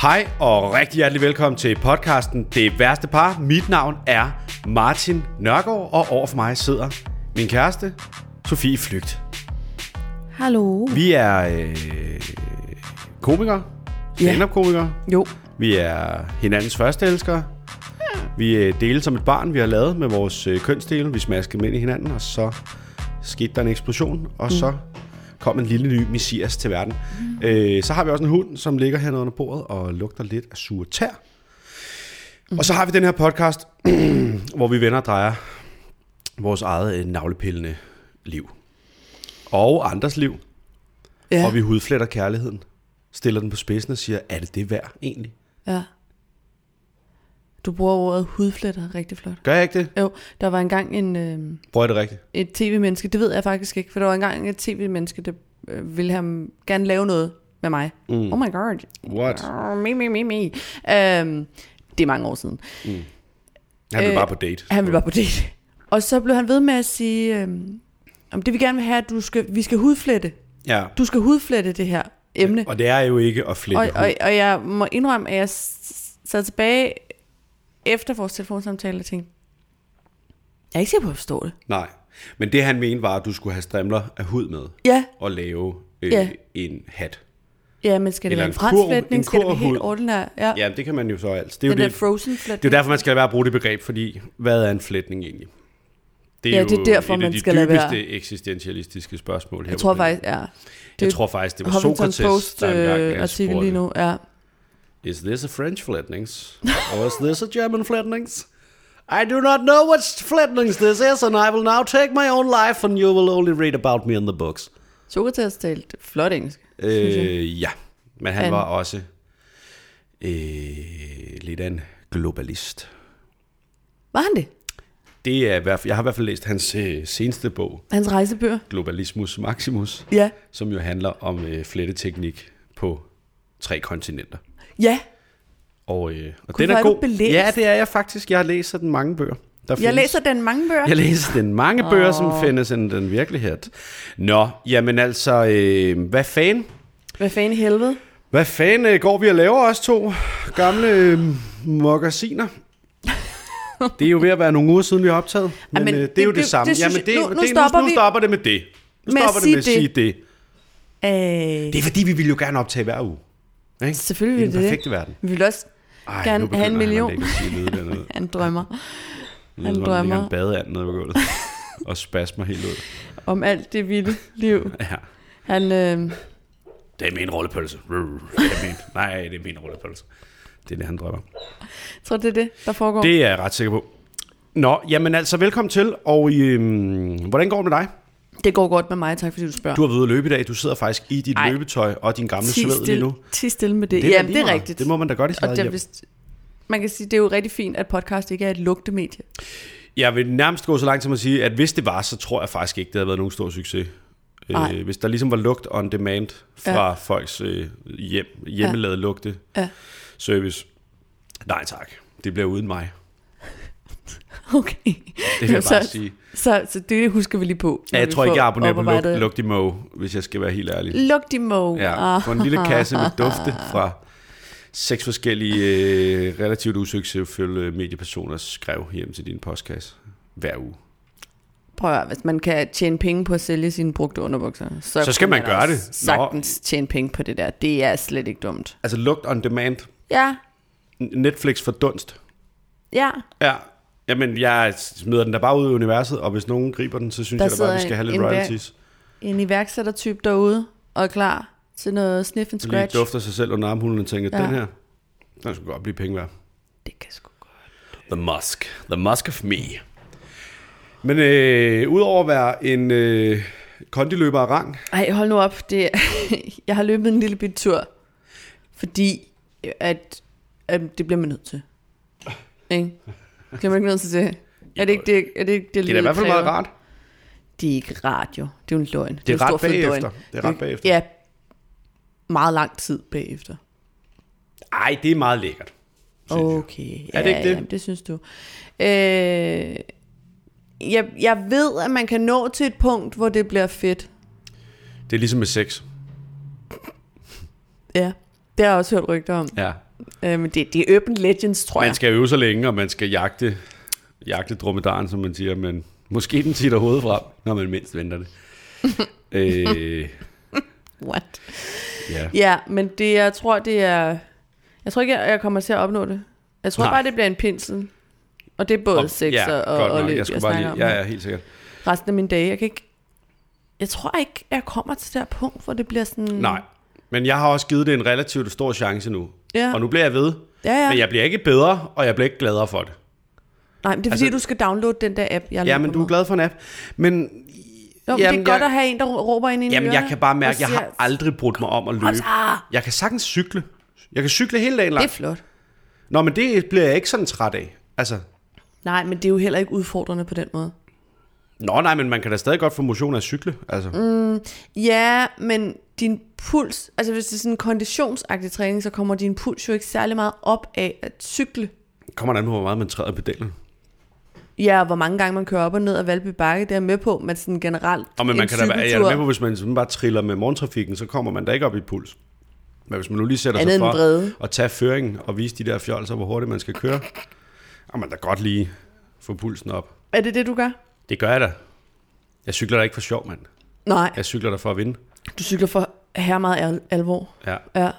Hej og rigtig hjertelig velkommen til podcasten Det Værste Par. Mit navn er Martin Nørgaard, og overfor mig sidder min kæreste, Sofie Flygt. Hallo. Vi er øh, komikere, Ja. stand-up-komikere. Jo. Vi er hinandens første elskere. Vi øh, deler som et barn, vi har lavet med vores øh, kønsdele. Vi smaskede ind i hinanden, og så skete der en eksplosion, og så kom en lille ny messias til verden. Mm. Øh, så har vi også en hund, som ligger hernede under bordet og lugter lidt af sure tær. Mm. Og så har vi den her podcast, hvor vi vender og drejer vores eget øh, navlepillende liv. Og andres liv. Ja. Og vi hudfletter kærligheden. Stiller den på spidsen og siger, er det det værd egentlig? ja. Du bruger ordet hudfletter rigtig flot. Gør jeg ikke det? Jo, der var engang en, øh, Bruger jeg det rigtigt? et tv-menneske, det ved jeg faktisk ikke, for der var engang et tv-menneske, der øh, ville ham gerne lave noget med mig. Mm. Oh my god. What? Oh, me, me, me, me. Øhm, det er mange år siden. Han vil Øh, bare på date. Han ville bare på date. Og så blev han ved med at sige, øh, om det vi gerne vil have, at du skal, vi skal hudflette. Ja. Du skal hudflette det her emne. Og det er jo ikke at flette Og, hud. og, og jeg må indrømme, at jeg sad tilbage efter vores telefonsamtale og tænkte, jeg er ikke sikker på, at jeg forstår det. Nej. Men det han mente var, at du skulle have strimler af hud med. Ja, Og lave øh, Ja. en hat. ja men skal det Eller være en fransk kurv- flætning? en Skal det være helt ordinær? Ja, Ja, det kan man jo så alt. Det er jo, den der det, frozen det er flætning. jo derfor, man skal lade være at bruge det begreb, fordi hvad er en flætning egentlig? Det Ja, det er derfor, man de skal lade være. dybeste eksistentialistiske spørgsmål her. Jeg tror faktisk, ja. Jeg det- tror faktisk, det var Huffington Sokrates, Post der engang øh, artikel lige nu. Ja. Is this a French flatnings? or is this a German flatnings? I do not know which flatnings this is, and I will now take my own life, and you will only read about me in the books. Sokrates talte flot engelsk. Øh, ja, men han Han- var også øh, lidt af en globalist. Var han det? Det er, jeg har i hvert fald læst hans øh, seneste bog, Hans rejsebøger? Globalismus Maximus, Ja. som jo handler om øh, fletteteknik på tre kontinenter. Ja, Og, øh, og Gud, den er er god. belæst. Ja, det er jeg faktisk. Jeg læser den mange bøger. Der jeg læser den mange bøger. Jeg læser den mange bøger, som findes i den virkelighed. Nå, jamen altså, øh, hvad fanden? Hvad fanden helvede? Hvad fanden øh, går vi og laver os to gamle øh, magasiner? Det er jo ved at være nogle uger siden, vi har optaget. Men, Jamen, øh, det, det- er jo det, det- samme. det Jamen, det, nu- nu det, stopper nu, nu vi stopper det med det. Nu med stopper det med at sige sige det. Øh, Det er fordi, vi vil jo gerne optage hver uge. Ikke? Selvfølgelig I vil den det perfekte verden. vi vil også Ej, Gerne have en han million. lyde dernede. han drømmer Han Han drømmer. en badeand nede på gulvet. og spasmer helt ud. om alt det vilde liv. Ja. Han, øh, Det er min rollepølse. Det er min. Nej, det er min rollepølse. Det er det, han drømmer. tror det er det, der foregår. Det er jeg ret sikker på. Nå, jamen altså, velkommen til. Og øhm, hvordan går det med dig? Det går godt med mig, tak fordi du spørger. Du har været ude at løbe i dag. Du sidder faktisk i dit Ej. løbetøj og din gamle sved lige nu. ti stille med det. da Jamen, det er rigtigt. Det må man da godt i og det er hjem. vist, man kan sige, det er jo rigtig fint, at podcast ikke er et lugtemedie. Jeg vil nærmest gå så langt som at sige, at hvis det var, så tror jeg faktisk ikke, det havde været nogen stor succes. Øh, hvis der ligesom var lugt on demand fra ja. folks øh, hjem, hjemmelavede ja. lugte Ja. service. Nej tak, det bliver uden mig. Okay. Det vil jeg så, bare sige. Så, så det husker vi lige på. Ja, jeg tror ikke, jeg abonnerer på lugt, Lugtimo, hvis jeg skal være helt ærlig. Lugtimo. Ja, for en lille kasse med dufte fra seks forskellige øh, relativt usuccesfulde mediepersoner skrev hjem til din postkasse hver uge. Prøv at høre, hvis man kan tjene penge på at sælge sine brugte underbukser, så, Så skal kunne man gøre det. Nå. Sagtens tjene penge på det der. Det er slet ikke dumt. Altså lugt on demand. Ja, Netflix for dunst. ja. Ja, jamen jeg smider den der bare ud i universet, og hvis nogen griber den, så synes Der jeg da bare, at vi skal have lidt en- en royalties. En iværksættertype derude, og er klar til noget sniff and Lige scratch. dufter sig selv under armhulen og tænker, Ja. den her, den skulle godt blive penge værd. Det kan sgu godt. The Musk. The Musk of me. Men øh, udover at være en øh, kondiløber af rang, Ej, hold nu op. Det, jeg har løbet en lille bit tur, fordi at, at det bliver man nødt til. Ikke? Det bliver man ikke nødt til det. Er det ikke det, er det, ikke det, det er da i hvert fald meget rart. Det er ikke rart jo. Det er jo en løgn. Det er en stor ret bagefter. løgn. Det er ret bagefter. Ja, meget lang tid bagefter. Ej, det er meget lækkert. synes jeg. Okay. Er det ikke det? Jamen, det synes du. Øh, jeg, jeg ved, at man kan nå til et punkt, hvor det bliver fedt. Det er ligesom med sex. Ja, det har jeg også hørt rygter om. Ja. Øh, men det, det er Urban Legends, tror Man jeg. skal øve så længe, og man skal jagte, jagte dromedaren, som man siger, men måske den titter hovedet frem, når man mindst venter det. øh, What? ja. Ja, men det, jeg tror, det er... Jeg tror ikke, jeg, jeg kommer til at opnå det. Jeg tror Nej. bare, det bliver en pinsel. Og det er både sex ja, og, og nok. løb, jeg jeg bare snakker lige, om ja, ja, helt sikkert. resten af mine dage. Jeg kan ikke... Jeg tror ikke, jeg kommer til det her punkt, hvor det bliver sådan... Nej, men jeg har også givet det en relativt stor chance nu. Ja. Og nu bliver jeg ved, Ja, ja. men jeg bliver ikke bedre, og jeg bliver ikke gladere for det. Nej, men det er fordi, Altså- du skal downloade den der app, jeg Ja, men du er glad for en app. Men, Jo, men Jamen, det er godt jeg- at have en, der råber ind i jamen, jeg kan bare mærke, at jeg har aldrig brudt mig om at løbe. Altså, Jeg kan sagtens cykle. Jeg kan cykle hele dagen det er flot. Nå, men det bliver jeg ikke sådan træt af. Altså, Nej, men det er jo heller ikke udfordrende på den måde. nå nej, men man kan da stadig godt få motion af at cykle. Altså. Mm. Ja, men din puls, altså hvis det er sådan en konditionsagtig træning, så kommer din puls jo ikke særlig meget op af at cykle. Kommer der an på, hvor meget man træder pedalen. Ja, og hvor mange gange man kører op og ned af Valby Bakke, det er jeg med på, men sådan generelt Og men man kan da være, jeg er med på, hvis man sådan bare triller med morgentrafikken, så kommer man da ikke op i puls. Men hvis man nu lige sætter Andet sig for at tage føringen og vise de der fjolser, hvor hurtigt man skal køre, og man da godt lige få pulsen op. Er det det, du gør? Det gør jeg da. Jeg cykler da ikke for sjov, mand. Nej, Jeg cykler da for at vinde. Du cykler for her meget al- alvor. Ja. Ja.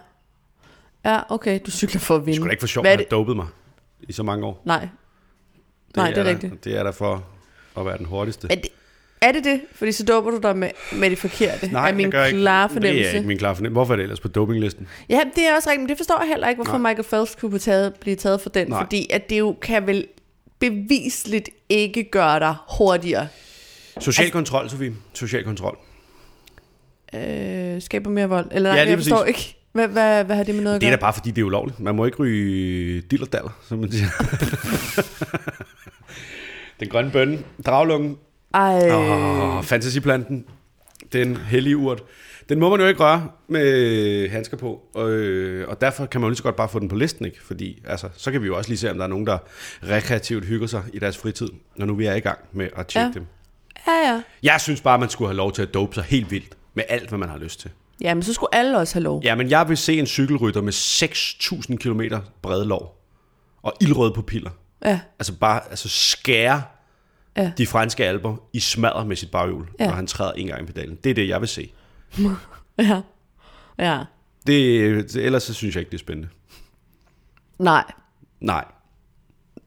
Ja, okay, du cykler for at Det vinde. skulle da ikke for sjov, Hvad at er have det? dopet mig i så mange år. Nej. Nej, det er da, rigtigt. Det er der for at være den hurtigste. Er det, er det det? Fordi så doper du dig med, med det forkerte. er min jeg gør ikke. klare Det fornemmelse. er ikke min klare fornemmelse. Hvorfor er det ellers på dopinglisten? Ja, det er også rigtigt, men det forstår jeg heller ikke, hvorfor Nej. Michael Phelps kunne blive taget, blive taget for den. Nej. Fordi at det jo kan vel bevisligt ikke gøre dig hurtigere. Social Altså- kontrol, Sofie. Social kontrol. Øh, skaber mere vold. Eller nej, Ja, jeg forstår præcis. ikke. Hvad, hvad, hvad har det med noget at Det er gøre? da bare fordi, det er ulovligt. Man må ikke ryge dillerdaller, som man siger. Den grønne bønne, draglungen, Ej, oh, fantasyplanten, den hellige urt. Den må man jo ikke røre med handsker på, og, øh, og derfor kan man jo lige så godt bare få den på listen, ikke? Fordi altså, så kan vi jo også lige se, om der er nogen, der rekreativt hygger sig i deres fritid, når nu vi er i gang med at tjekke Ja. dem. ja, ja. Jeg synes bare, man skulle have lov til at dope sig helt vildt med alt, hvad man har lyst til. Jamen, så skulle alle også have lov. Ja, men jeg vil se en cykelrytter med 6.000 km brede lov og ildrøde pupiller. Ja, Altså bare altså skære Ja. de franske alber i smadret med sit baghjul, Ja. når han træder en gang i pedalen. Det er det, jeg vil se. ja. Ja. Det, det, ellers så synes jeg ikke, det er spændende. Nej, Nej.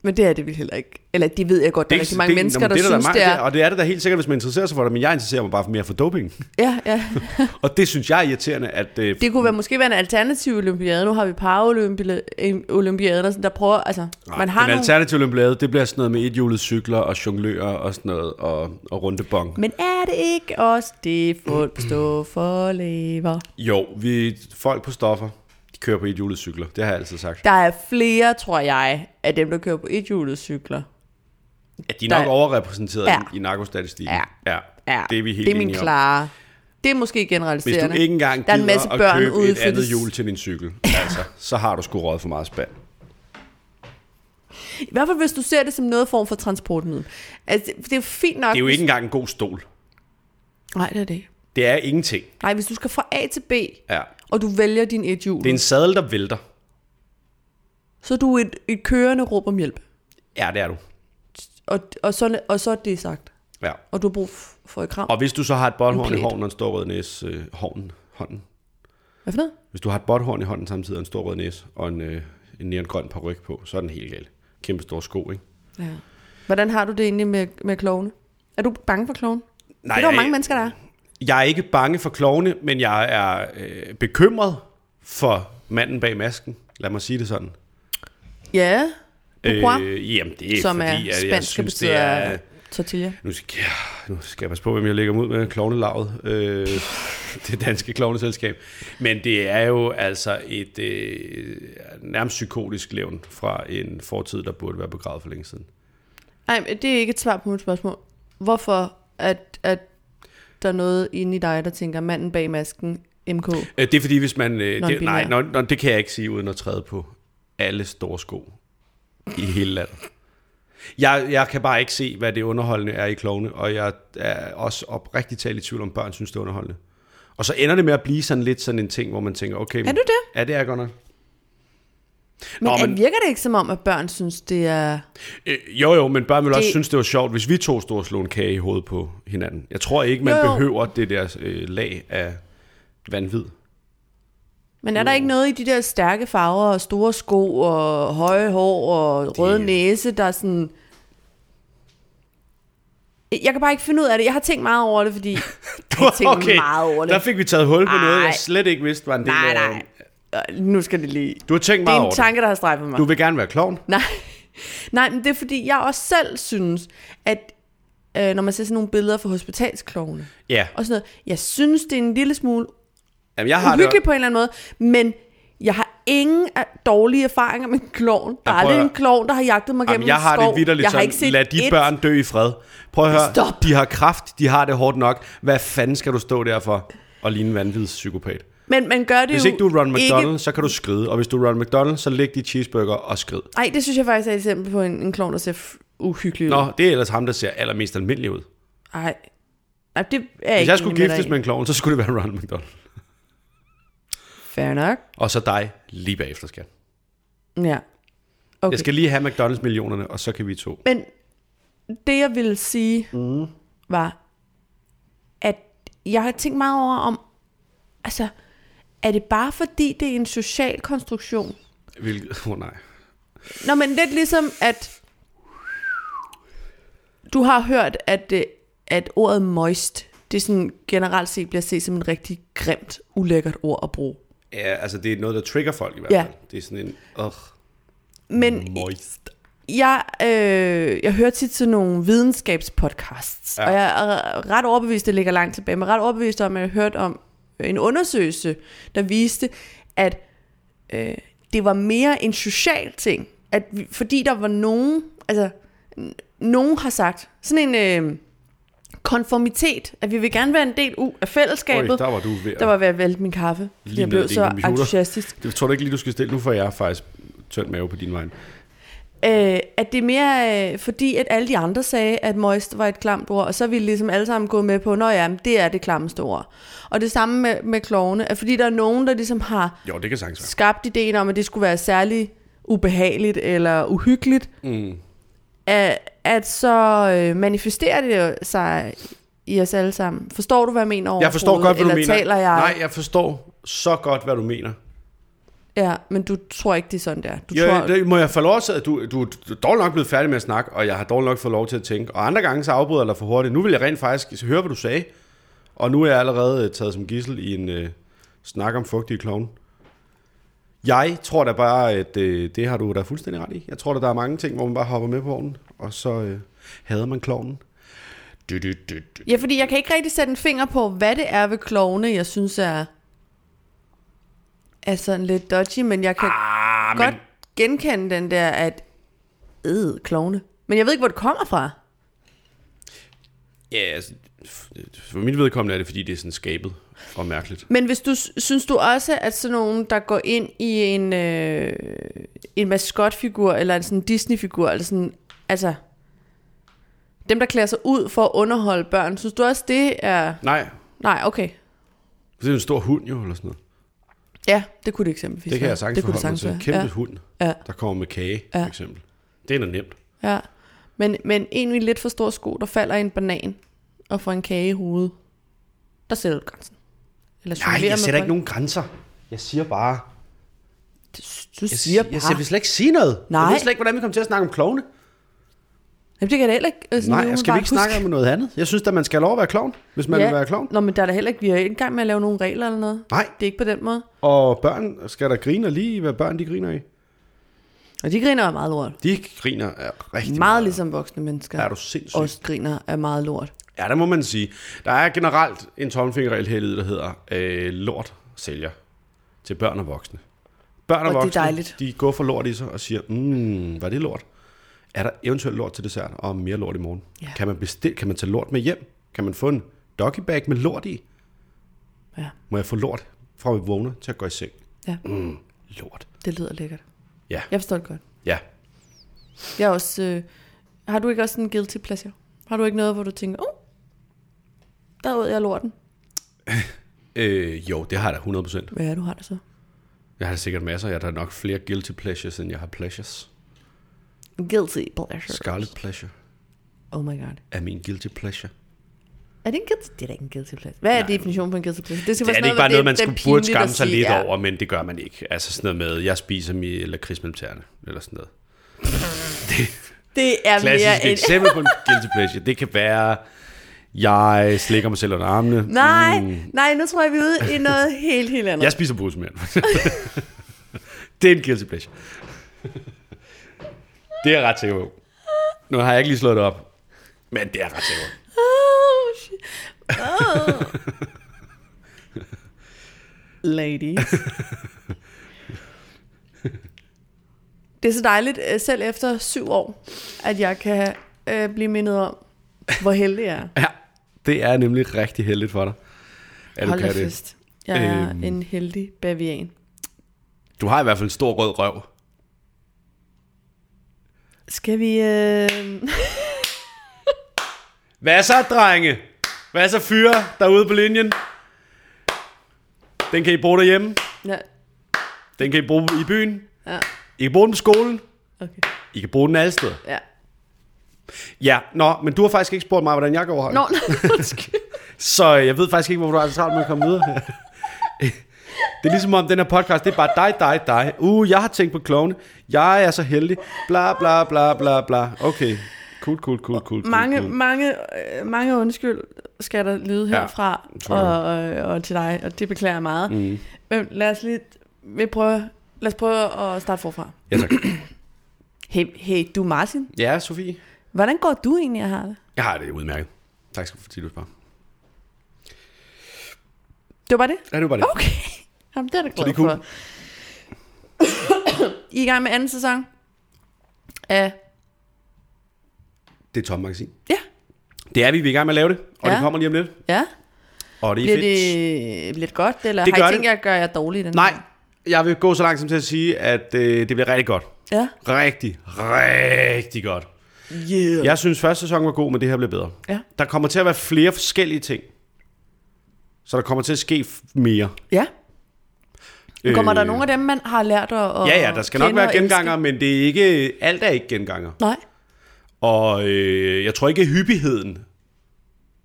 Men det er det vel heller ikke. Eller det ved jeg godt, der er rigtig mange mennesker, nå, men der det er synes, mange, det er. Og det er det da helt sikkert, hvis man interesserer sig for det, men jeg interesserer mig bare for mere for doping. Ja, ja. og det synes jeg er irriterende, at... Øh, Det kunne være, måske være en alternativ olympiade. Nu har vi paralympiaden, sådan, der prøver, altså, man har en nogle... alternativ olympiade, det bliver sådan noget med ethjulet cykler og jonglører og sådan noget, og, og rundebong. Men er det ikke os, det folk stå for lever? Jo, vi, folk på stoffer, kører på ethjulet cykler. Det har jeg altid sagt. Der er flere, tror jeg, af dem, der kører på ethjulet cykler. Ja, de er Der- nok overrepræsenteret Ja. i, i narkostatistikken. Ja. ja. Ja, Det er vi helt det er min om. klare. Det er måske Hvis generaliserende. du ikke engang Der er en masse at børn købe ude et andet det- hjul til din cykel, altså, så har du sgu råd for meget spand. I hvert fald, hvis du ser det som noget form for transportmiddel. Altså, det, er jo fint nok. Det er jo hvis- ikke engang en god stol. Nej, det er det. Det er ingenting. Nej, hvis du skal fra A til B, Ja. Og du vælger din et hjul, Det er en sadel, der vælter. så er du et, et kørende råb om hjælp. Ja, det er du. Og, og, så, og så er det sagt. Ja. Og du har brug for et kram. Og hvis du så har et botthorn i hånden og en stor rød næse, øh, hånden, hånden. Hvad for noget? Hvis du har et botthorn i hånden samtidig og en stor rød næse og en, øh, en neongrøn paryk på, så er den helt gal. Kæmpe store sko, ikke? Ja. Hvordan har du det egentlig med, med klovne? Er du bange for klovne? Nej, det er der jeg- mange mennesker, der er. Jeg er ikke bange for klovne, men jeg er øh, bekymret for manden bag masken. Lad mig sige det sådan. Ja, Pourquoi? Øh, jamen, det er som fordi, er at jeg synes, det er... tortilla. Nu skal, jeg, nu skal jeg passe på, hvem jeg lægger ud med klovnelaget. Øh, det danske klovneselskab. Men det er jo altså et øh, nærmest psykotisk levn fra en fortid, der burde være begravet for længe siden. Nej, det er ikke et svar på mit spørgsmål. Hvorfor at, at der er noget inde i dig, der tænker, manden bag masken, MK? Øh, det er fordi, hvis man... Øh, det, nej, non, non, det kan jeg ikke sige, uden at træde på alle store sko i hele landet. Jeg, jeg kan bare ikke se, hvad det underholdende er i klovne, og jeg er også oprigtigt talt i tvivl om, børn synes, det er underholdende. Og så ender det med at blive sådan lidt sådan en ting, hvor man tænker, okay, Er du det? Ja, det er jeg godt nok. Men, Nå, men- virker det ikke som om, at børn synes, det er... Øh, jo, jo, men børn vil også Det- synes, det var sjovt, hvis vi to stod og slog en kage i hovedet på hinanden. Jeg tror ikke, man Jo, jo. behøver det der øh, lag af vanvid. Men er der ikke noget i de der stærke farver og store sko og høje hår og røde næse, der er sådan... Jeg kan bare ikke finde ud af det. Jeg har tænkt meget over det, fordi... Jeg har tænkt meget over det. der fik vi taget hul på noget, jeg slet ikke vidste var en del Nej, nej. Øh, Nu skal det lige... Du har tænkt Det meget er over en det. tanke, der har strejfet mig. Du vil gerne være klovn. Nej. Nej, men det er fordi, jeg også selv synes, at øh, når man ser sådan nogle billeder fra hospitalsklovne Ja. og sådan noget, jeg synes, det er en lille smule Jamen, jeg har uhyggeligt det, på en eller anden måde, men jeg har ingen af- dårlige erfaringer med en klovn. Der er aldrig en klovn, der har jagtet mig gennem Jamen, jeg en har skov. det vidderligt jeg har ikke set lad de et. børn dø i fred. Prøv at høre, Stop. de har kraft, de har det hårdt nok. Hvad fanden skal du stå der for og ligne en vanvidspsykopat? Men man gør det Hvis ikke du er Ron McDonald, Ikke... så kan du skride. Og hvis du er Ron McDonald, så læg de cheeseburger og skrid. Ej, det synes jeg faktisk er et eksempel på en, en klovn, der ser uhyggelig ud. Nå, det er ellers ham, der ser allermest almindelig ud. Ej. Ej, det er jeg Hvis ikke jeg skulle med giftes i. med en klovn, så skulle det være Ron McDonald. Fair nok. Og så dig lige bagefter, skat. Ja. Okay. Jeg skal lige have McDonald's millionerne, og så kan vi to. Men det, jeg ville sige, mm. var, at jeg har tænkt meget over om, altså, er det bare fordi, det er en social konstruktion? Hvilket, oh, nej. Nå, men lidt ligesom, at du har hørt, at, øh, at ordet moist, det sådan generelt set bliver set som en rigtig grimt, ulækkert ord at bruge. Ja, altså det er noget, der trigger folk i hvert Ja. fald. Det er sådan en, ugh, Men moist. jeg, øh, jeg hører tit til nogle videnskabspodcasts, Ja. ja. og jeg er ret overbevist, det ligger langt tilbage, men ret overbevist om, at jeg har hørt om en undersøgelse, der viste, at øh, det var mere en social ting, at vi, fordi der var nogen, altså nogen har sagt, sådan en øh, konformitet, at vi vil gerne være en del u- af fællesskabet. Øj, der var du ved at- der var ved at vælte min kaffe, fordi Lige jeg blev så entusiastisk. Det tror du ikke lige, du skal stille. Nu får jeg faktisk tynd mave på din vej. Øh, at det er mere øh, fordi, at alle de andre sagde, at moist var et klamt ord, og så ville ligesom alle sammen gå med på, nå ja, men det er det klammeste ord. Og det samme med, med klovne, at fordi der er nogen, der ligesom har Jo, det kan sagtens være. skabt ideen om, at det skulle være særlig ubehageligt eller uhyggeligt, Mm. at, at så øh, manifesterer det sig i os alle sammen. Forstår du, hvad jeg mener Jeg forstår godt, hvad du eller mener. taler jeg? Nej, jeg forstår så godt, hvad du mener. Ja, men du tror ikke, det er sådan der. Du Jo, tror, det må jeg få lov til, at du, du, du er dårligt nok blevet færdig med at snakke, og jeg har dårligt nok fået lov til at tænke. Og andre gange så afbryder jeg dig for hurtigt. Nu vil jeg rent faktisk høre, hvad du sagde. Og nu er jeg allerede øh, taget som gissel i en øh, snak om fugtige klovne. Jeg tror da bare, at øh, det har du da fuldstændig ret i. Jeg tror da, der er mange ting, hvor man bare hopper med på vognen, og så øh, hader man klovnen. Du, du, du, du. Ja, fordi jeg kan ikke rigtig sætte en finger på, hvad det er ved klovne, jeg synes er, er sådan lidt dodgy, men jeg kan Ah, godt men genkende den der, at øh, klovne. Men jeg ved ikke, hvor det kommer fra. ja, altså, for mit vedkommende er det, fordi det er sådan skabet og mærkeligt. Men hvis du synes du også, at sådan nogen, der går ind i en, øh, en maskotfigur, eller en sådan Disney-figur, eller sådan, altså, dem, der klæder sig ud for at underholde børn, synes du også, det er... Nej, Nej, okay. det er en stor hund jo, eller sådan noget. Ja, det kunne det eksempelvis Det kan jeg sagtens det kunne det mig til. Kæmpe hund, Ja, der kommer med kage, Ja. for eksempel. Det er da nemt. ja. Men, men en med lidt for stor sko, der falder en banan og får en kage i hovedet, der sætter du grænsen. Eller Nej, jeg sætter ikke nogen grænser. Jeg siger bare... Du Jeg, siger siger bare... jeg, jeg vil slet ikke sige noget. Nej. Jeg ved slet ikke, hvordan vi kommer til at snakke om klovne. Jamen, det kan da heller ikke... sådan Nej, skal vi ikke snakke huske. om noget andet? Jeg synes at man skal have lov at være klovn, hvis man Ja. vil være klovn. Nå, men der er da heller ikke... Vi er ikke i gang med at lave nogle regler eller noget. Nej, Det er ikke på den måde. og børn skal der grine lige, hvad børn de griner i. Og de griner af meget lort. De griner af rigtig Meget, meget. ligesom voksne mennesker. Er du sindssyg? Også griner af meget lort. Ja, det må man sige. Der er generelt en tommelfingerregel her i livet, der hedder øh, lort sælger til børn og voksne. Børn og, Og det er voksne, dejligt. de går for lort i sig og siger, mm, var det lort? Er der eventuelt lort til dessert og mere lort i morgen? Ja. Kan man bestille, kan man tage lort med hjem? Kan man få en doggybag med lort i? Ja, Må jeg få lort fra vi vågner til at gå i seng? ja. Mm, lort. Det lyder lækkert. Ja. Jeg forstår det godt. Ja. Jeg er også... Øh, har du ikke også en guilty pleasure? Har du ikke noget, hvor du tænker, oh, der åd jeg lorten. Øh, jo, det har jeg da 100%. Hvad er du har det så? Jeg har sikkert masser. Jeg har da nok flere guilty pleasures, end jeg har pleasures. Guilty pleasure. Scarlet pleasure Oh my god. er min guilty pleasure. Er det en guilty? Det er da ikke en guilty pleasure. Hvad er Nej. definitionen på en guilty pleasure? Det skal er være det sådan ikke bare hvor noget, man det er skulle burde pinligt skamme sig sige, lidt ja. over, men det gør man ikke. Altså sådan noget med, jeg spiser mi eller mellem tæerne, eller sådan noget. Det er Klassisk mere en... eksempel på en guilty pleasure. Det kan være, jeg slikker mig selv under armene. Nej, Mm. nej, nu tror jeg, vi er ude i noget helt, helt andet. Jeg spiser brusemænd. det er en guilty pleasure. Det er jeg ret sikker på. Nu har jeg ikke lige slået det op, men det er jeg ret sikker på. Oh, shit. Oh. Ladies. Det er så dejligt, øh, selv efter syv år, at jeg kan øh, blive mindet om, hvor heldig jeg er. Ja, det er nemlig rigtig heldigt for dig. At du Hold da kan det. fest. Jeg er Øhm. en heldig bavian. Du har i hvert fald en stor rød røv. Skal vi... Øh... Hvad så, drenge? Hvad så, fyre derude på linjen? Den kan I bruge derhjemme. Ja, Den kan I bruge i byen. ja, I kan bruge den på skolen. okay. I kan bruge den alle steder. Ja. Ja, nå, men du har faktisk ikke spurgt mig, hvordan jeg går her. Nå, undskyld. Så jeg ved faktisk ikke, hvor du er så travlt med at komme videre. Det er ligesom om, den her podcast, det er bare dig, dig, dig. Uh, jeg har tænkt på klovne. Jeg er så heldig. Bla, bla, bla, bla, bla. Okay. Cool, cool, cool, cool. mange, cool. mange, øh, mange undskyld skal der lyde Ja, herfra tror og, jeg. og, til dig, og det beklager jeg meget. Mm. Men lad os lige vi prøve, lad os prøve at starte forfra. Ja, tak. Hey, hey, du Martin, Ja, Sofie. hvordan går du egentlig at have det? Jeg har det udmærket. Tak skal du fordi du spørger. Det var det? Ja, det var bare det. Okay, Jamen, det er da Så glad det er cool. for. I er i gang med anden sæson af, Det er Tom Magasin. ja, Det er vi, vi er i gang med at lave det. Og Ja. det kommer lige om lidt. ja. Og det er Bliver fedt. det, bliver det godt, eller Det har I tænkt det. jer at gøre jer dårlige den Nej, her? jeg vil gå så langt som til at sige, at øh, det bliver rigtig godt. Ja. Rigtig, rigtig godt. Yeah. Jeg synes, første sæson var god, men det her bliver bedre. Ja. Der kommer til at være flere forskellige ting. Så der kommer til at ske mere. Ja. Øh, Kommer der nogle af dem, man har lært at, Ja, ja, der skal nok være genganger, men det er ikke, alt er ikke genganger. Nej. Og øh, jeg tror ikke, hyppigheden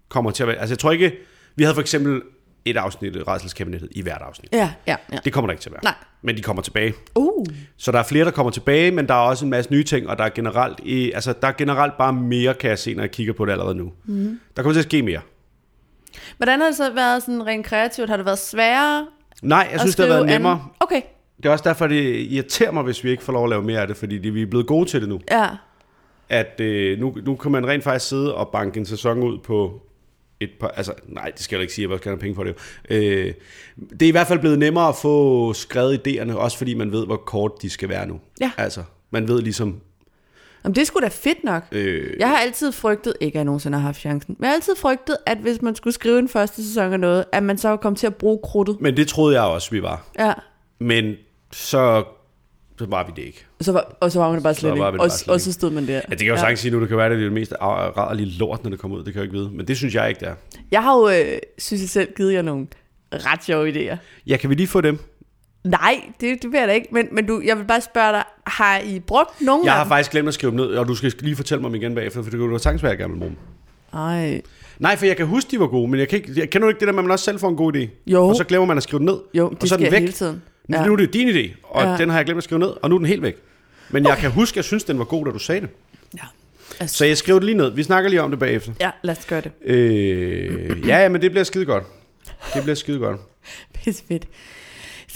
kommer til at være... Altså, jeg tror ikke... Vi havde for eksempel et afsnit af Redselskabinettet i hvert afsnit. Ja, ja, ja. Det kommer der ikke til at være. Nej. Men de kommer tilbage. Uh. Så der er flere, der kommer tilbage, men der er også en masse nye ting, og der er generelt, altså, der er generelt bare mere, kan jeg se, når jeg kigger på det allerede nu. Mm. Der kommer til at ske mere. Hvordan har det så været sådan rent kreativt? Har det været sværere Nej, jeg synes, det har været nemmere. Anden? Okay, Det er også derfor, det irriterer mig, hvis vi ikke får lov at lave mere af det, fordi det, vi er blevet gode til det nu. ja. At øh, nu, nu kan man rent faktisk sidde og banke en sæson ud på et par... Altså, nej, det skal jeg ikke sige, jeg skal have penge for det. Øh, det er i hvert fald blevet nemmere at få skrevet idéerne, også fordi man ved, hvor kort de skal være nu. Ja. Altså, man ved ligesom... Jamen, det sgu da fedt nok. Øh, Jeg har altid frygtet, ikke at jeg nogensinde har haft chancen, men jeg har altid frygtet, at hvis man skulle skrive en første sæson af noget, at man så kom til at bruge krudtet. men det troede jeg også, vi var. Ja. Men så, så var vi det ikke. Så var, og så var man bare slet ikke. Og, bare slet og så stod man der. Ja, det kan jo ja. sagtens sige nu, det kan være, det er det mest rædderlige lort, når det kommer ud. Det kan jeg ikke vide. Men det synes jeg ikke, det er. Jeg har jo, øh, synes jeg selv, givet jer nogle ret sjove idéer. Ja, kan vi lige få dem? Nej, det, det vil jeg da ikke. Men, men du, jeg vil bare spørge dig, har I brugt nogen Jeg af har dem? faktisk glemt at skrive dem ned, og du skal lige fortælle mig dem igen bagefter, for det kunne du sagtens være, jeg gerne vil bruge dem. Ej. Nej, for jeg kan huske, de var gode, men jeg, kan ikke, jeg kender du ikke det der med, at man også selv får en god idé? Jo. Og så glemmer man at skrive den ned, Jo, og det så er den væk. hele tiden. Ja. Nu er det din idé, og Ja. den har jeg glemt at skrive ned, og nu er den helt væk. Men jeg kan huske, at jeg synes, den var god, da du sagde det. Ja. Altså, Så jeg skriver det lige ned. Vi snakker lige om det bagefter. ja, lad os gøre det. Øh, ja, ja, men det bliver skide godt. Det bliver skide godt. Pisse fedt.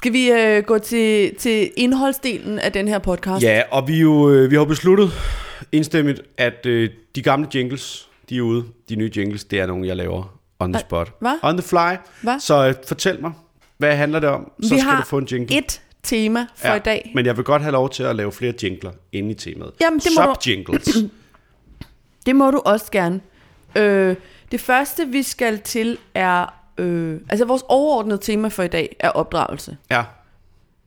Skal vi øh, gå til, til indholdsdelen af den her podcast? Ja, og vi, jo, øh, vi har jo besluttet enstemmigt, at øh, de gamle jingles, de er ude. De nye jingles, det er nogle, jeg laver on the spot. hvad? On the fly. Hvad? Så øh, fortæl mig, hvad handler det om? Så vi skal har du få en jingle. et tema for ja, i dag. Men jeg vil godt have lov til at lave flere jingler inde i temaet. Jamen, det må du- Sub-jingles. Det må du også gerne. Øh, det første, vi skal til, er... Øh, altså vores overordnede tema for i dag er opdragelse. Ja.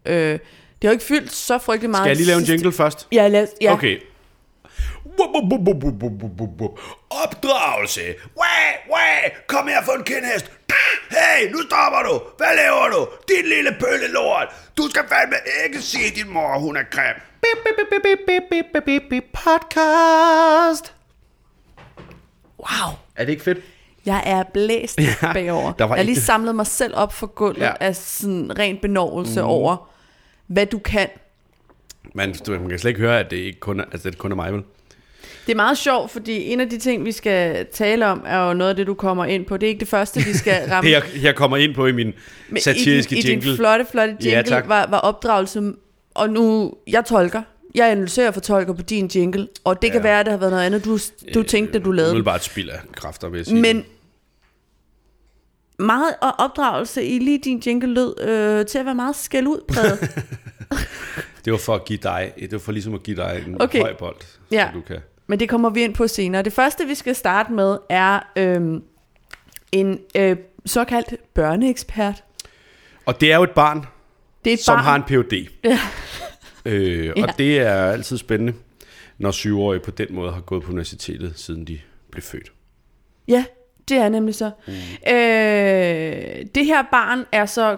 Øh, det har ikke fyldt så frygtelig meget. Skal jeg lige lave en jingle først? Ja, lad, ja. Okay. Opdragelse. Wah, wah. Kom her for en kindhest. Hey, nu stopper du. Hvad laver du? Din lille pøllelort. Du skal fandme ikke sige din mor, hun er grim. Podcast. Wow. Er det ikke fedt? Jeg er blæst Ja, bagover. der var Jeg har lige samlet mig selv op for gulvet Ja. af sådan ren benovelse mm. over, hvad du kan. Men du, man kan slet ikke høre, at det ikke kun er, altså, det kun er mig, vel? Det er meget sjovt, fordi en af de ting, vi skal tale om, er jo noget af det, du kommer ind på. Det er ikke det første, vi skal ramme. Det, jeg, jeg kommer ind på i min Men satiriske i din, jingle. I din flotte, flotte jingle Ja, tak. var, var opdragelse, og nu, jeg tolker. Jeg analyserer og fortolker på din jingle, og det ja. kan være, at det har været noget andet, du, du tænkte, da du lavede den. Umiddelbart spild af kræfter, vil jeg sige. Men meget og opdragelse i lige din jingle lød øh, til at være meget skæld ud. Det var for at give dig, det var for ligesom at give dig en Okay. høj bold, Ja. så du kan. Men det kommer vi ind på senere. Det første, vi skal starte med, er øhm, en øh, såkaldt børneekspert. Og det er jo et barn, Det er et som barn. har en Ph.D. Ja. Øh, og Ja. det er altid spændende, når syvårige på den måde har gået på universitetet, siden de blev født. Ja, det er nemlig så. Mm. Øh, det her barn er så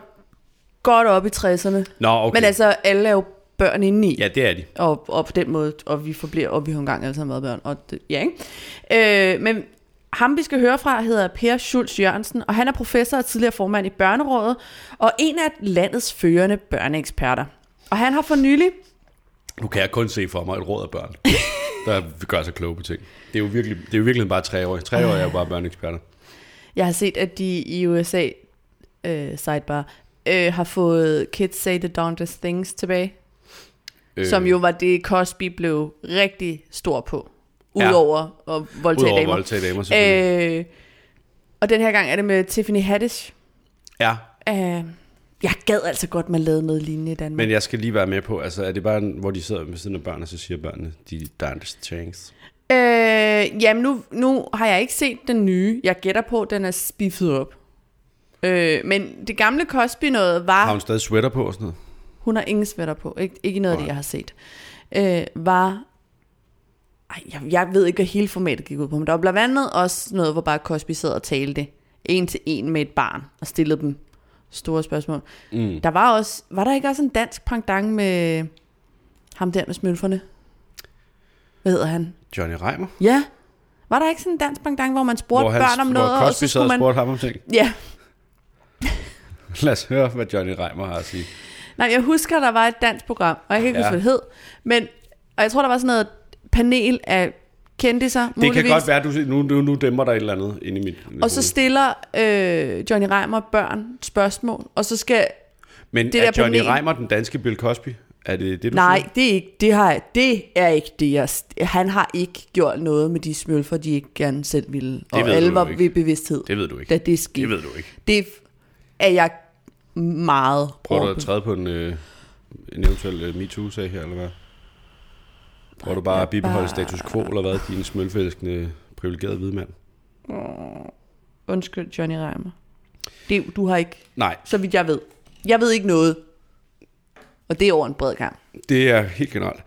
godt op i 60'erne. Nå, okay. Men altså, alle er jo børn indeni. Ja, det er de. Og, og på den måde, og vi forbliver, og vi har engang alle sammen været børn. Og det, ja, ikke? Øh, men ham, vi skal høre fra, hedder Per Schultz Jørgensen, og han er professor og tidligere formand i Børnerådet, og en af landets førende børneeksperter. Og han har for nylig Nu kan jeg kun se for mig et råd af børn, der gør sig kloge på ting. Det er jo virkelig, det er jo virkelig bare treårige. Treårige er jo bare børneeksperter. Jeg har set, at de i USA, øh, sidebar, øh, har fået Kids Say the Darndest Things tilbage. Øh. Som jo var det, Cosby blev rigtig stor på. Ja. Udover at voldtage Udover damer. voldtage damer. Øh, og den her gang er det med Tiffany Haddish. Ja, Øh, jeg gad altså godt, man lavede noget lignende i Danmark. men jeg skal lige være med på, altså er det bare, hvor de sidder ved siden af børn, og så siger børnene, de darndest things. Øh, jamen, nu, nu har jeg ikke set den nye. Jeg gætter på, at den er spiffet op. Øh, men det gamle Cosby noget var... Har hun stadig sweater på og sådan noget? Hun har ingen sweater på. Ikke, ikke noget af det, jeg har set. Øh, var... Ej, jeg, jeg ved ikke, hvad hele formatet gik ud på, men der var blandt andet også noget, hvor bare Cosby sad og talte en til en med et barn og stillede dem store spørgsmål. Mm. Der var også, var der ikke også en dansk pendant med ham der med smølferne? Hvad hedder han? Johnny Reimer? Ja. Var der ikke sådan en dansk pendant, hvor man spurgte hvor han, børn om noget, hvor og Cosby så og skulle man... spurgte ham om ting. Ja. Lad os høre, hvad Johnny Reimer har at sige. Nej, jeg husker, der var et dansk program, og jeg kan ikke Ja. huske, hvad det hed. Men, og jeg tror, der var sådan noget panel af kendiser, Det kan muligvis. godt være, du, nu, nu, nu dæmmer der et eller andet inde i mit Og så stiller øh, Johnny Reimer børn spørgsmål, og så skal... Men det det er der Johnny panel- Reimer den danske Bill Cosby? Er det det, du Nej, siger? det er ikke det, har det er ikke det. Jeg, han har ikke gjort noget med de smølfer, de ikke gerne selv ville. Og ved alle var ved bevidsthed, Det ved du ikke. da det skete. Det ved du ikke. Det er jeg meget Prøver du at træde på en, øh, en eventuel uh, MeToo-sag her, eller hvad? Prøver du bare at bibeholde status quo, eller hvad? Din smølfælskende, privilegerede hvide mand? Undskyld, Johnny Reimer. Det, du har ikke, Nej, så vidt jeg ved. Jeg ved ikke noget. Og det er over en bred kamp. det er helt generelt.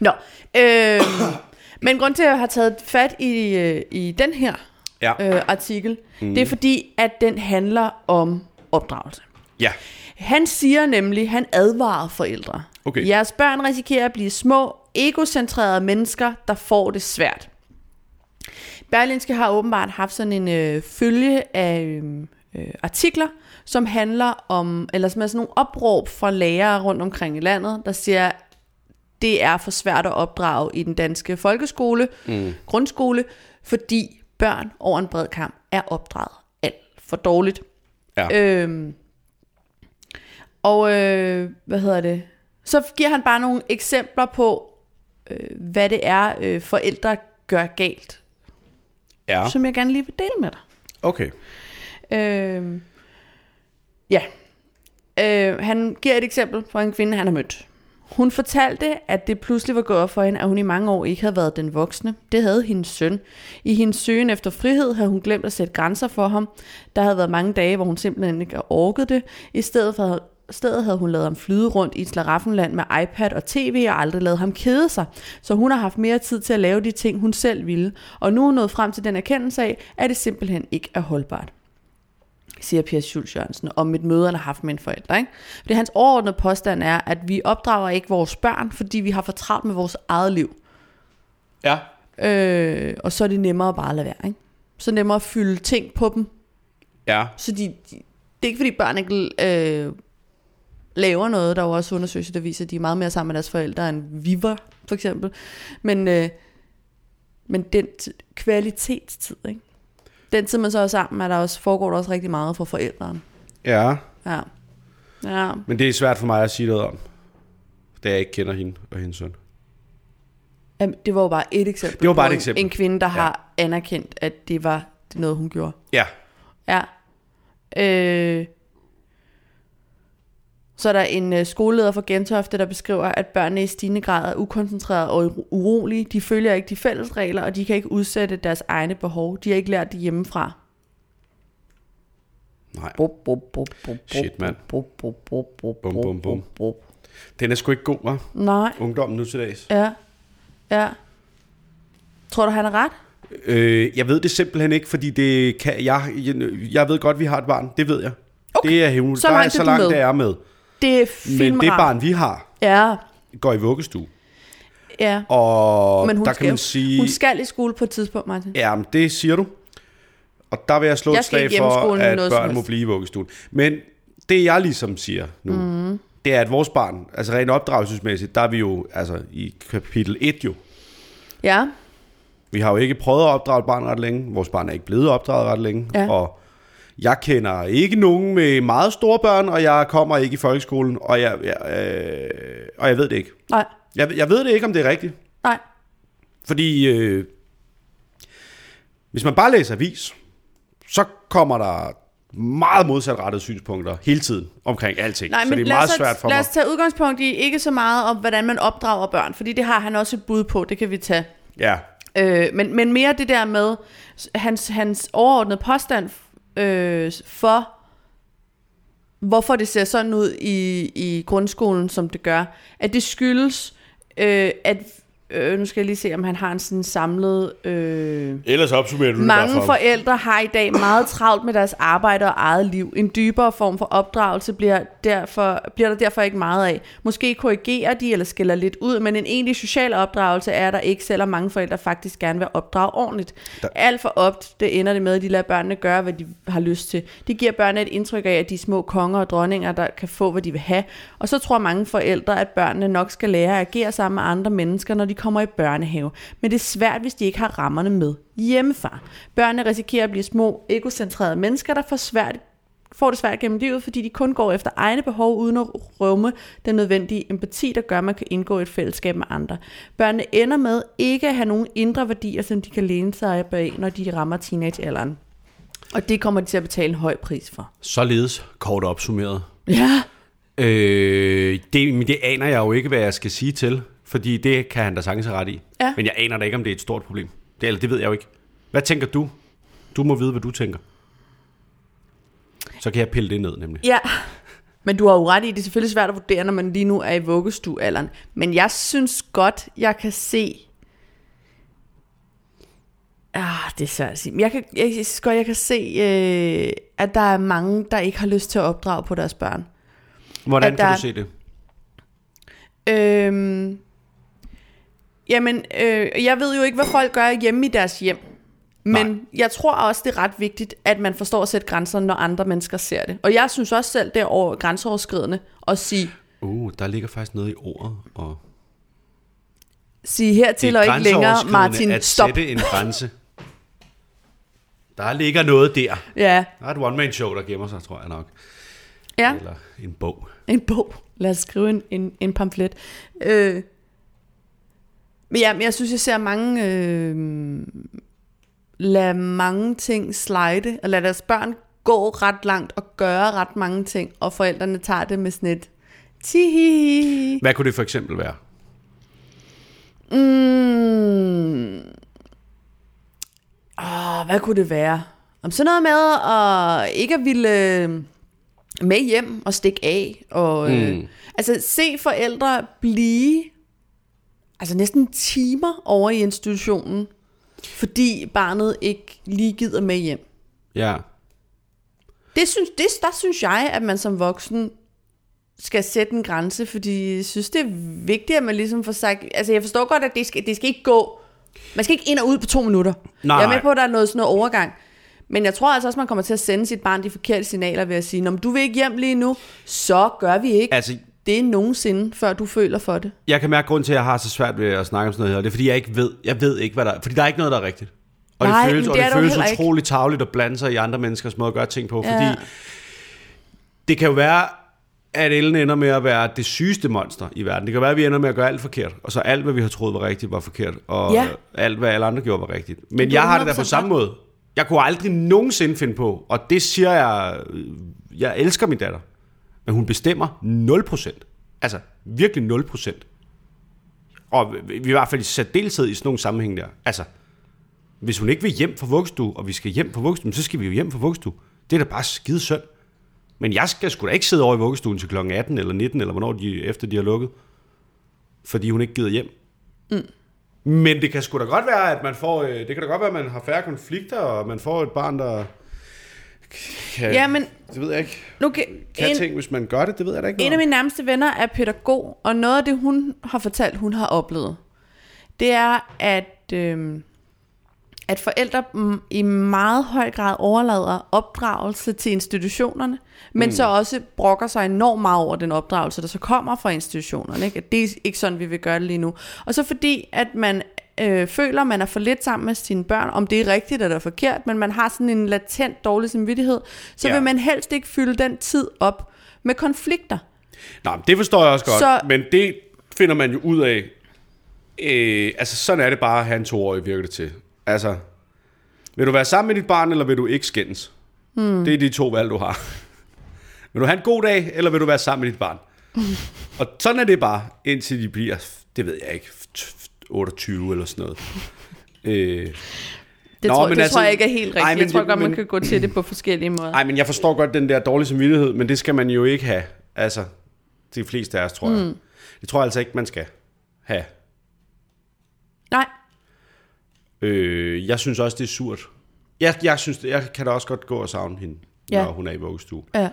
Nå, øh, men grund til, at jeg har taget fat i, øh, i den her Ja. øh, artikel, mm. det er fordi, at den handler om opdragelse. Ja. Han siger nemlig, han advarer forældre. Okay. Jeres børn risikerer at blive små, egocentrerede mennesker, der får det svært. Berlinske har åbenbart haft sådan en øh, følge af øh, øh, artikler, som handler om, eller som er sådan nogle opråb fra lærere rundt omkring i landet, der siger, det er for svært at opdrage i den danske folkeskole, mm. grundskole, fordi børn over en bred kamp er opdraget alt for dårligt. Ja. Øhm, og øh, hvad hedder det? Så giver han bare nogle eksempler på, øh, hvad det er, øh, forældre gør galt, ja. som jeg gerne lige vil dele med dig. Okay. Øh, ja. Øh, han giver et eksempel for en kvinde, han har mødt. Hun fortalte, at det pludselig var gået op for hende, at hun i mange år ikke havde været den voksne. Det havde hendes søn. I hendes søgen efter frihed havde hun glemt at sætte grænser for ham. Der havde været mange dage, hvor hun simpelthen ikke orket det. I stedet for stedet havde hun lavet ham flyde rundt i et slaraffenland med iPad og tv og aldrig lavet ham kede sig. Så hun har haft mere tid til at lave de ting, hun selv ville. Og nu er hun nået frem til den erkendelse af, at det simpelthen ikke er holdbart. siger Per Schultz Jørgensen, om et møde, han har haft med en forælder. Ikke? Fordi hans overordnede påstand er, at vi opdrager ikke vores børn, fordi vi har for travlt med vores eget liv. Ja. Øh, og så er det nemmere bare at lade være. Ikke? Så er nemmere at fylde ting på dem. Ja. Så de, de, det er ikke fordi børn ikke øh, laver noget. Der er jo også undersøgelser, der viser, at de er meget mere sammen med deres forældre, end vi var, for eksempel. Men, øh, men den kvalitetstid, ikke? Den tid, man så er sammen, er der også, foregår der også rigtig meget for forældrene. Ja. Ja. Ja. Men det er svært for mig at sige noget om. Da jeg ikke kender hende og hendes søn. Jamen, det var jo bare et eksempel. Det var bare et en- eksempel. En kvinde, der Ja. har anerkendt, at det var noget, hun gjorde. Ja. Ja. Øh, så er der en øh, skoleleder fra Gentofte, der beskriver, at børnene i stigende grad er ukoncentrerede og uro- urolige. De følger ikke de fælles regler, og de kan ikke udsætte deres egne behov. De har ikke lært det hjemmefra. Nej. Bup, bup, bup, bup, Shit, mand. Bup, bup, bup, bup, Bum, bum, bum. bup. Den er sgu ikke god, hva'? Nej, Ungdommen nu til dags. ja. Ja. Tror du, han er ret? Øh, jeg ved det simpelthen ikke, fordi det kan, jeg, jeg, jeg ved godt, vi har et barn. Det ved jeg. Okay. Det er hævn. Så langt er så langt, det er med. Det er Men det barn, vi har, Ja, går i vuggestue. ja. Og Men hun der skal, kan man sige... hun skal i skole på et tidspunkt, Martin. Ja, men det siger du. Og der vil jeg slå Jeg et slag for, at børn må blive i vuggestuen. Men det jeg ligesom siger nu, mm. det er, at vores barn, altså rent opdragelsesmæssigt, der er vi jo altså i kapitel 1 jo. Ja, Vi har jo ikke prøvet at opdrage et barn ret længe. Vores barn er ikke blevet opdraget ret længe. Ja. Og jeg kender ikke nogen med meget store børn, og jeg kommer ikke i folkeskolen, og jeg, jeg, øh, og jeg ved det ikke. nej, Jeg, jeg ved det ikke, om det er rigtigt. nej. Fordi øh, hvis man bare læser avis, så kommer der meget modsatrettede synspunkter hele tiden omkring alting. Nej, så men det er meget os, svært for lad os tage udgangspunkt i ikke så meget om, hvordan man opdrager børn, fordi det har han også et bud på, det kan vi tage. Ja, Øh, men, men mere det der med hans, hans overordnede påstand øh, for, hvorfor det ser sådan ud i, i grundskolen, som det gør, at det skyldes, øh, at øh, nu skal jeg lige se, om han har en sådan samlet... Øh, ellers opsummerer du det Mange bare for. forældre har i dag meget travlt med deres arbejde og eget liv. En dybere form for opdragelse bliver, derfor, bliver der derfor ikke meget af. Måske korrigerer de eller skiller lidt ud, men en egentlig social opdragelse er der ikke, selvom mange forældre faktisk gerne vil opdrage ordentligt. Der- Alt for opt, det ender det med, at de lader børnene gøre, hvad de har lyst til. Det giver børnene et indtryk af, at de små konger og dronninger, der kan få, hvad de vil have. Og så tror mange forældre, at børnene nok skal lære at agere sammen med andre mennesker, når de kommer i børnehave. Men det er svært, hvis de ikke har rammerne med hjemmefra. Børnene risikerer at blive små, egocentrerede mennesker, der får, svært, får det svært gennem livet, fordi de kun går efter egne behov, uden at rumme den nødvendige empati, der gør, at man kan indgå i et fællesskab med andre. Børnene ender med ikke at have nogen indre værdier, som de kan læne sig bag, når de rammer teenagealderen. Og det kommer de til at betale en høj pris for. Således kort opsummeret. Ja. Øh, det, men det aner jeg jo ikke, hvad jeg skal sige til, fordi det kan han da sagtens have ret i. Ja. Men jeg aner da ikke, om det er et stort problem. Det, eller det ved jeg jo ikke. Hvad tænker du? Du må vide, hvad du tænker. Så kan jeg pille det ned, nemlig. Ja, men du har jo ret i, det er selvfølgelig svært at vurdere, når man lige nu er i vuggestuealderen. Men jeg synes godt, jeg kan se... Ah, det er svært at sige. Men jeg, kan, jeg synes godt, jeg kan se, øh, at der er mange, der ikke har lyst til at opdrage på deres børn. Hvordan At kan der- du se det? Øhm, jamen, øh, jeg ved jo ikke, hvad folk gør hjemme i deres hjem. Men Nej. jeg tror også, det er ret vigtigt, at man forstår at sætte grænser, når andre mennesker ser det. Og jeg synes også selv, det er over grænseoverskridende at sige, Uh, der ligger faktisk noget i ordet. Og sige hertil og ikke længere, Martin, at stop. sætte en grænse. Der ligger noget der. Ja, Der er et one-man-show, der gemmer sig, tror jeg nok. ja, Eller en bog. en bog. Lad os skrive en, en, en pamflet. Øh, men ja, men jeg synes, jeg ser mange... Øh, lade mange ting slide, og lade deres børn gå ret langt og gøre ret mange ting, og forældrene tager det med sådan et tihi. Hvad kunne det for eksempel være? Mm. Åh, hvad kunne det være? Om sådan noget med at ikke at ville øh, med hjem og stikke af. Og, øh, Mm. Altså se forældre blive altså næsten timer over i institutionen, fordi barnet ikke lige gider med hjem. Ja. Det synes, det, der synes jeg, at man som voksen skal sætte en grænse, fordi jeg synes, det er vigtigt, at man ligesom får sagt... Altså, jeg forstår godt, at det skal, det skal ikke gå... Man skal ikke ind og ud på to minutter. Nej, jeg er med på, at der er noget sådan noget overgang. Men jeg tror altså også, man kommer til at sende sit barn de forkerte signaler ved at sige, om du vil ikke hjem lige nu, så gør vi ikke Altså, det er nogensinde, før du føler for det. jeg kan mærke grund til, at jeg har så svært ved at snakke om sådan noget her. Det er, fordi jeg ikke ved, jeg ved ikke, hvad der er. Fordi der er ikke noget, der er rigtigt. Og Nej, det føles, men og det det er der føles utroligt tavligt at blande sig i andre menneskers måde at gøre ting på. Fordi Ja. det kan jo være, at Ellen ender med at være det sygeste monster i verden. Det kan være, at vi ender med at gøre alt forkert. Og så alt, hvad vi har troet var rigtigt, var forkert. Og Ja. alt, hvad alle andre gjorde, var rigtigt. Men jeg har det da på 100% samme måde. Jeg kunne aldrig nogensinde finde på, og det siger jeg, jeg elsker min datter, men hun bestemmer 0%. Altså, virkelig 0%. Og vi i hvert fald i særdeleshed i sådan nogle sammenhæng der. Altså, hvis hun ikke vil hjem fra vuggestue, og vi skal hjem fra vuggestue, så skal vi jo hjem fra vuggestue. Det er da bare skide synd. Men jeg skal sgu da ikke sidde over i vuggestuen til kl. 18 eller 19, eller hvornår de, efter de har lukket. Fordi hun ikke gider hjem. Mm. Men det kan sgu da godt være, at man får... øh, Det kan da godt være, at man har færre konflikter, og man får et barn, der... Kan, Ja, men Det ved jeg ikke. nu kan, Kan en, ting, hvis man gør det, det ved jeg da ikke en af mine nærmeste venner er pædagog, og noget af det, hun har fortalt, hun har oplevet, det er, at, øh, at forældre i meget høj grad overlader opdragelse til institutionerne, men mm. så også brokker sig enormt meget over den opdragelse, der så kommer fra institutionerne. Ikke? At det er ikke sådan, vi vil gøre det lige nu. Og så fordi, at man øh, føler, man er for lidt sammen med sine børn, om det er rigtigt eller forkert, men man har sådan en latent dårlig samvittighed, så Ja. vil man helst ikke fylde den tid op med konflikter. Men det forstår jeg også godt, Så- men det finder man jo ud af. Øh, altså, sådan er det bare at have en toårig, virker det til. Altså, vil du være sammen med dit barn, eller vil du ikke skændes? Hmm. Det er de to valg, du har. Vil du have en god dag, eller vil du være sammen med dit barn? Og sådan er det bare, indtil de bliver, det ved jeg ikke, 28 eller sådan noget. Øh, Det, Nå, tror, men det altså- tror jeg ikke er helt rigtigt. Ej, men jeg tror godt, man kan gå til det på forskellige måder. Nej, men jeg forstår godt den der dårlige samvittighed, men det skal man jo ikke have. Altså, de fleste af os, tror jeg. Det tror jeg altså ikke, man skal have. Nej, Øh, jeg synes også, det er surt. Jeg, jeg, synes, jeg kan da også godt gå og savne hende, Ja. når hun er i vuggestue. ja,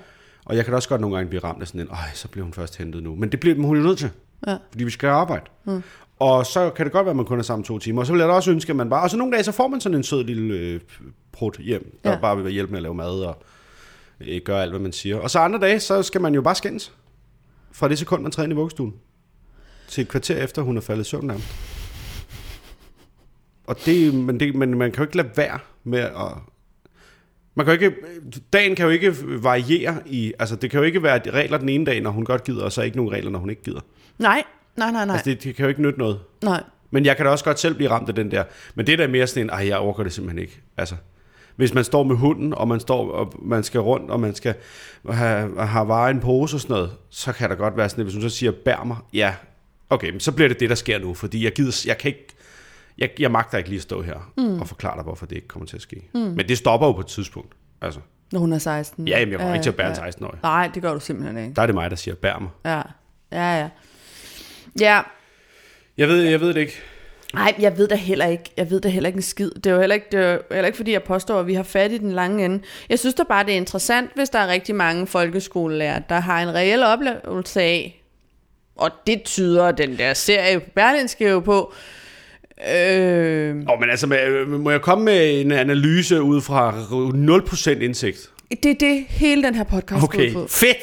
Og jeg kan da også godt nogle gange blive ramt af sådan en, ej, så bliver hun først hentet nu. Men det bliver hun er jo nødt til, ja. fordi vi skal arbejde. Mm. Og så kan det godt være, at man kun er sammen to timer. Og så vil jeg da også ønske, at man bare... Og så nogle dage, så får man sådan en sød lille øh, prut hjem, der Ja. ja. bare vil hjælpe med at lave mad og øh, gøre alt, hvad man siger. Og så andre dage, så skal man jo bare skændes. Fra det sekund, man træder ind i vuggestuen. Til et kvarter efter, hun er faldet i søvn nærmest. Og det, men, det, men man kan jo ikke lade være med at... Man kan jo ikke, dagen kan jo ikke variere i... Altså, det kan jo ikke være regler den ene dag, når hun godt gider, og så ikke nogen regler, når hun ikke gider. Nej, nej, nej, nej. Altså, det, det kan jo ikke nytte noget. nej. Men jeg kan da også godt selv blive ramt af den der. Men det der er mere sådan en, ej, jeg overgår det simpelthen ikke. Altså, hvis man står med hunden, og man står og man skal rundt, og man skal have, have varer en pose og sådan noget, så kan der godt være sådan, at hvis hun så siger, bær mig, ja, okay, men så bliver det det, der sker nu, fordi jeg gider, jeg kan ikke, jeg, jeg magter ikke lige at stå her mm. og forklare dig, hvorfor det ikke kommer til at ske. Mm. Men det stopper jo på et tidspunkt. Altså, Når hun er 16. ja, jamen, jeg kommer ikke til at bære en 16-årig. Nej, det gør du simpelthen ikke. Der er det mig, der siger, bær mig. Ja, ja, ja. Ja, Jeg ved, jeg ved det ikke. Nej, jeg ved da heller ikke. Jeg ved da heller ikke en skid. Det er jo heller ikke, det er jo heller ikke fordi jeg påstår, at vi har fat i den lange ende. Jeg synes da bare, det er interessant, hvis der er rigtig mange folkeskolelærer, der har en reel oplevelse af, og det tyder den der serie på Berlinske jo på, øh, Åh, men altså, må- jeg komme med en analyse ud fra 0% indsigt? det er det, hele den her podcast Okay, ud på. fedt!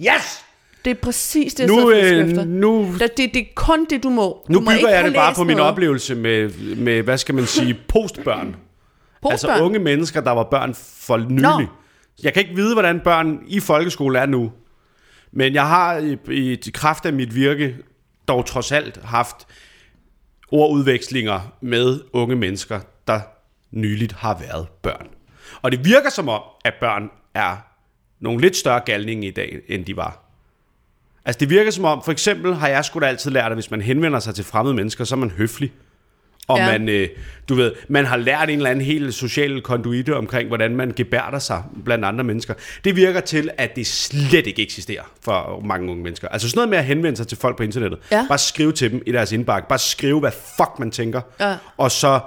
Yes! Det er præcis det, jeg Nu, øh, efter. nu, Det, det, det er kun det, du må. nu du må ikke bygger jeg det bare på min noget. oplevelse med, med, hvad skal man sige, postbørn. Altså Postbørn. unge mennesker, der var børn for nylig. Nå. Jeg kan ikke vide, hvordan børn i folkeskole er nu. Men jeg har i, i, i kraft af mit virke dog trods alt haft ordudvekslinger med unge mennesker, der nyligt har været børn. Og det virker som om, at børn er nogle lidt større galninge i dag, end de var. Altså det virker som om, for eksempel har jeg sgu da altid lært, at hvis man henvender sig til fremmede mennesker, så er man høflig. Og Ja. man, øh, du ved, man har lært en eller anden helt social konduite omkring, hvordan man gebærder sig blandt andre mennesker. Det virker til, at det slet ikke eksisterer for mange unge mennesker. Altså sådan noget med at henvende sig til folk på internettet. Ja. Bare skrive til dem i deres indbakke. Bare skrive, hvad fuck man tænker. Ja. Og så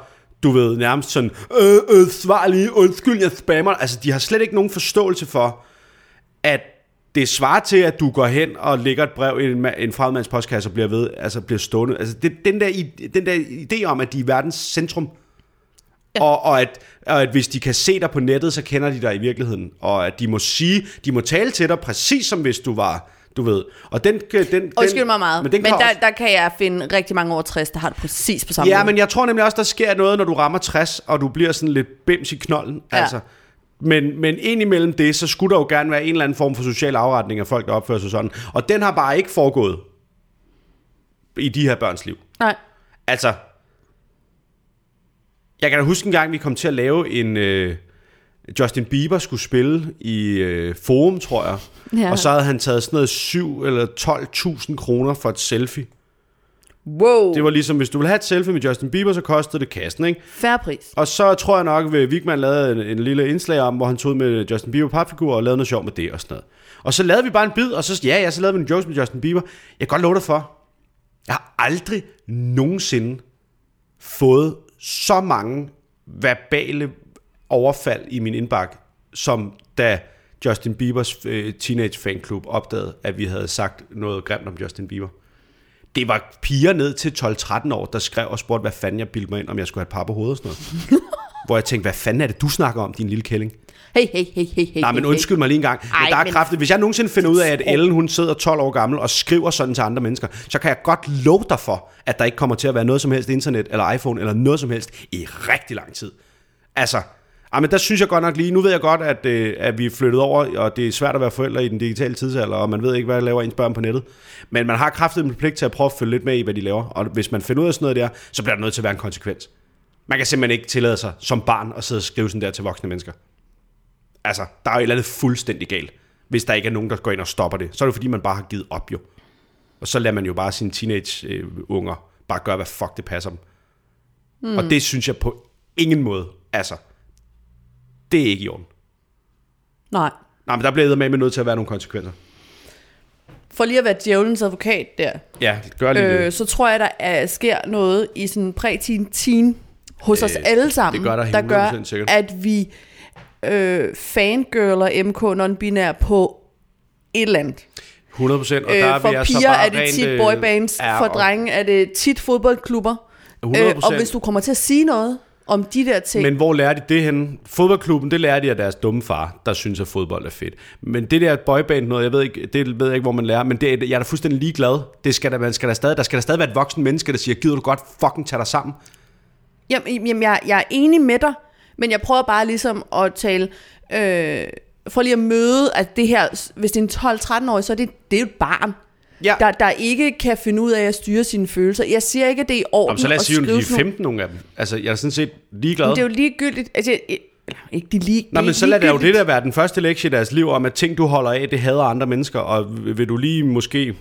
du ved, nærmest sådan, øh, øh, svar lige, undskyld, jeg spammer. Altså, de har slet ikke nogen forståelse for, at det svarer til, at du går hen og lægger et brev i en, en postkasse og bliver ved, altså bliver stående. Altså, det, den, der, den der idé om, at de er verdens centrum, ja. og, og, at, og at hvis de kan se dig på nettet, så kender de dig i virkeligheden. Og at de må sige, de må tale til dig præcis som hvis du var, du ved. Og den, den, den Undskyld mig meget, men, den men der, også- der kan jeg finde rigtig mange over 60, der har det præcis på samme Ja, måde. men jeg tror nemlig også, der sker noget, når du rammer 60, og du bliver sådan lidt bims i knolden. Ja. Ja. Altså. Men, men indimellem det, så skulle der jo gerne være en eller anden form for social afretning af folk, der opfører sig sådan. Og den har bare ikke foregået i de her børns liv. Nej. Altså, jeg kan da huske en gang, vi kom til at lave en... Øh, Justin Bieber skulle spille i øh, Forum, tror jeg. Ja. Og så havde han taget sådan noget 7 eller 12.000 kroner for et selfie. Wow, Det var ligesom, hvis du ville have et selfie med Justin Bieber, så kostede det kassen, ikke? færre pris. Og så tror jeg nok, at Vigman lavede en, en lille indslag om, hvor han tog med Justin Bieber papfigur og lavede noget sjov med det og sådan noget. Og så lavede vi bare en bid, og så, ja, ja, så lavede vi en jokes med Justin Bieber. Jeg kan godt love dig for, jeg har aldrig nogensinde fået så mange verbale overfald i min indbakke, som da Justin Biebers øh, teenage fanklub opdagede, at vi havde sagt noget grimt om Justin Bieber. Det var piger ned til 12-13 år, der skrev og spurgte, hvad fanden jeg bildte mig ind, om jeg skulle have et par på hovedet og sådan noget. Hvor jeg tænkte, hvad fanden er det, du snakker om, din lille kælling? Hey, hey, hey, hey, hey. Nej, men undskyld mig lige en gang. Men Ej, der er men- kraftigt. Hvis jeg nogensinde finder ud af, at Ellen hun sidder 12 år gammel og skriver sådan til andre mennesker, så kan jeg godt love dig for, at der ikke kommer til at være noget som helst internet eller iPhone eller noget som helst i rigtig lang tid. Altså, ej, men der synes jeg godt nok lige, nu ved jeg godt, at, øh, at vi er flyttet over, og det er svært at være forældre i den digitale tidsalder, og man ved ikke, hvad laver ens børn på nettet. Men man har kraftigt en pligt til at prøve at følge lidt med i, hvad de laver. Og hvis man finder ud af sådan noget der, så bliver der nødt til at være en konsekvens. Man kan simpelthen ikke tillade sig som barn at sidde og skrive sådan der til voksne mennesker. Altså, der er jo et eller andet fuldstændig galt, hvis der ikke er nogen, der går ind og stopper det. Så er det fordi, man bare har givet op jo. Og så lader man jo bare sine teenage-unger bare gøre, hvad fuck det passer dem. Mm. Og det synes jeg på ingen måde, altså, det er ikke i orden. Nej. Nej, men der bliver med med nødt til at være nogle konsekvenser. For lige at være djævelens advokat der, Ja, gør lige øh, øh, så tror jeg, der er, sker noget i sådan præ-teen teen hos os Øh, alle sammen, det gør der der 100% gør, sikkert. at vi øh, fangirler MK non-binær på et eller andet. 100 procent, og der Øh, er for vi altså piger bare er det tit øh, boybands, ja, for drenge er det tit fodboldklubber. 100%. Øh, og hvis du kommer til at sige noget om de der ting, Men hvor lærer de det henne? Fodboldklubben, det lærer de af deres dumme far, der synes, at fodbold er fedt. Men det der boyband noget, jeg ved ikke, det ved jeg ikke, hvor man lærer, men det, jeg er da fuldstændig ligeglad. Det skal der, man skal der, stadig, der skal der stadig være et voksen menneske, der siger, gider du godt fucking tage dig sammen? Jamen, jamen jeg, jeg er enig med dig, men jeg prøver bare ligesom at tale... Øh, for lige at møde, at det her, hvis det er en 12-13-årig, så er det, det er jo et barn, Ja. der, der ikke kan finde ud af at styre sine følelser. Jeg siger ikke, at det er i orden Om, så lad os at sige, at de er sådan nogle- 15, nogle af dem. Altså, jeg er sådan set ligeglad. Men det er jo ligegyldigt. Altså, eller, ikke de lige, Nej, men så lad det jo det der være den første lektie i deres liv, om at ting, du holder af, det hader andre mennesker, og vil du lige måske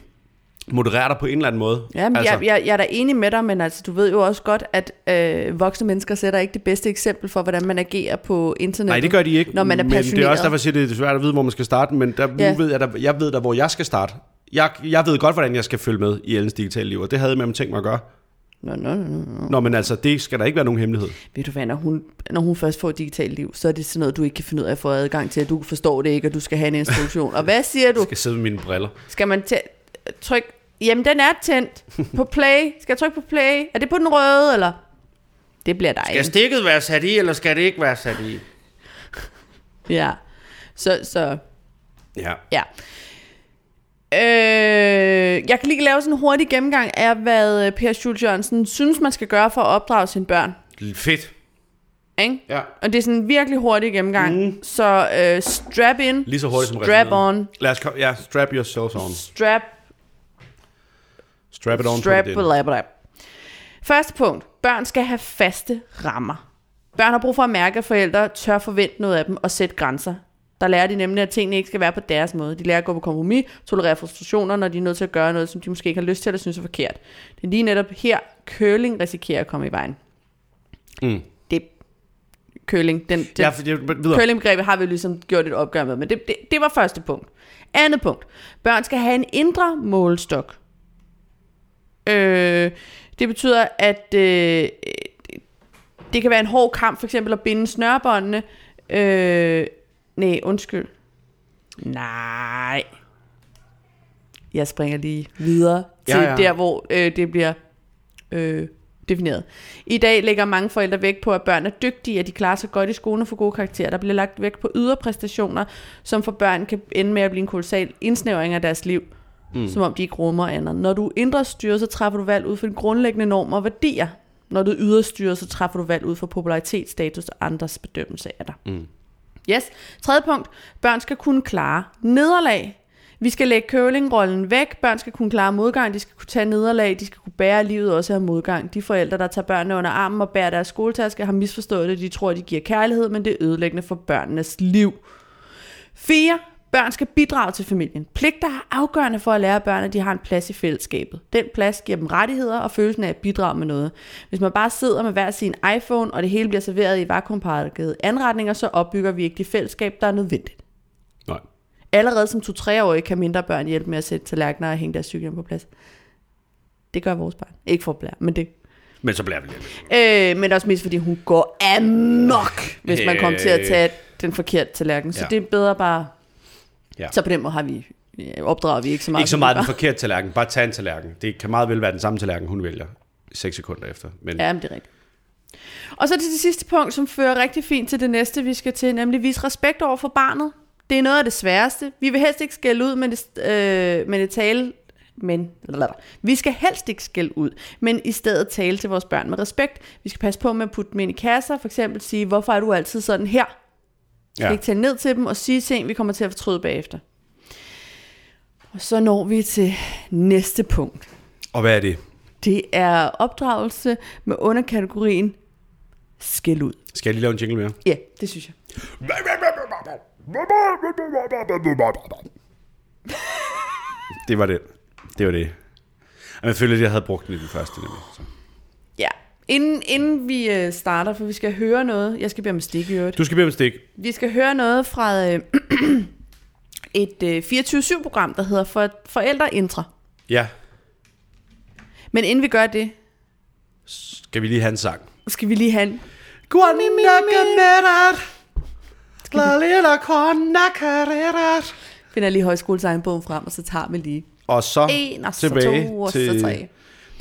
moderere dig på en eller anden måde? Ja, men altså, jeg, jeg, jeg er da enig med dig, men altså, du ved jo også godt, at øh, voksne mennesker sætter ikke det bedste eksempel for, hvordan man agerer på internettet. Nej, det gør de ikke. Når man er men det er også derfor, siger, det er svært at vide, hvor man skal starte, men der, Ja. nu ved jeg, der, jeg ved der, hvor jeg skal starte. Jeg, jeg ved godt, hvordan jeg skal følge med i Ellens digitale liv, og det havde jeg med dem tænkt mig at gøre. Nå, nå, nå, nå. Nå, men altså, det skal der ikke være nogen hemmelighed. Ved du hvad, når hun, når hun først får et digitalt liv, så er det sådan noget, du ikke kan finde ud af at få adgang til, at du forstår det ikke, og du skal have en instruktion. Og hvad siger du? Jeg skal sidde med mine briller. Skal man tæ- trykke... Jamen, den er tændt på play. Skal jeg trykke på play? Er det på den røde, eller? Det bliver dig. stikket være sat i, eller skal det ikke være sat i? Ja. Så, så Ja. Ja. Øh, jeg kan lige lave sådan en hurtig gennemgang af, hvad øh, Per Schultz Jørgensen synes, man skal gøre for at opdrage sine børn. Fedt. Ikke? Ja. Og det er sådan en virkelig hurtig gennemgang. Mm. Så øh, strap in, Lige så hurtigt som strap on, Lad os komme, ja, strap yourselves on. strap, Strap it on. strap, it blah. Første punkt. Børn skal have faste rammer. Børn har brug for at mærke, at forældre tør forvente noget af dem og sætte grænser. Der lærer de nemlig, at tingene ikke skal være på deres måde. De lærer at gå på kompromis, tolerere frustrationer, når de er nødt til at gøre noget, som de måske ikke har lyst til eller synes er forkert. Det er lige netop her, curling risikerer at komme i vejen. Mm. Det curling, den, den Ja, for jeg, curlingbegrebet har vi jo ligesom gjort et opgør med, men det, det, det var første punkt. Andet punkt. Børn skal have en indre målestok. Øh, det betyder, at øh, det kan være en hård kamp, for eksempel at binde snørbåndene. Øh, nej, undskyld. Nej. Jeg springer lige videre til Ja, ja, der, hvor øh, det bliver øh, defineret. I dag lægger mange forældre vægt på, at børn er dygtige, at de klarer sig godt i skolen og får gode karakterer. Der bliver lagt vægt på ydre præstationer, som for børn kan ende med at blive en kolossal indsnævring af deres liv, mm. som om de ikke rummer andet. Når du er indre styrer, så træffer du valg ud fra de grundlæggende normer og værdier. Når du er ydre styrer, så træffer du valg ud fra popularitet, status og andres bedømmelse af dig. Mm. Yes. Tredje punkt. Børn skal kunne klare nederlag. Vi skal lægge curlingrollen væk. Børn skal kunne klare modgang. De skal kunne tage nederlag. De skal kunne bære livet også af modgang. De forældre, der tager børnene under armen og bærer deres skoletaske, har misforstået det. De tror, de giver kærlighed, men det er ødelæggende for børnenes liv. 4. Børn skal bidrage til familien. Pligter er afgørende for at lære børn, at de har en plads i fællesskabet. Den plads giver dem rettigheder og følelsen af at bidrage med noget. Hvis man bare sidder med hver sin iPhone, og det hele bliver serveret i vakuumpakkede anretninger, så opbygger vi ikke det fællesskab, der er nødvendigt. Nej. Allerede som 2-3-årige kan mindre børn hjælpe med at sætte tallerkener og hænge deres cykelhjem på plads. Det gør vores barn. Ikke for at blære, men det. Men så bliver vi lidt. Øh, men også mest fordi hun går amok, hvis man kommer til at tage den forkerte tallerken. Så ja. det er bedre bare... Ja. Så på den måde har vi, ja, opdrager vi ikke så meget. Ikke så meget den forkerte tallerken. Bare tag en tallerken. Det kan meget vel være den samme tallerken, hun vælger 6 sekunder efter. Men Ja, men det er rigtigt. Og så til det sidste punkt, som fører rigtig fint til det næste, vi skal til, nemlig vise respekt over for barnet. Det er noget af det sværeste. Vi vil helst ikke skælde ud, men det, øh, men det tale... Men vi skal helst ikke skælde ud, men i stedet tale til vores børn med respekt. Vi skal passe på med at putte dem ind i kasser, for eksempel sige, hvorfor er du altid sådan her? Vi skal ja. ikke tale ned til dem og sige ting, vi kommer til at fortryde bagefter. Og så når vi til næste punkt. Og hvad er det? Det er opdragelse med underkategorien skæld ud. Skal jeg lige lave en jingle mere? Ja, det synes jeg. Det var det. Det var det. Og jeg føler, at jeg havde brugt den i den første. Nemlig. Så. Ja. Inden, inden vi øh, starter, for vi skal høre noget. Jeg skal bede om stik i øvrigt. Du skal bede om stik. Vi skal høre noget fra øh, et øh, 24-7-program, der hedder for, Forældreintra. Ja. Men inden vi gør det, Skal vi lige have en sang? skal vi lige have en... Finder lige højskolesangbogen frem, og så tager vi lige Og så en, og så tilbage to, og til så tre.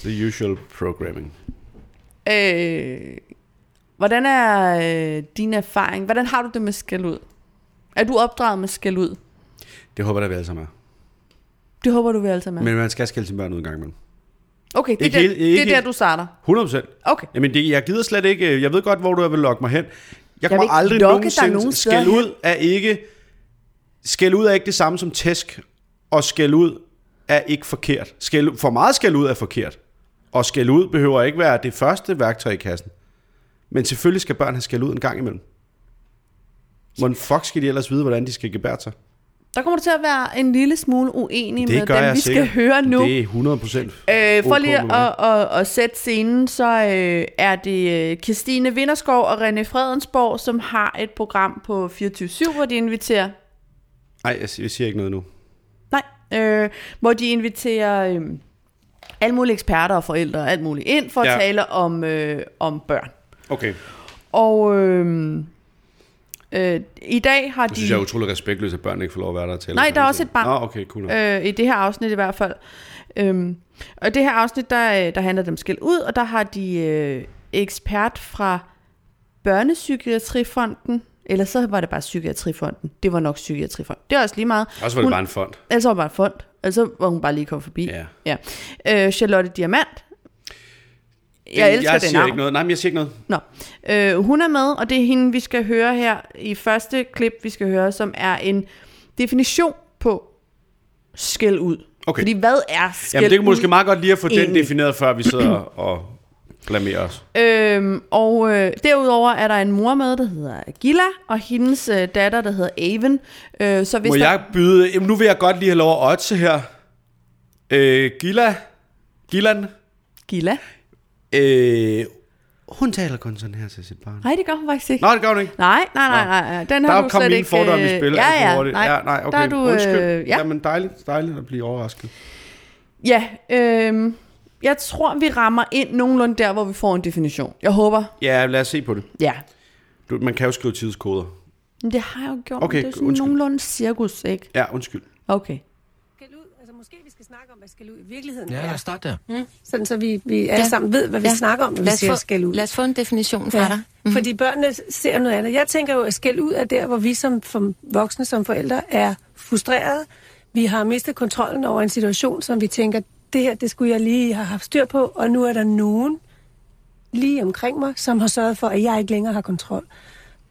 the usual programming. Øh, hvordan er øh, din erfaring? Hvordan har du det med skæld ud? Er du opdraget med skæld ud? Det håber jeg, vi alle sammen er. Det håber du vil altså med. Men man skal skælde sine børn ud en gang imellem. Okay, det er, Ikke der, helt- det ikke er der, du starter. 100 procent. Okay. Jamen, det, jeg gider slet ikke... Jeg ved godt, hvor du vil lokke mig hen. Jeg kommer ikke aldrig nogensinde... nogen skæld ud er ikke... Skæld ud er ikke det samme som tæsk. Og skæld ud er ikke forkert. Skæld, for meget skæld ud er forkert. Og skæld ud behøver ikke være det første værktøj i kassen. Men selvfølgelig skal børn have skæld ud en gang imellem. Hvordan fuck skal de ellers vide, hvordan de skal gebære sig? Der kommer du til at være en lille smule uenig Det med dem, vi sikkert. skal høre nu. Det er 100 procent. Øh, for lige mig. at, at, at sætte scenen, så øh, er det øh, Christine Vinderskov og René Fredensborg, som har et program på 24-7, hvor de inviterer... Nej, jeg siger- jeg siger ikke noget nu. Nej, øh, hvor de inviterer øh, alle mulige eksperter og forældre og alt muligt ind for at Ja. tale om, øh, om børn. Okay. Og øh, øh, i dag har de... synes, jeg er utrolig respektløs, at børn ikke får lov at være der og tale. Nej, der er også et barn. Nå, okay, cool. øh, i det her afsnit i hvert fald. Øhm, og det her afsnit, der, øh, der handler dem skæld ud, og der har de øh, ekspert fra Børnepsykiatrifonden, eller så var det bare Psykiatrifonden. Det var nok Psykiatrifonden. Det er også lige meget. Også var det hun- bare en fond. Ellers var det bare en fond. Altså var hun bare lige kommet forbi. Ja. ja. Øh, Charlotte Diamant. Jeg elsker jeg det siger navn. ikke noget. Nej, men jeg siger ikke noget. Nå. Øh, hun er med, og det er hende, vi skal høre her i første klip, vi skal høre, som er en definition på skæld ud. Okay. Fordi hvad er skæld Jamen, det er måske meget godt lige at få den egentlig. defineret, før vi sidder og blamerer os. Øhm, og øh, derudover er der en mor med, der hedder Gilla, og hendes øh, datter, der hedder Aven. Øh, så hvis Må der, jeg byde... Jamen, nu vil jeg godt lige have lov at oddse her. Øh, Gilla... Gillan... Gilla? Øh, hun taler kun sådan her til sit barn. Nej, det gør hun faktisk ikke. Nå, det gør hun ikke. Nej, nej, nej, nej, nej. Den Der har du kom slet mine ikke... fordomme i øh, spil. Ja, ja, nej. ja, nej, okay. Der er du, Undskyld. øh, ja. Jamen, dejligt, dejligt at blive overrasket. Ja, øhm, jeg tror, vi rammer ind nogenlunde der, hvor vi får en definition. Jeg håber. Ja, lad os se på det. Ja. Du, man kan jo skrive tidskoder. Men det har jeg jo gjort. Okay, det er sådan undskyld. nogenlunde cirkus, ikke? Ja, undskyld. Okay. Skæld ud. Altså, måske vi skal snakke om, hvad skæld ud i virkeligheden Ja, lad er. os starte der. Sådan, så vi, vi alle sammen ved, hvad vi snakker om, når vi siger få, skæld ud. lad os få en definition fra Ja, dig. mm-hmm. fordi børnene ser noget andet. Jeg tænker jo, at skæld ud er der, hvor vi som, som voksne, som forældre, er frustrerede. Vi har mistet kontrollen over en situation, som vi tænker, det her, det skulle jeg lige have haft styr på, og nu er der nogen lige omkring mig, som har sørget for, at jeg ikke længere har kontrol.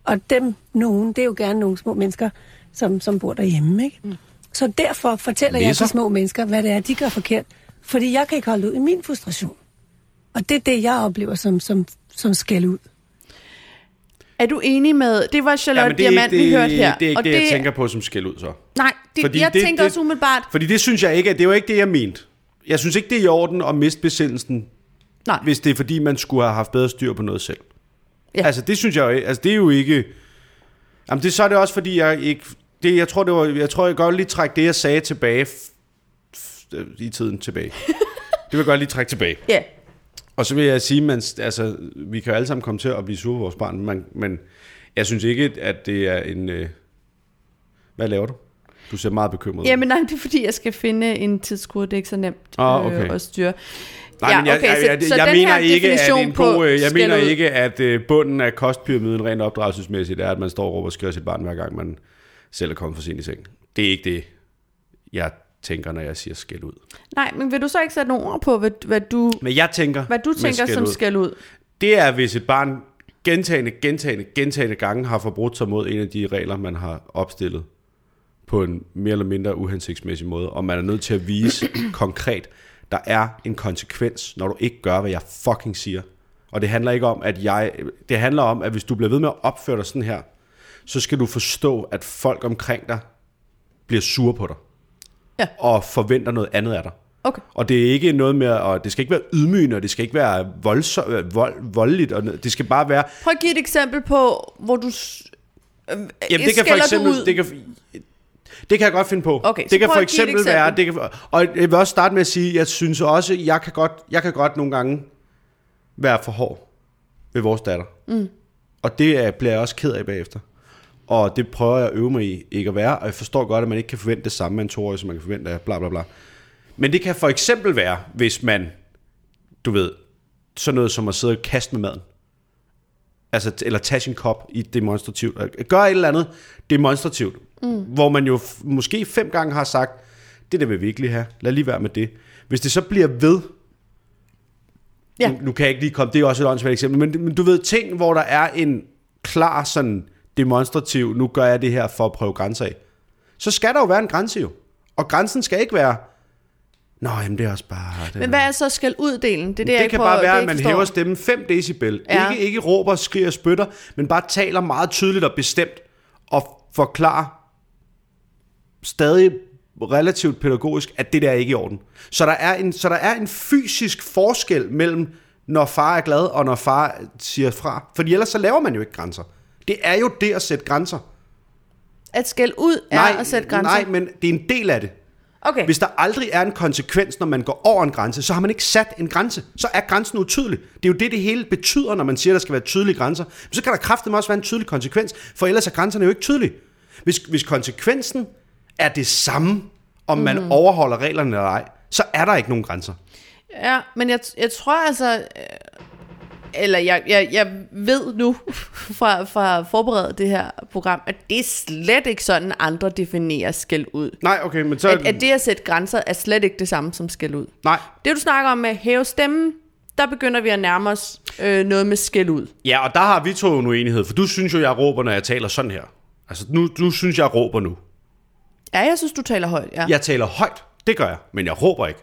Og dem, nogen, det er jo gerne nogle små mennesker, som, som bor derhjemme, ikke? Mm. Så derfor fortæller jeg Nisser. de små mennesker, hvad det er, de gør forkert. Fordi jeg kan ikke holde ud i min frustration. Og det er det, jeg oplever som, som, som skæld ud. Er du enig med... Det var Charlotte det er Diamant, ikke vi det, hørte her. det er ikke og det, jeg tænker på som skæld ud så. Nej, det, Fordi jeg det- tænkte det- også umiddelbart... Fordi det synes jeg ikke, at det var ikke det, jeg mente. Jeg synes ikke, det er i orden at miste besindelsen, Nej, hvis det er fordi, man skulle have haft bedre styr på noget selv. Ja. Altså, det synes jeg jo. Altså, det er jo ikke... Jamen, det, så er det også, fordi jeg ikke... Det, jeg tror, det var, jeg tror, jeg godt lige trække det, jeg sagde tilbage i tiden tilbage. det vil jeg godt lige trække tilbage. ja. Og så vil jeg sige, man, altså, vi kan jo alle sammen komme til at blive sure på vores barn, men, men jeg synes ikke, at det er en... Øh... Hvad laver du? Du ser meget bekymret ud. Jamen nej, det er fordi, jeg skal finde en tidskode. Det er ikke så nemt Ah, okay. øh, at styre. Nej, Ja, men jeg, okay, jeg, jeg, så jeg den mener ikke, at en på øh, jeg skæld mener ud. ikke, at øh, bunden af kostpyramiden rent opdragelsesmæssigt er, at man står og råber og skriver sit barn, hver gang man selv er kommet for sent i seng. Det er ikke det, jeg tænker, når jeg siger skæld ud. Nej, men vil du så ikke sætte nogle ord på, hvad, hvad, du, Men jeg tænker, hvad du tænker skæld som ud, skal ud? det er, hvis et barn gentagende, gentagende, gentagende gange har forbrudt sig mod en af de regler, man har opstillet på en mere eller mindre uhensigtsmæssig måde, og man er nødt til at vise konkret, der er en konsekvens, når du ikke gør, hvad jeg fucking siger. Og det handler ikke om, at jeg... Det handler om, at hvis du bliver ved med at opføre dig sådan her, så skal du forstå, at folk omkring dig bliver sure på dig. Ja. Og forventer noget andet af dig. Okay. Og det er ikke noget med, og det skal ikke være ydmygende, og det skal ikke være voldso, øh, vold, voldeligt, og det skal bare være, Prøv at give et eksempel på, hvor du... Øh, Jamen, det kan for eksempel, det kan, det kan jeg godt finde på. Okay, det kan for et eksempel være, det eksempel. kan, og jeg vil også starte med at sige, jeg synes også, jeg kan godt, jeg kan godt nogle gange være for hård ved vores datter. Mm. Og det er, bliver jeg også ked af bagefter. Og det prøver jeg at øve mig i ikke at være, og jeg forstår godt, at man ikke kan forvente det samme af en toårig, som man kan forvente af bla bla bla. Men det kan for eksempel være, hvis man, du ved, sådan noget som at sidde og kaste med maden. Altså, eller tage sin kop i demonstrativt. Gør et eller andet demonstrativt. Mm. Hvor man jo måske fem gange har sagt, det der vil vi lige have. Lad lige være med det. Hvis det så bliver ved, Ja. nu, nu kan jeg ikke lige komme, det er også et åndssvagt eksempel, men, men du ved, ting, hvor der er en klar sådan demonstrativ, nu gør jeg det her for at prøve grænser af, så skal der jo være en grænse jo. Og grænsen skal ikke være, nå, jamen det er også bare... Det, Men hvad er så skal ud-delen? Det, er det, jeg det ikke kan prøver- bare være, jeg at man forstår. hæver stemmen 5 decibel. Ja. Ikke, ikke råber, skriger spytter, men bare taler meget tydeligt og bestemt og forklarer stadig relativt pædagogisk, at det der er ikke i orden. Så der er en, så der er en fysisk forskel mellem, når far er glad, og når far siger fra. Fordi ellers så laver man jo ikke grænser. Det er jo det at sætte grænser. At skæld ud er at sætte grænser? nej, men det er en del af det. Okay. Hvis der aldrig er en konsekvens, når man går over en grænse, så har man ikke sat en grænse. Så er grænsen utydelig. Det er jo det, det hele betyder, når man siger, at der skal være tydelige grænser. Men så kan der kraftigt også være en tydelig konsekvens, for ellers er grænserne jo ikke tydelige. Hvis, hvis konsekvensen er det samme, om man Mhm. overholder reglerne eller ej, så er der ikke nogen grænser. Ja, men jeg, jeg tror altså... øh, Eller jeg, jeg, jeg ved nu fra, fra at forberede det her program, at det er slet ikke sådan, andre definerer skæld ud. Nej, okay, men så... At, at det at sætte grænser er slet ikke det samme som skæld ud. Nej. Det du snakker om med hæve stemmen, der begynder vi at nærme os øh, noget med skæld ud. Ja, og der har vi to en uenighed, for du synes jo, jeg råber, når jeg taler sådan her. Altså, nu, du synes, jeg råber nu. Ja, jeg synes, du taler højt. Ja. Jeg taler højt, det gør jeg, men jeg råber ikke.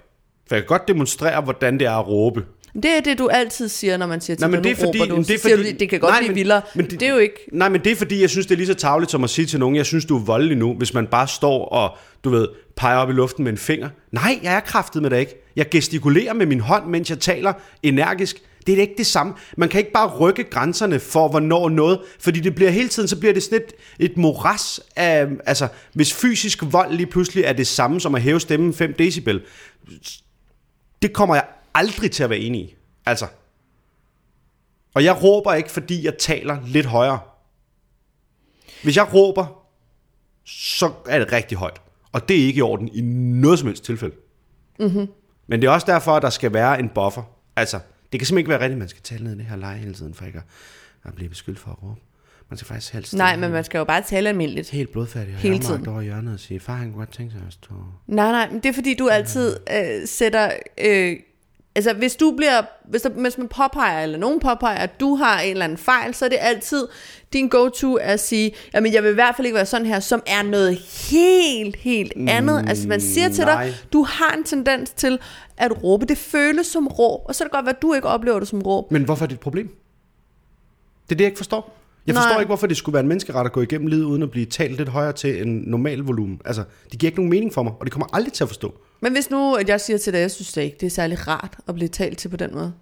For jeg kan godt demonstrere, hvordan det er at råbe. Det er det, du altid siger, når man siger til Nej, men dig, det er fordi, du. det er fordi, du, det kan godt nej, blive men- vildere. men det, det er jo ikke... Nej, men det er fordi, jeg synes, det er lige så tageligt som at sige til nogen, jeg synes, du er voldelig nu, hvis man bare står og, du ved, peger op i luften med en finger. Nej, jeg er kraftet med det ikke. Jeg gestikulerer med min hånd, mens jeg taler energisk. Det er da ikke det samme. Man kan ikke bare rykke grænserne for, hvornår noget, fordi det bliver hele tiden, så bliver det sådan et, et moras af, altså, hvis fysisk vold lige pludselig er det samme som at hæve stemmen 5 decibel, det kommer jeg aldrig til at være enig i. Altså. Og jeg råber ikke, fordi jeg taler lidt højere. Hvis jeg råber, så er det rigtig højt. Og det er ikke i orden i noget som helst tilfælde. Mm-hmm. Men det er også derfor, at der skal være en buffer. Altså, det kan simpelthen ikke være rigtigt, at man skal tale ned i det her leje hele tiden, for ikke at, at blive beskyldt for at råbe. Man skal faktisk helst Nej, men man skal jo bare tale almindeligt. helt blodfattig og Hele tiden. over hjørnet og sige, far han kunne godt tænke sig at stå... Nej, nej, men det er fordi, du altid øh, sætter... Øh, altså, hvis du bliver... Hvis, der, hvis man påpeger, eller nogen påpeger, at du har en eller anden fejl, så er det altid din go-to at sige, jamen, jeg vil i hvert fald ikke være sådan her, som er noget helt, helt andet. Mm, altså, man siger til nej. dig, du har en tendens til at råbe. Det føles som råb, og så er det godt at du ikke oplever det som råb. Men hvorfor er det et problem? Det er det, jeg ikke forstår. Jeg Nej. forstår ikke, hvorfor det skulle være en menneskeret at gå igennem livet, uden at blive talt lidt højere til en normal volumen. Altså, det giver ikke nogen mening for mig, og det kommer aldrig til at forstå. Men hvis nu, at jeg siger til dig, jeg synes da ikke, det er særlig rart at blive talt til på den måde.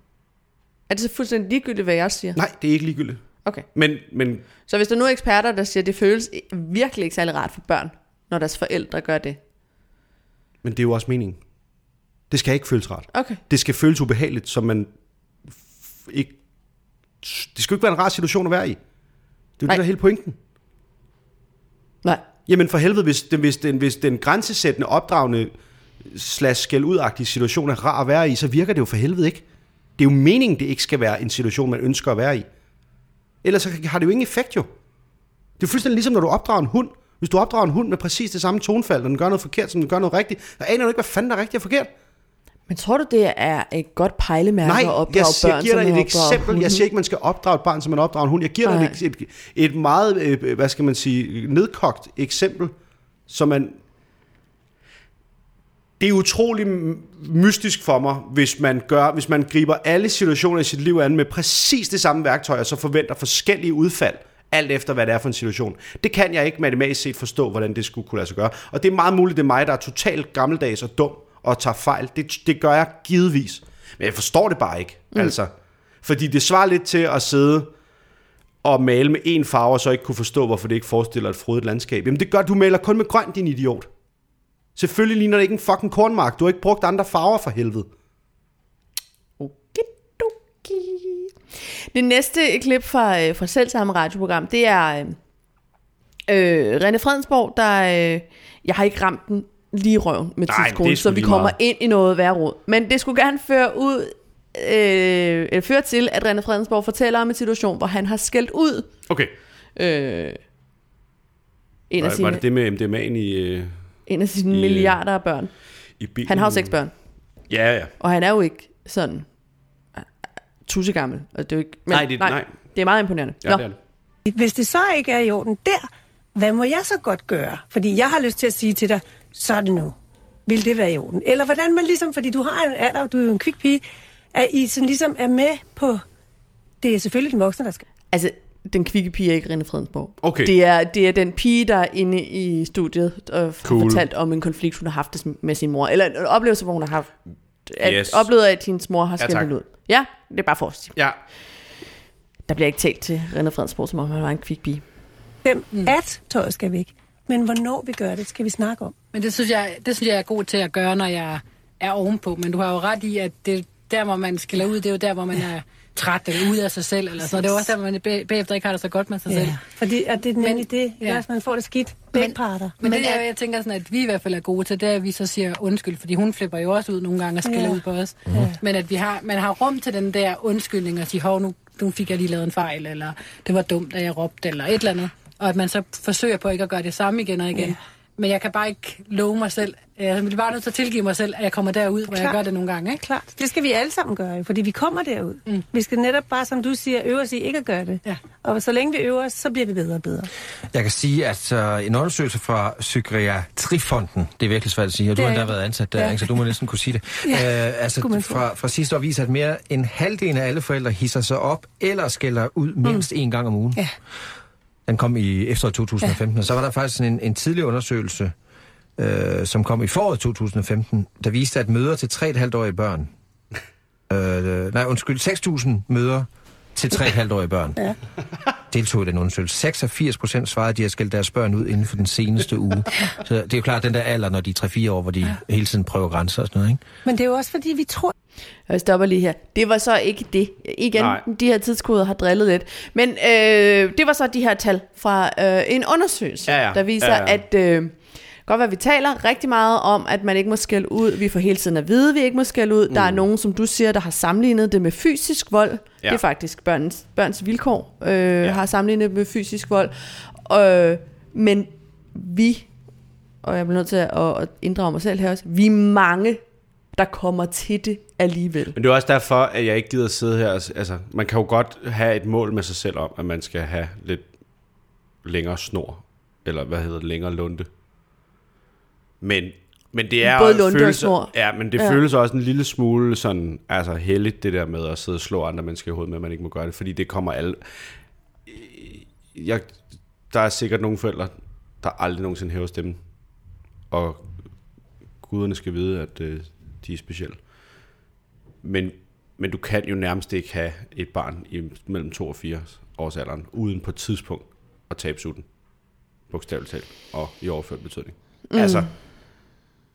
Er det så fuldstændig ligegyldigt, hvad jeg siger? Nej, det er ikke ligegyldigt. Okay. Men, men Så hvis der nu er eksperter, der siger, at det føles virkelig ikke særlig rart for børn, når deres forældre gør det. Men det er jo også meningen. Det skal ikke føles rart. Okay. Det skal føles ubehageligt, så man ikke... Det skal jo ikke være en rar situation at være i. Det er jo Nej. det, der er hele pointen. Nej. Jamen for helvede, hvis den, hvis den, hvis den grænsesættende, opdragende, slash skæld ud situation er rar at være i, så virker det jo for helvede ikke. Det er jo meningen, det ikke skal være en situation, man ønsker at være i. Ellers så har det jo ingen effekt jo. Det er fuldstændig ligesom, når du opdrager en hund. Hvis du opdrager en hund med præcis det samme tonfald, når den gør noget forkert, som den gør noget rigtigt, så aner du ikke, hvad fanden der er rigtigt og forkert. Men tror du, det er et godt pejlemærke Nej, at jeg, opdrage siger, børn, jeg giver dig et eksempel. hunde? Jeg siger ikke, man skal opdrage et barn, som man opdrager en hund. Jeg giver dig Nej. et, et, et meget, øh, hvad skal man sige, nedkogt eksempel, som man... Det er utrolig mystisk for mig, hvis man, gør, hvis man griber alle situationer i sit liv an med præcis det samme værktøj, og så forventer forskellige udfald, alt efter hvad det er for en situation. Det kan jeg ikke matematisk set forstå, hvordan det skulle kunne lade sig gøre. Og det er meget muligt, det er mig, der er totalt gammeldags og dum og tager fejl. Det, det gør jeg givetvis. Men jeg forstår det bare ikke. Mm. Altså, fordi det svarer lidt til at sidde og male med en farve, og så ikke kunne forstå, hvorfor det ikke forestiller et frodigt landskab. Jamen det gør, du maler kun med grøn, din idiot. Selvfølgelig ligner det ikke en fucking kornmark. Du har ikke brugt andre farver for helvede. Okidoki. Det næste klip fra, øh, fra selvsamme radioprogram, det er øh, øh, René Fredensborg, der... Øh, jeg har ikke ramt den lige i røven med sgu så vi kommer meget. ind i noget værre råd. Men det skulle gerne føre ud... Øh, eller føre til, at René Fredensborg fortæller om en situation, hvor han har skældt ud Okay. øh, en, af Var, sine, var det det med MDMA'en i, øh, en af sine i, øh, milliarder af børn. i bilen? Han har jo seks børn, Ja, ja. og han er jo ikke sådan uh, tusse gammel. Og det er jo ikke, men, Nej, det- nej. det er meget imponerende. ja Nå, det er det. Hvis det så ikke er i orden der, hvad må jeg så godt gøre? Fordi jeg har lyst til at sige til dig, så er det nu. Vil det være i orden? Eller hvordan man ligesom, fordi du har en alder, du er jo en kvik pige, at I sådan ligesom er med på, det er selvfølgelig den voksne, der skal. Altså, den kvikke pige er ikke René Fredensborg. Okay. Det er, det er den pige, der er inde i studiet og har Cool. fortalt om en konflikt, hun har haft med sin mor. Eller en oplevelse, hvor hun har haft... At, Yes. Oplevet, at hendes mor har Ja, skældt hende ud. Ja, det er bare for sige. Ja. Der bliver ikke talt til René Fredensborg, som om han var en kvik pige. Hvem mm. at tøjet skal væk. Men hvornår vi gør det, skal vi snakke om. Men det synes, jeg, det synes jeg er god til at gøre, når jeg er ovenpå. Men du har jo ret i, at det der, hvor man skiller ud, det er jo der, hvor man er træt eller ude af sig selv. Eller sådan. Det er også der, man bag- bagefter ikke har det så godt med sig selv. Fordi at det er nemlig det, ja. ja. at man får det skidt begge parter. Men, men det, jeg, jeg tænker sådan, at vi i hvert fald er gode til, det er, at vi så siger undskyld, fordi hun flipper jo også ud nogle gange og skælder Ja. ud på os. Men at vi har, man har rum til den der undskyldning og sige, hov, nu, nu fik jeg lige lavet en fejl, eller det var dumt, at jeg råbte, eller et eller andet. Og at man så forsøger på ikke at gøre det samme igen og igen. Ja. Men jeg kan bare ikke love mig selv. Jeg vil bare nødt til at tilgive mig selv, at jeg kommer derud, hvor jeg Klart. gør det nogle gange. Ikke? Klart. Det skal vi alle sammen gøre, fordi vi kommer derud. Mm. Vi skal netop bare, som du siger, øve os i ikke at gøre det. Ja. Og så længe vi øver os, så bliver vi bedre og bedre. Jeg kan sige, at uh, en undersøgelse fra Psykiatrifonden, det er virkelig svært at sige, og du har endda været ansat der, Ja. ja. så du må næsten kunne sige det. Ja, uh, altså, fra, fra sidste år viser, at mere end halvdelen af alle forældre hisser sig op eller skælder ud mindst en gang om ugen. Mm. Ja. Den kom i efteråret 2015, ja. og så var der faktisk en, en tidlig undersøgelse, øh, som kom i foråret 2015, der viste, at møder til 3,5-årige børn, øh, nej undskyld, 6.000 møder til 3,5-årige børn, Ja. Deltog i den undersøgelse. 86 procent svarede, at de har skældt deres børn ud inden for den seneste uge. Så det er jo klart, den der alder, når de er 3-4 år, hvor de ja. hele tiden prøver grænser og sådan noget, ikke? Men det er jo også, fordi vi tror, Jeg stopper lige her. Det var så ikke det. Igen, Nej. De her tidskoder har drillet lidt. Men øh, det var så de her tal fra øh, en undersøgelse, Ja, ja. der viser, Ja, ja. at... Øh, Godt hvad vi taler rigtig meget om, at man ikke må skælde ud. Vi får hele tiden at vide, at vi ikke må skælde ud. Mm. Der er nogen, som du siger, der har sammenlignet det med fysisk vold. Ja. Det er faktisk børns, børns vilkår, øh, ja. har sammenlignet det med fysisk vold. Øh, men vi, og jeg bliver nødt til at, at at inddrage mig selv her også, vi er mange, der kommer til det alligevel. Men det er også derfor, at jeg ikke gider sidde her. Altså, man kan jo godt have et mål med sig selv om, at man skal have lidt længere snor. Eller hvad hedder det, længere lunde. Men, men det er... Både lunde og føles, snor. Ja, men det ja. føles også en lille smule sådan, altså heldigt, det der med at sidde og slå andre mennesker i hovedet med, at man ikke må gøre det. Fordi det kommer alle... Jeg, der er sikkert nogle forældre, der aldrig nogensinde hæver stemmen. Og guderne skal vide, at øh, de er specielle. Men, men du kan jo nærmest ikke have et barn i mellem 2 og 4 års alderen, uden på et tidspunkt at tabe sutten. Bogstaveligt talt. Og i overført betydning. Mm. Altså,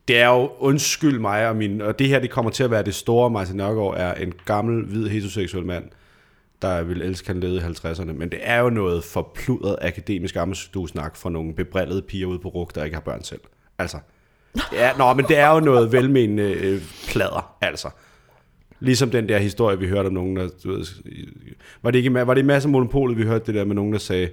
det er jo, undskyld mig, og, min, og det her det kommer til at være det store, Martin Nørgaard er en gammel, hvid, heteroseksuel mand, der vil elske, han levede i 50'erne. Men det er jo noget forpludret akademisk snak for nogle bebrillede piger ude på RUK, der ikke har børn selv. Altså, ja, nå, men det er jo noget velmenende øh, plader, altså. Ligesom den der historie, vi hørte om nogen, der... Du ved, var, det ikke, var det i masser af monopolet, vi hørte det der med nogen, der sagde,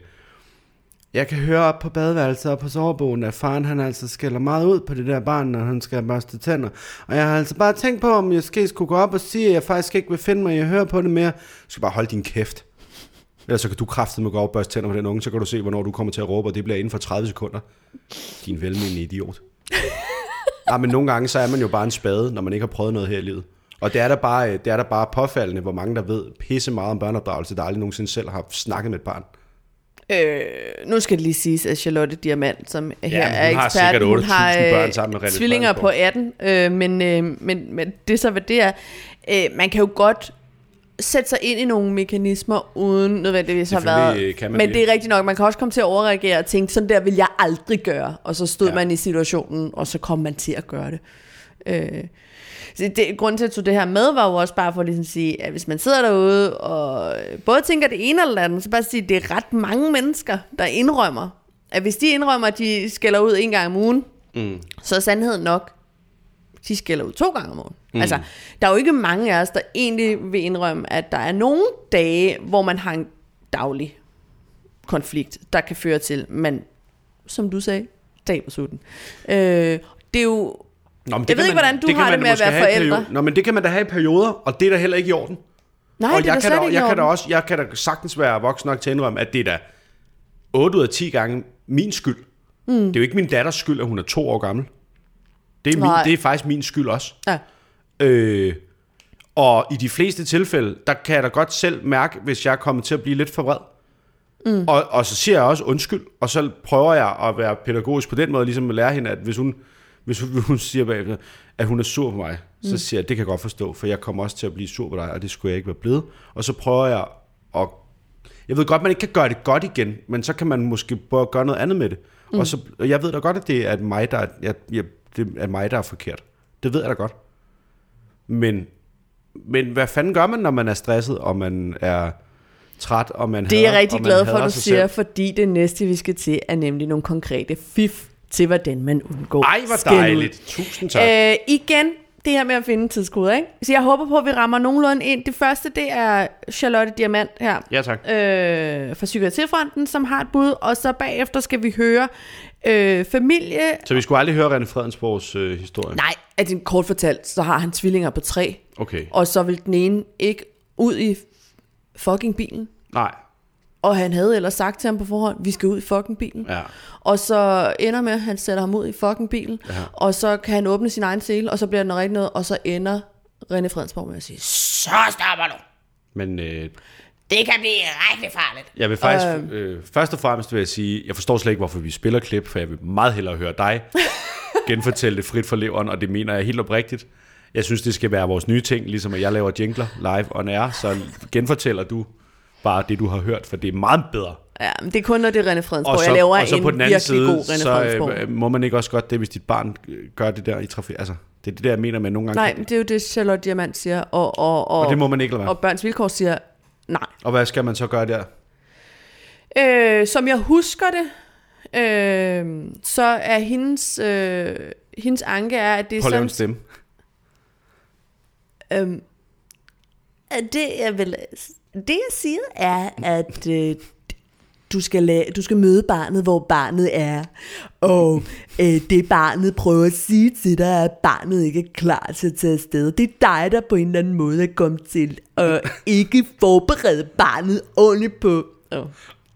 jeg kan høre op på badeværelset og på sovebogen, at faren han altså skælder meget ud på det der barn, når han skal børste tænder. Og jeg har altså bare tænkt på, om jeg måske skulle gå op og sige, at jeg faktisk ikke vil finde mig, jeg hører på det mere. Du skal bare holde din kæft. Ellers så kan du kraftedeme gå op og børste tænder med den unge, så kan du se, hvornår du kommer til at råbe, og det bliver inden for 30 sekunder. Din velmenende idiot. ja, men nogle gange, så er man jo bare en spade, når man ikke har prøvet noget her i livet. Og det er da bare, det er da bare påfaldende, hvor mange der ved pisse meget om børneopdragelse, der aldrig nogensinde selv har snakket med et barn. Øh, nu skal det lige siges, at Charlotte Diamant, som her men er hun har ekspert, sikkert hun har 8.000 øh, børn sammen med René tvillinger på Fredensborg. 18, øh, men, øh, men, men det er så, hvad det er. Øh, man kan jo godt sætte sig ind i nogle mekanismer, uden nødvendigvis Selvfølgelig, været... kan man men det. det er rigtigt nok, man kan også komme til at overreagere og tænke, sådan der vil jeg aldrig gøre. Og så stod Ja. ja. man i situationen, og så kom man til at gøre det. Øh, så det, grunden til at tage det her med, var jo også bare for at ligesom sige, at hvis man sidder derude og både tænker det ene eller det andet, så bare sige, at det er ret mange mennesker, der indrømmer, at hvis de indrømmer, at de skælder ud en gang om ugen, mm. så er sandheden nok, de skælder ud to gange om ugen. Mm. Altså, der er jo ikke mange af os, der egentlig vil indrømme, at der er nogle dage, hvor man har en daglig konflikt, der kan føre til, man, som du sagde, taber sutten. Øh, det er jo Nå, men Jeg ved ikke, hvordan du det har det med at være forældre. Nå, men det kan man da have i perioder, og det er da heller ikke i orden. Nej, og det er jeg da kan, da, jeg, kan da også, jeg kan da sagtens være voksen nok til at indrømme, at det er da 8 ud af 10 gange min skyld. Mm. Det er jo ikke min datters skyld, at hun er to år gammel. Det er, min, Nej. det er faktisk min skyld også. Ja. Øh, og i de fleste tilfælde, der kan jeg da godt selv mærke, hvis jeg er kommet til at blive lidt for vred. Mm. Og, og så siger jeg også undskyld, og så prøver jeg at være pædagogisk på den måde, ligesom at lære hende, at hvis hun, hvis hun, hun siger bagefter, at hun er sur på mig, mm. så siger jeg, det kan jeg godt forstå, for jeg kommer også til at blive sur på dig, og det skulle jeg ikke være blevet. Og så prøver jeg at... Jeg ved godt, man ikke kan gøre det godt igen, men så kan man måske prøve at gøre noget andet med det. Mm. Og så, og jeg ved da godt, at det er mig, der er, jeg, jeg, det er mig, der er forkert. Det ved jeg da godt. Men, men hvad fanden gør man, når man er stresset, og man er træt, og man Det er jeg hader- rigtig og man glad for, at du sig siger, selv? fordi det næste, vi skal til, er nemlig nogle konkrete fif til, hvordan man undgår Ej, hvor skældud. dejligt. Tusind tak. Øh, igen, det her med at finde tidskoder, ikke? Så jeg håber på, at vi rammer nogenlunde ind. Det første, det er Charlotte Diamant her. Ja, tak. Øh, fra Psykiatrifronten, som har et bud, og så bagefter skal vi høre øh, familie... Så vi skulle aldrig høre René Fredensborgs øh, historie? Nej, at det kort fortalt, så har han tvillinger på tre, Okay. og så vil den ene ikke ud i fucking bilen. Nej. Og han havde ellers sagt til ham på forhånd, vi skal ud i fucking bilen. Ja. Og så ender med, at han sætter ham ud i fucking bilen, ja. og så kan han åbne sin egen sele, og så bliver den rigtig noget, og så ender René Fredensborg med at sige, så stopper du. Men øh, Det kan blive rigtig farligt. jeg vil faktisk, øh, først og fremmest vil jeg sige, jeg forstår slet ikke, hvorfor vi spiller klip, for jeg vil meget hellere høre dig genfortælle det frit for leveren, og det mener jeg helt oprigtigt. Jeg synes, det skal være vores nye ting, ligesom at jeg laver jingler live on air, så genfortæller du bare det, du har hørt, for det er meget bedre. Ja, men det er kun, når det er René Fredensborg. Og så, jeg laver og så en på den anden side, god René så øh, må man ikke også godt det, hvis dit barn øh, gør det der i trafik. Altså, det er det der, jeg mener med nogle gange. Nej, det er jo det, Charlotte Diamant siger. Og, og, og, og det må man ikke lade være. og Børns Vilkår siger, nej. Og hvad skal man så gøre der? Øh, som jeg husker det, øh, så er hendes, øh, hendes anke er, at det er Prøv at lave en sådan... stemme. At det jeg vil, det jeg siger er, at øh, du, skal la- du skal møde barnet, hvor barnet er. Og øh, det barnet prøver at sige til dig, at barnet ikke er klar til at tage afsted. Det er dig, der på en eller anden måde er kommet til at ikke forberede barnet ordentligt på. Oh.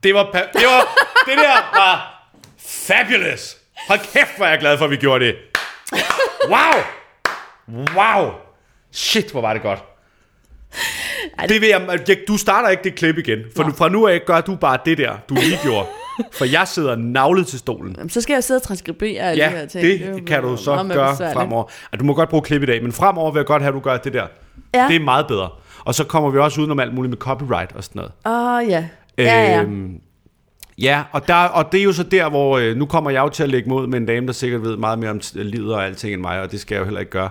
Det var, pa- det var, det der var fabulous. Hold kæft, hvor er jeg glad for, at vi gjorde det. Wow. Wow. Shit, hvor var det godt. Det vil jeg, jeg, du starter ikke det klip igen, for nu, fra nu af gør du bare det der, du lige gjorde. For jeg sidder navlet til stolen. Jamen, så skal jeg sidde og transkribere alle de her Ja, ting. jo det kan du så gøre fremover. Ja, Du må godt bruge klip i dag, men fremover vil jeg godt have, at du gør det der. Ja. Det er meget bedre. Og så kommer vi også udenom alt muligt med copyright og sådan noget. Åh, oh, ja. Ja, ja. Øhm, ja, og, der, og det er jo så der, hvor øh, nu kommer jeg jo til at lægge mod med en dame, der sikkert ved meget mere om livet og alting end mig, og det skal jeg jo heller ikke gøre.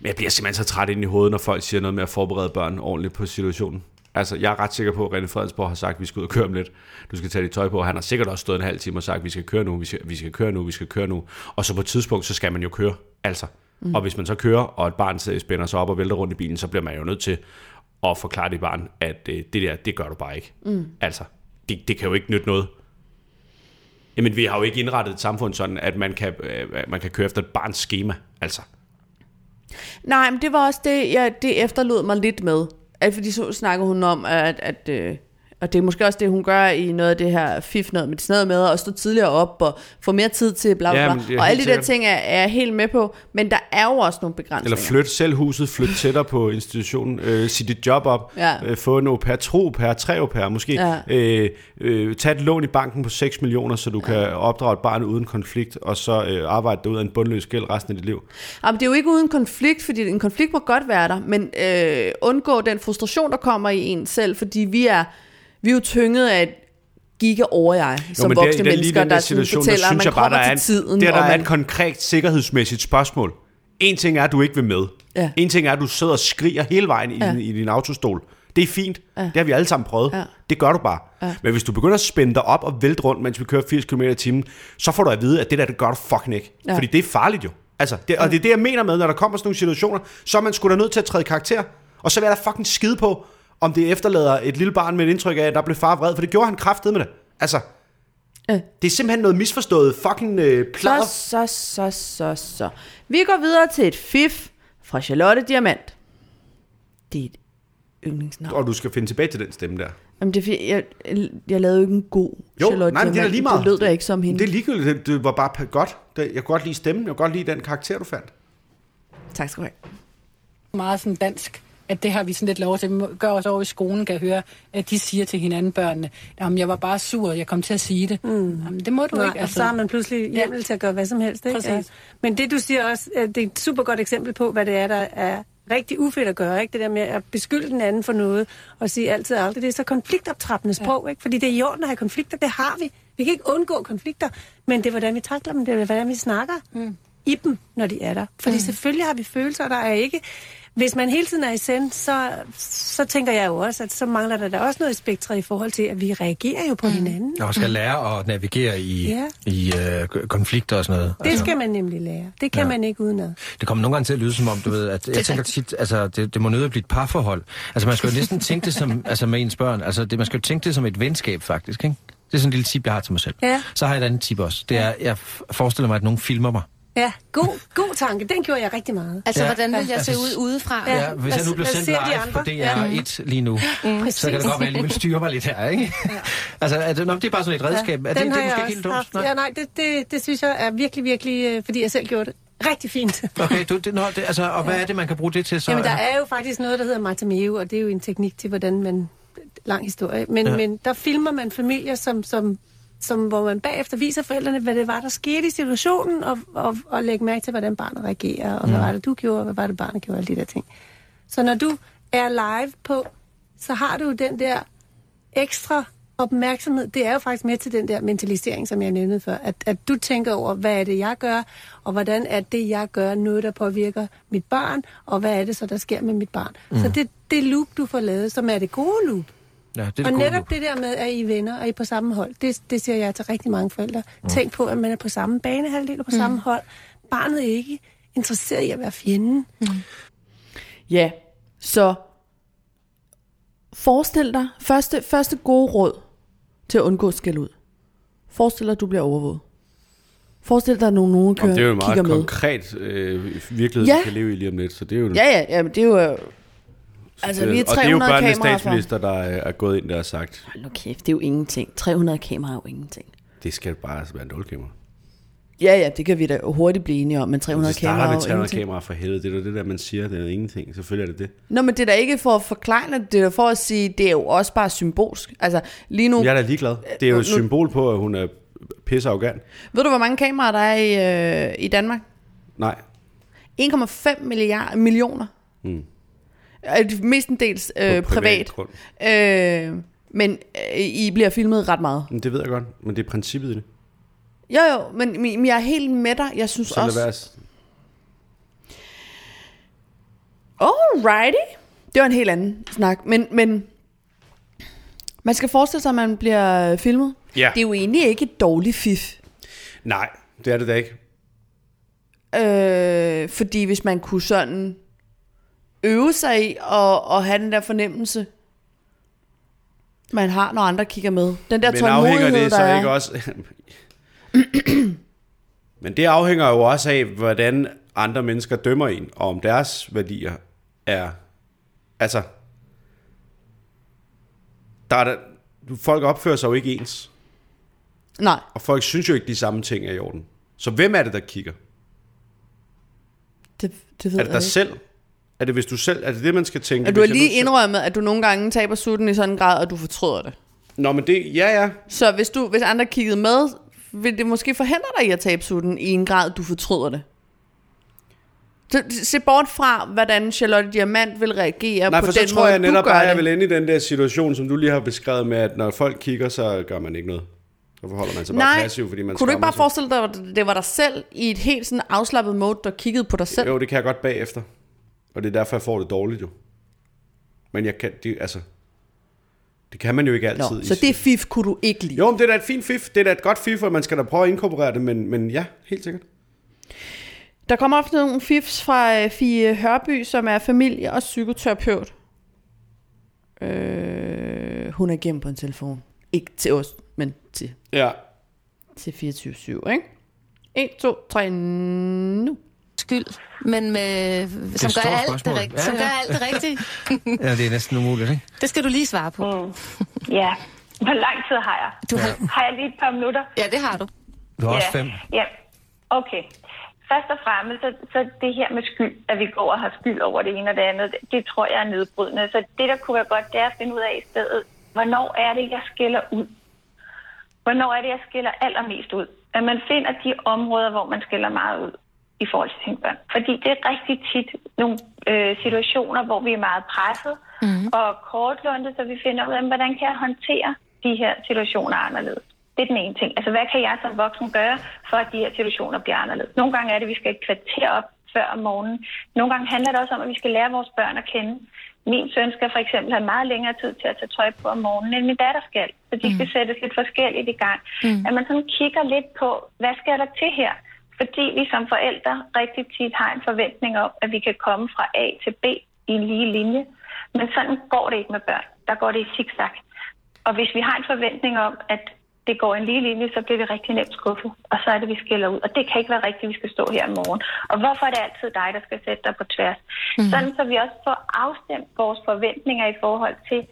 Men jeg bliver simpelthen så træt ind i hovedet, når folk siger noget med at forberede børn ordentligt på situationen. Altså, jeg er ret sikker på, at René Fredensborg har sagt, at vi skal ud og køre om lidt. Du skal tage dit tøj på. Han har sikkert også stået en halv time og sagt, at vi skal køre nu, vi skal, vi skal køre nu, vi skal køre nu. Og så på et tidspunkt, så skal man jo køre. Altså. Mm. Og hvis man så kører, og et barn spænder sig op og vælter rundt i bilen, så bliver man jo nødt til at forklare dit barn, at øh, det der, det gør du bare ikke. Mm. Altså, det, det kan jo ikke nytte noget. Jamen, vi har jo ikke indrettet et samfund sådan, at man kan, øh, man kan køre efter et barns schema. Altså. Nej, men det var også det, jeg, det efterlod mig lidt med. At, fordi så snakker hun om, at, at øh, og det er måske også det, hun gør i noget af det her fif noget med, sådan noget med at stå tidligere op og få mere tid til bla bla Ja, bla. men og alle de der ting er, er jeg helt med på, men der er jo også nogle Eller begrænsninger. flyt selv huset, flyt tættere på institutionen, øh, sig dit job op, Ja. øh, få en au pair, tro au pair, tre au pair, måske Ja. øh, øh, tag et lån i banken på 6 millioner, så du ja. kan opdrage et barn uden konflikt, og så øh, arbejde dig ud af en bundløs gæld resten af dit liv. Jamen, det er jo ikke uden konflikt, fordi en konflikt må godt være der, men øh, undgå den frustration, der kommer i en selv, fordi vi er, vi er jo tynget af et giga over jeg, som der- voksne den- lige mennesker, der, sådan situation, fortæller, at man synes jeg bare, kommer der er til en, tiden. Der, der og er man, et konkret sikkerhedsmæssigt spørgsmål. En ting er, at du ikke vil med. Ja. En ting er, at du sidder og skriger hele vejen i, Ja. din, i din autostol. Det er fint. Ja. Det har vi alle sammen prøvet. Ja. Det gør du bare. Ja. Men hvis du begynder at spænde dig op og vælte rundt, mens vi kører 80 km i timen, så får du at vide, at det der, det gør du fucking ikke. Ja. Fordi det er farligt jo. Altså, det, og det er det, jeg mener med, når der kommer sådan nogle situationer, så er man sgu da nødt til at træde karakter. Og så vil jeg da fucking skide på, om det efterlader et lille barn med et indtryk af, at der blev far vred, for det gjorde han kraftet med det. Altså, Ja. det er simpelthen noget misforstået fucking øh, plader. så, så, så, så, så. Vi går videre til et fif fra Charlotte Diamant. Det er et yndlingsnavn. Og du skal finde tilbage til den stemme der. Jamen, det er, jeg, jeg lavede jo ikke en god Jo, Charlotte nej, men det er lige meget. Det lød da ikke som hende. Det er ligegyldigt, det, det var bare godt. Det, jeg kunne godt lide stemmen, jeg kunne godt lide den karakter, du fandt. Tak skal du have. meget sådan dansk, at det har vi sådan lidt lov til. Vi gør også over i skolen, kan jeg høre, at de siger til hinanden, børnene, jamen jeg var bare sur, jeg kom til at sige det. Mm. Jamen, det må du Nej, ikke. altså. så har man pludselig hjemmel til at gøre hvad som helst. Ikke? Præcis. Men det du siger også, at det er et super godt eksempel på, hvad det er, der er rigtig ufedt at gøre. Ikke? Det der med at beskylde den anden for noget, og sige altid aldrig. Det er så konfliktoptrappende sprog, ikke? fordi det er i orden at have konflikter, det har vi. Vi kan ikke undgå konflikter, men det er, hvordan vi takler dem, det er, hvordan vi snakker mm. i dem, når de er der. Fordi mm. selvfølgelig har vi følelser, der er ikke... Hvis man hele tiden er i send, så, så tænker jeg jo også, at så mangler der da også noget spektret i forhold til, at vi reagerer jo på mm. hinanden. Og skal lære at navigere i, Ja. i øh, konflikter og sådan noget. Det skal man nemlig lære. Det kan Ja. man ikke udenad. Det kommer nogle gange til at lyde som om, du ved, at jeg tænker tit, altså, det, det må nødt blive et parforhold. Altså, man skal jo næsten tænke det som, altså med ens børn, altså, det, man skal jo tænke det som et venskab, faktisk, ikke? Det er sådan en lille tip, jeg har til mig selv. Ja. Så har jeg et andet tip også. Det er, jeg forestiller mig, at nogen filmer mig. Ja, god, god tanke. Den gjorde jeg rigtig meget. Altså, Ja. hvordan vil jeg se ud udefra? Ja. Ja, hvis jeg nu blev hvad sendt live på andre? DR1 lige nu, Mm. så kan det godt være, at jeg lige vil styre mig lidt her, ikke? altså, er det, nå, det er bare sådan et redskab. Ja, er det, den det er måske ikke helt dumt? haft. Nej. Ja, nej, det, det, det synes jeg er virkelig, virkelig, øh, fordi jeg selv gjorde det. Rigtig fint. Okay, du, det, nå, det, altså, og hvad er det, man kan bruge det til så? Jamen, der er jo faktisk noget, der hedder Martameo, og det er jo en teknik til, hvordan man... Lang historie. Men, Ja. ja. men der filmer man familier, som, som, som, hvor man bagefter viser forældrene, hvad det var, der skete i situationen, og, og, og lægge mærke til, hvordan barnet reagerer, og hvad var det, du gjorde, og hvad var det, barnet gjorde, alle de der ting. Så når du er live på, så har du den der ekstra opmærksomhed, det er jo faktisk med til den der mentalisering, som jeg nævnte før. At, at du tænker over, hvad er det, jeg gør, og hvordan er det, jeg gør, noget, der påvirker mit barn, og hvad er det så, der sker med mit barn. Mm. Så det, det loop, du får lavet, som er det gode loop. Ja, det er det og netop det der med, at I er venner, og I er på samme hold, det, det siger jeg til rigtig mange forældre. Mm. Tænk på, at man er på samme banehalvdel og på mm. samme hold. Barnet er ikke interesseret i at være fjenden. Mm. Ja, så forestil dig, første, første gode råd til at undgå skæld ud. Forestil dig, at du bliver overvåget. Forestil dig, at nogen, nogen kører, Jamen, det er jo kigger meget med. konkret øh, virkelighed, Ja. vi kan leve i lige om lidt, så det er jo... Ja, ja, ja, men det er jo... øh, Altså, vi er og det er jo 300 børnenes statsminister, der er er gået ind der og sagt, Hold nu kæft, det er jo ingenting. 300 kameraer er jo ingenting. det skal bare være en nulkamera. Ja, ja, det kan vi da hurtigt blive enige om, men 300 Så kameraer starter er med jo 300 ingenting. kameraer for helvede. Det er det der, man siger, det er ingenting. Selvfølgelig er det det. Nå, men det er da ikke for at forklare det, er for at sige, det er jo også bare symbolsk. Altså, lige nu, Jeg er da ligeglad. Det er jo nu- et symbol på, at hun er pisse arrogant. ved du, hvor mange kameraer der er i, øh, i Danmark? Nej. 1,5 milliarder, millioner. Hmm. Øh, Mestendels øh, På privat. grund. Øh, men øh, I bliver filmet ret meget. Men det ved jeg godt, men det er princippet i det. Jo, jo, men, men jeg er helt med dig. Jeg synes Så lad også... være. s- Alrighty. Det var en helt anden snak. Men, men man skal forestille sig, at man bliver filmet. Ja. Det er jo egentlig ikke et dårligt fif. Nej, det er det da ikke. Øh, fordi hvis man kunne sådan øve sig i og, og have den der fornemmelse, man har, når andre kigger med. Den der Men afhænger det så er. ikke også... Men det afhænger jo også af, hvordan andre mennesker dømmer en, og om deres værdier er... Altså... Der er der, folk opfører sig jo ikke ens, Nej, og folk synes jo ikke, de samme ting er i orden. Så hvem er det, der kigger? det, det ved Er det jeg dig ikke. selv? Er det, hvis du selv, er det det, man skal tænke? Og du har lige indrømmet, at du nogle gange taber sutten i sådan en grad, at du fortryder det. Nå, men det, ja, ja. Så hvis, du, hvis andre kiggede med, vil det måske forhindre dig i at tabe sutten i en grad, du fortryder det. Så se bort fra, hvordan Charlotte Diamant vil reagere Nej, på den så tror måde, jeg netop bare, jeg vil ende i den der situation, som du lige har beskrevet med, at når folk kigger, så gør man ikke noget. Så forholder man sig bare Nej, passiv, fordi man kunne du ikke bare sig. forestille dig, at det var dig selv i et helt sådan afslappet mode, der kiggede på dig selv? Jo, det kan jeg godt bagefter. Og det er derfor, jeg får det dårligt jo. Men jeg kan, det, altså... Det kan man jo ikke altid. Nå, så det fif kunne du ikke lide. Jo, men det er da et fint fif. Det er da et godt fif, og man skal da prøve at inkorporere det, men, men ja, helt sikkert. Der kommer ofte nogle fifs fra øh, Fie Hørby, som er familie- og psykoterapeut. Øh, hun er gemt på en telefon. Ikke til os, men til, Ja. til 24-7, ikke? 1, 2, 3, nu. Skyld, men med, som, store gør alt spørgsmål. det, rigt- Ja, som ja. gør alt det rigtige. Ja, det er næsten umuligt, ikke? Det skal du lige svare på. Mm. Ja. Hvor lang tid har jeg? Du har, Har jeg lige et par minutter? ja, det har du. Du har også ja. fem. Ja, okay. Først og fremmest, så, så det her med skyld, at vi går og har skyld over det ene og det andet, det, det tror jeg er nedbrydende. Så det, der kunne være godt, det er at finde ud af i stedet, hvornår er det, jeg skiller ud? Hvornår er det, jeg skiller allermest ud? At man finder de områder, hvor man skiller meget ud i forhold til sine børn. Fordi det er rigtig tit nogle øh, situationer, hvor vi er meget presset mm. og kortlundet, så vi finder ud af, hvordan kan jeg håndtere de her situationer anderledes. Det er den ene ting. Altså, hvad kan jeg som voksen gøre, for at de her situationer bliver anderledes? Nogle gange er det, at vi skal et kvarter op før om morgenen. Nogle gange handler det også om, at vi skal lære vores børn at kende. Min søn skal for eksempel have meget længere tid til at tage tøj på om morgenen, end min datter skal. Så de skal sættes lidt forskelligt i gang. Mm. At man sådan kigger lidt på, hvad skal der til her? Fordi vi som forældre rigtig tit har en forventning om, at vi kan komme fra A til B i en lige linje. Men sådan går det ikke med børn. Der går det i zigzag. Og hvis vi har en forventning om, at det går en lige linje, så bliver vi rigtig nemt skuffet. Og så er det, vi skiller ud. Og det kan ikke være rigtigt, vi skal stå her i morgen. Og hvorfor er det altid dig, der skal sætte dig på tværs? Mm. Sådan, så vi også får afstemt vores forventninger i forhold til,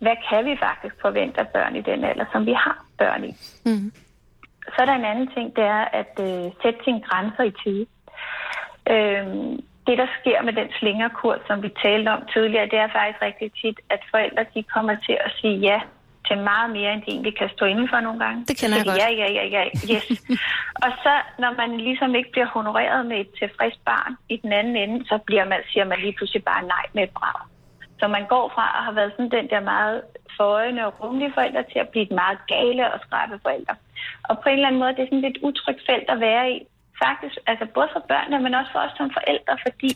hvad kan vi faktisk forvente af børn i den alder, som vi har børn i. Mm. Så er der en anden ting, det er at øh, sætte sine grænser i tide. Øhm, det, der sker med den slingerkurs, som vi talte om tidligere, det er faktisk rigtig tit, at forældre de kommer til at sige ja til meget mere, end de egentlig kan stå indenfor nogle gange. Det kender jeg godt. Ja, ja, ja, ja, yes. og så, når man ligesom ikke bliver honoreret med et tilfreds barn i den anden ende, så bliver man, siger man lige pludselig bare nej med et brag. Så man går fra at have været sådan den der meget føjende og rummelige forældre til at blive et meget gale og skrabe forældre. Og på en eller anden måde, det er sådan et lidt utrygt felt at være i. Faktisk, altså både for børnene, men også for os som forældre, fordi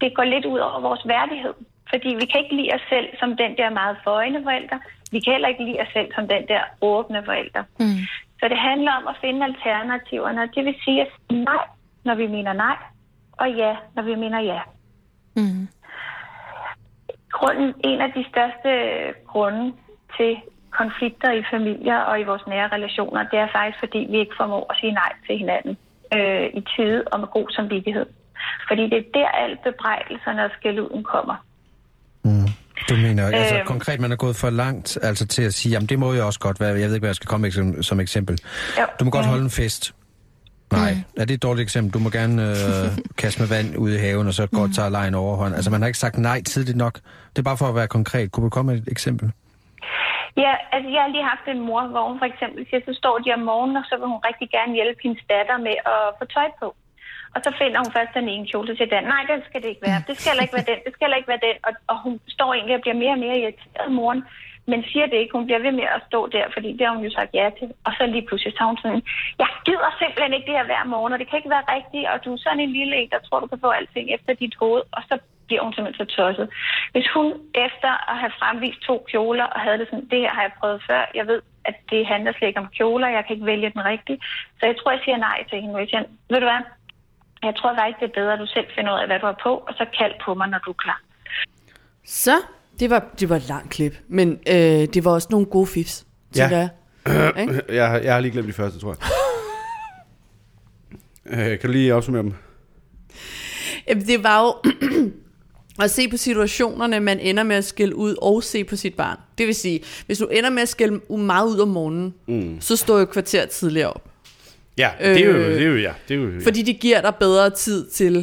det går lidt ud over vores værdighed. Fordi vi kan ikke lide os selv som den der meget føjende forælder. Vi kan heller ikke lide os selv som den der åbne forælder. Mm. Så det handler om at finde alternativerne. Det vil sige at nej, når vi mener nej, og ja, når vi mener ja. Mm. Grunden, en af de største grunde til konflikter i familier og i vores nære relationer, det er faktisk, fordi vi ikke formår at sige nej til hinanden øh, i tide og med god samvittighed. Fordi det er der, alt bebrejdelserne og skælduden kommer. Du mener, øh, altså Øhm. konkret, man er gået for langt altså til at sige, jamen det må jo også godt være, jeg ved ikke, hvad jeg skal komme som, som eksempel. Jo. Du må godt Mm. holde en fest. Nej, er det et dårligt eksempel? Du må gerne øh, kaste med vand ud i haven, og så godt tage lejen overhånd. Altså man har ikke sagt nej tidligt nok. Det er bare for at være konkret. Kunne du komme med et eksempel? Ja, altså jeg har lige haft en mor, hvor hun for eksempel siger, så står de om morgenen, og så vil hun rigtig gerne hjælpe hendes datter med at få tøj på. Og så finder hun først den ene kjole, så siger den, nej, den skal det ikke være. Det skal heller ikke være den, det skal heller ikke være den. Og, og hun står egentlig og bliver mere og mere irriteret moren, men siger det ikke. Hun bliver ved med at stå der, fordi det har hun jo sagt ja til. Og så lige pludselig så hun sådan, jeg gider simpelthen ikke det her hver morgen, og det kan ikke være rigtigt, og du er sådan en lille en, der tror, du kan få alting efter dit hoved. Og så bliver hun simpelthen så tosset. Hvis hun efter at have fremvist to kjoler og havde det sådan, det her har jeg prøvet før, jeg ved, at det handler slet ikke om kjoler, jeg kan ikke vælge den rigtige. Så jeg tror, jeg siger nej til hende. Jeg siger, ved du hvad, jeg tror faktisk, det er bedre, at du selv finder ud af, hvad du har på, og så kald på mig, når du er klar. Så, det var, det var et langt klip. Men øh, det var også nogle gode fifs, Ja. tænker jeg. Ikke? Jeg, har- jeg har lige glemt de første, tror jeg. øh, kan du lige opsummere dem? Jamen, det var jo at se på situationerne, man ender med at skælde ud, og se på sit barn. Det vil sige, hvis du ender med at skælde u- meget ud om morgenen, mm. så står jo kvarter tidligere op. Ja, det er jo, Øh, det er jo, ja. Det er jo, Fordi det giver dig bedre tid til...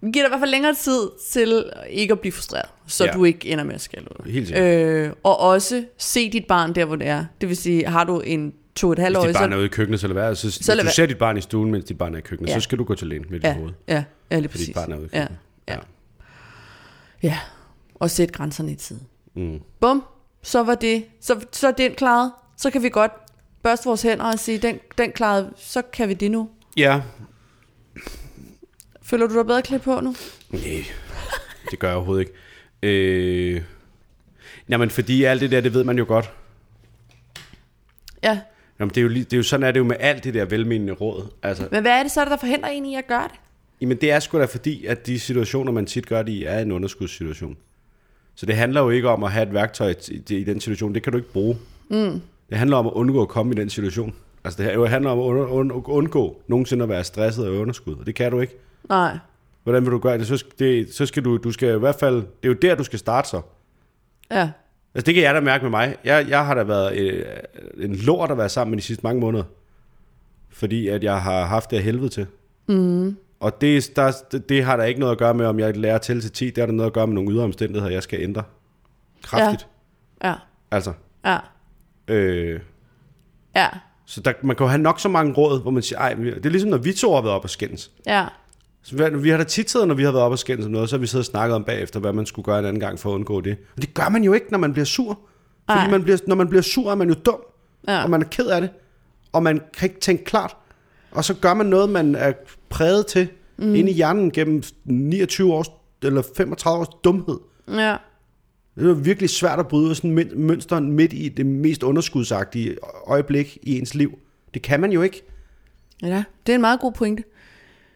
Det giver dig i hvert fald længere tid til ikke at blive frustreret, så Ja. ja. du ikke ender med at skælde ud. Helt sikkert. øh, Og også se dit barn der, hvor det er. Det vil sige, har du en to og et halvt Hvis år, dit barn er ude i køkkenet, så lad være. Så, så hvis du ser dit barn i stuen, mens dit barn er i køkkenet, Ja. så skal du gå til lægen med dit Ja, hoved. ja, ja, lige Fordi præcis. dit barn er ude i ja, køkkenet. Ja. og sæt grænserne i tid. Mm. Bum, så var det, så, så er den klaret. Så kan vi godt børste vores hænder og sige, den, den klarede, så kan vi det nu. Ja, Føler du dig bedre klædt på nu? Nej, det gør jeg overhovedet ikke. Øh, jamen, fordi alt det der, det ved man jo godt. Ja, Jamen, det er jo, det er jo sådan, er det jo med alt det der velmenende råd. Altså, men hvad er det så, der forhindrer en i at gøre det? Jamen, det er sgu da fordi, at de situationer, man tit gør det i, er en underskudssituation. Så det handler jo ikke om at have et værktøj i, den situation. Det kan du ikke bruge. Mm. Det handler om at undgå at komme i den situation. Altså, det handler om at und- und- undgå nogensinde at være stresset og underskud. Og det kan du ikke. Nej. Hvordan vil du gøre det? Så, sk- det, så skal du, du skal i hvert fald, det er jo der, du skal starte så. Ja. Altså det kan jeg da mærke med mig. Jeg, jeg har da været øh, en lort at være sammen med de sidste mange måneder. Fordi at jeg har haft det af helvede til. Mm. Og det, der, det, har der ikke noget at gøre med, om jeg lærer tælle til 10. Det har der noget at gøre med nogle ydre omstændigheder, jeg skal ændre. Kraftigt. Ja. Ja. Altså. Ja. Øh, Ja. så der, man kan jo have nok så mange råd, hvor man siger, ej, det er ligesom når vi to har været op og skændes. Ja. Så vi, vi har da tit siddet, når vi har været op og skændes om noget, så har vi siddet og snakket om bagefter, hvad man skulle gøre en anden gang for at undgå det. Og det gør man jo ikke, når man bliver sur. Fordi Ej. man bliver, når man bliver sur, er man jo dum. Ja. Og man er ked af det. Og man kan ikke tænke klart. Og så gør man noget, man er præget til mm. inde i hjernen gennem 29 års eller 35 års dumhed. Ja. Det er virkelig svært at bryde sådan et mønster midt i det mest underskudsagtige øjeblik i ens liv. Det kan man jo ikke. Ja, det er en meget god pointe.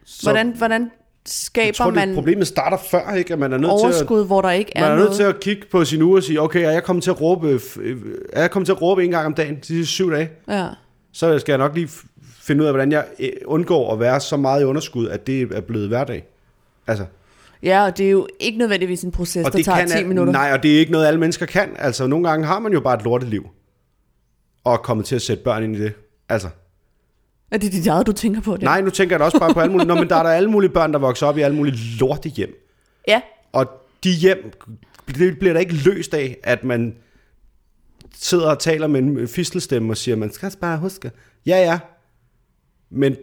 Så Hvordan, hvordan jeg skaber tror, man det, problemet starter før, ikke? At man er nødt til at overskud, hvor der ikke er Man er noget? nødt til at kigge på sin uge og sige, okay, er jeg kommet til at råbe, er jeg kommet til at råbe en gang om dagen de sidste syv dage? Ja. Så skal jeg nok lige finde ud af, hvordan jeg øh, undgår at være så meget i underskud, at det er blevet hverdag. Altså, ja, og det er jo ikke nødvendigvis en proces, der tager kan, 10 minutter. Nej, og det er ikke noget, alle mennesker kan. Altså, nogle gange har man jo bare et lorteliv. Og er kommet til at sætte børn ind i det. Altså, Er det dit eget, du tænker på det? nej, nu tænker jeg da også bare på alle mulige... Nå, men der er der alle mulige børn, der vokser op i alle mulige lorte hjem. Ja, Og de hjem, det bliver da ikke løst af, at man sidder og taler med en fistelstemme og siger, man skal bare huske. Ja, ja. Men,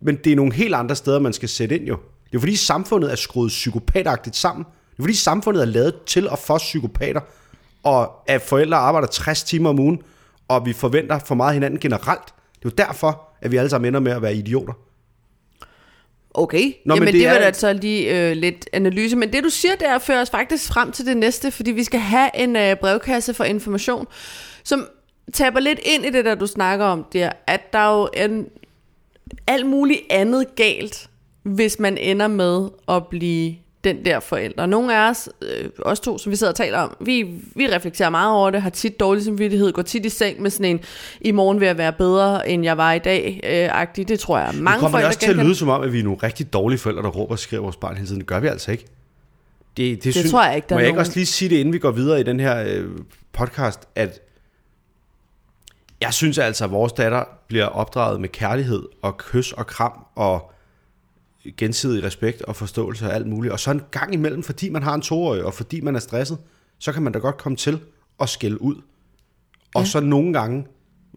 men det er nogle helt andre steder, man skal sætte ind jo. Det er fordi samfundet er skruet psykopatagtigt sammen. Det er fordi samfundet er lavet til og for psykopater. og at forældre arbejder 60 timer om ugen, og vi forventer for meget hinanden generelt. Det er jo derfor, at vi alle sammen ender med at være idioter. Okay, Nå, Nå, men Jamen det det, er- var da så lige øh, lidt analyse. Men det du siger der fører os faktisk frem til det næste, fordi vi skal have en øh, brevkasse for information, som taber lidt ind i det, der du snakker om der, at der er jo en, alt muligt andet galt, hvis man ender med at blive den der forælder. Nogle af os, øh, os to, som vi sidder og taler om, vi, vi reflekterer meget over det, har tit dårlig samvittighed, går tit i seng med sådan en, i morgen vil jeg være bedre, end jeg var i dag, øh, agtig. Det tror jeg, Nu mange kommer det forældre også til at lyde som om, at vi er nogle rigtig dårlige forældre, der råber og skriver vores barn hele tiden. Det gør vi altså ikke. Det, det, tror jeg ikke, der Må jeg ikke nogen- også lige sige det, inden vi går videre i den her øh, podcast, at jeg synes altså, at vores datter bliver opdraget med kærlighed og kys og kram og gensidig respekt og forståelse og alt muligt. Og så en gang imellem, fordi man har en toårig, og fordi man er stresset, så kan man da godt komme til at skælde ud. Og ja. så nogle gange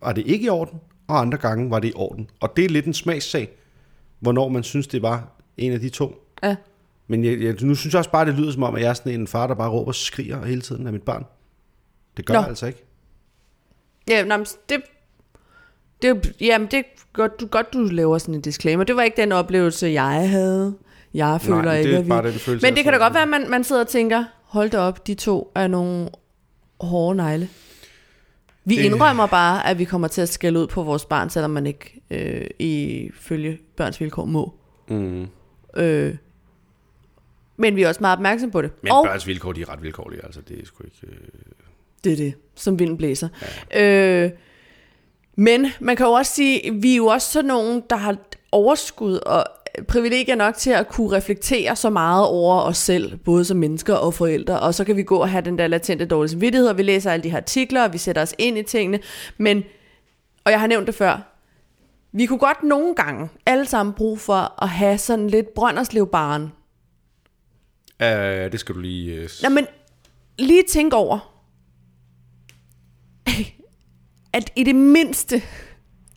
var det ikke i orden, og andre gange var det i orden. Og det er lidt en smagssag, hvornår man synes, det var en af de to. Ja. Men jeg, jeg, nu synes jeg også bare, det lyder som om, at jeg er sådan en far, der bare råber og skriger hele tiden af mit barn. Det gør Nå. jeg altså ikke. Ja, nå, men det, det, er jamen, det er godt, du, godt, du laver sådan en disclaimer. Det var ikke den oplevelse, jeg havde. Jeg føler det ikke, er at vi... bare den følelse, men det kan da godt være, at man, man sidder og tænker, hold da op, de to er nogle hårde negle. Vi Det- det... indrømmer bare, at vi kommer til at skælde ud på vores barn, selvom man ikke øh, ifølge børns vilkår må. Mm. Øh, men vi er også meget opmærksom på det. Men og børns vilkår, de er ret vilkårlige. Altså, det er sgu ikke... Øh... Det er det, som vinden blæser. Ja. Øh, men man kan jo også sige, vi er jo også sådan nogen, der har overskud og privilegier nok til at kunne reflektere så meget over os selv, både som mennesker og forældre, og så kan vi gå og have den der latente dårlige samvittighed, og vi læser alle de her artikler, og vi sætter os ind i tingene, men, og jeg har nævnt det før, vi kunne godt nogle gange alle sammen bruge for at have sådan lidt Brønderslev-baren. Uh, det skal du lige... Øh... Nå, men lige tænk over, at i det mindste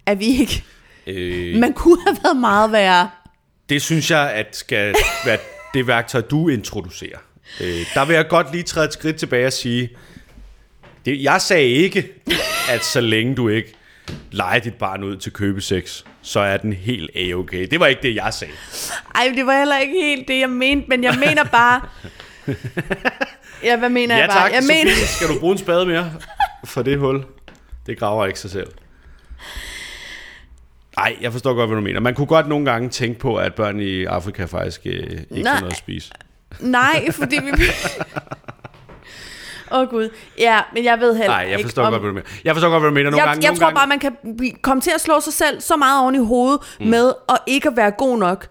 er vi ikke... Øh, Man kunne have været meget værre. Det synes jeg, at skal være det værktøj, du introducerer. Øh, der vil jeg godt lige træde et skridt tilbage og sige, det, jeg sagde ikke, at så længe du ikke leger dit barn ud til købesex, så er den helt a-okay. Det var ikke det, jeg sagde. Ej, det var heller ikke helt det, jeg mente, men jeg mener bare... Ja, hvad mener Ja jeg bare? tak, Jeg Sofie, mener, skal du bruge en spade mere for det hul? Det graver ikke sig selv. Nej, jeg forstår godt, hvad du mener. Man kunne godt nogle gange tænke på, at børn i Afrika faktisk øh, ikke Nej. får noget at spise. nej, fordi vi... Åh oh, gud. Ja, men jeg ved heller Nej, jeg ikke forstår om... godt, hvad du mener. Jeg forstår godt, hvad du mener. Nogle jeg, gange, jeg nogle tror gange, bare, man kan komme til at slå sig selv så meget oven i hovedet mm. med at ikke at være god nok.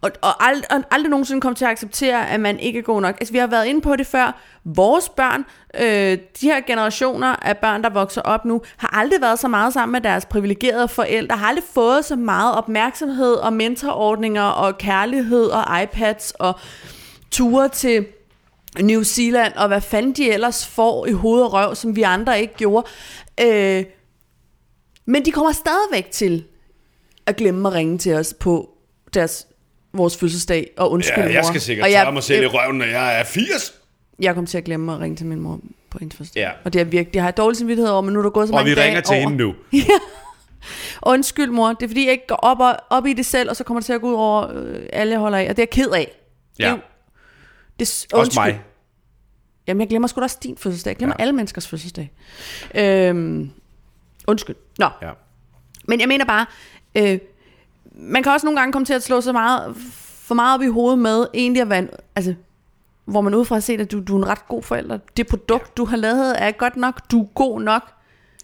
Og, og, ald, og aldrig nogensinde komme til at acceptere, at man ikke er god nok. Altså, vi har været inde på det før. Vores børn, øh, de her generationer af børn, der vokser op nu, har aldrig været så meget sammen med deres privilegerede forældre, har aldrig fået så meget opmærksomhed og mentorordninger og kærlighed og iPads og ture til New Zealand, og hvad fanden de ellers får i hoved og røv, som vi andre ikke gjorde. Øh, men de kommer stadigvæk til at glemme at ringe til os på deres, vores fødselsdag, og undskyld Ja, jeg mor. skal sikkert og jeg, tørre mig selv i røven, når jeg er 80. jeg kom til at glemme at ringe til min mor på hendes fødselsdag. Ja. Og det er virkelig, det har jeg dårlig samvittighed over, men nu er der gået så Og mange vi dage ringer til over. hende nu. Undskyld mor, det er fordi, jeg ikke går op, og, op i det selv, og så kommer det til at gå ud over øh, alle, jeg holder af, og det er jeg ked af. Det Ja, jo- det, er- også undskyld. mig. Jamen, jeg glemmer sgu da også din fødselsdag. Jeg glemmer ja. alle menneskers fødselsdag. Øhm, undskyld. Nå, Ja. men jeg mener bare, øh, man kan også nogle gange komme til at slå så meget, for meget op i hovedet med egentlig at være en, altså, hvor man udefra har set, at du, du er en ret god forælder. Det produkt, ja. du har lavet, er godt nok. Du er god nok.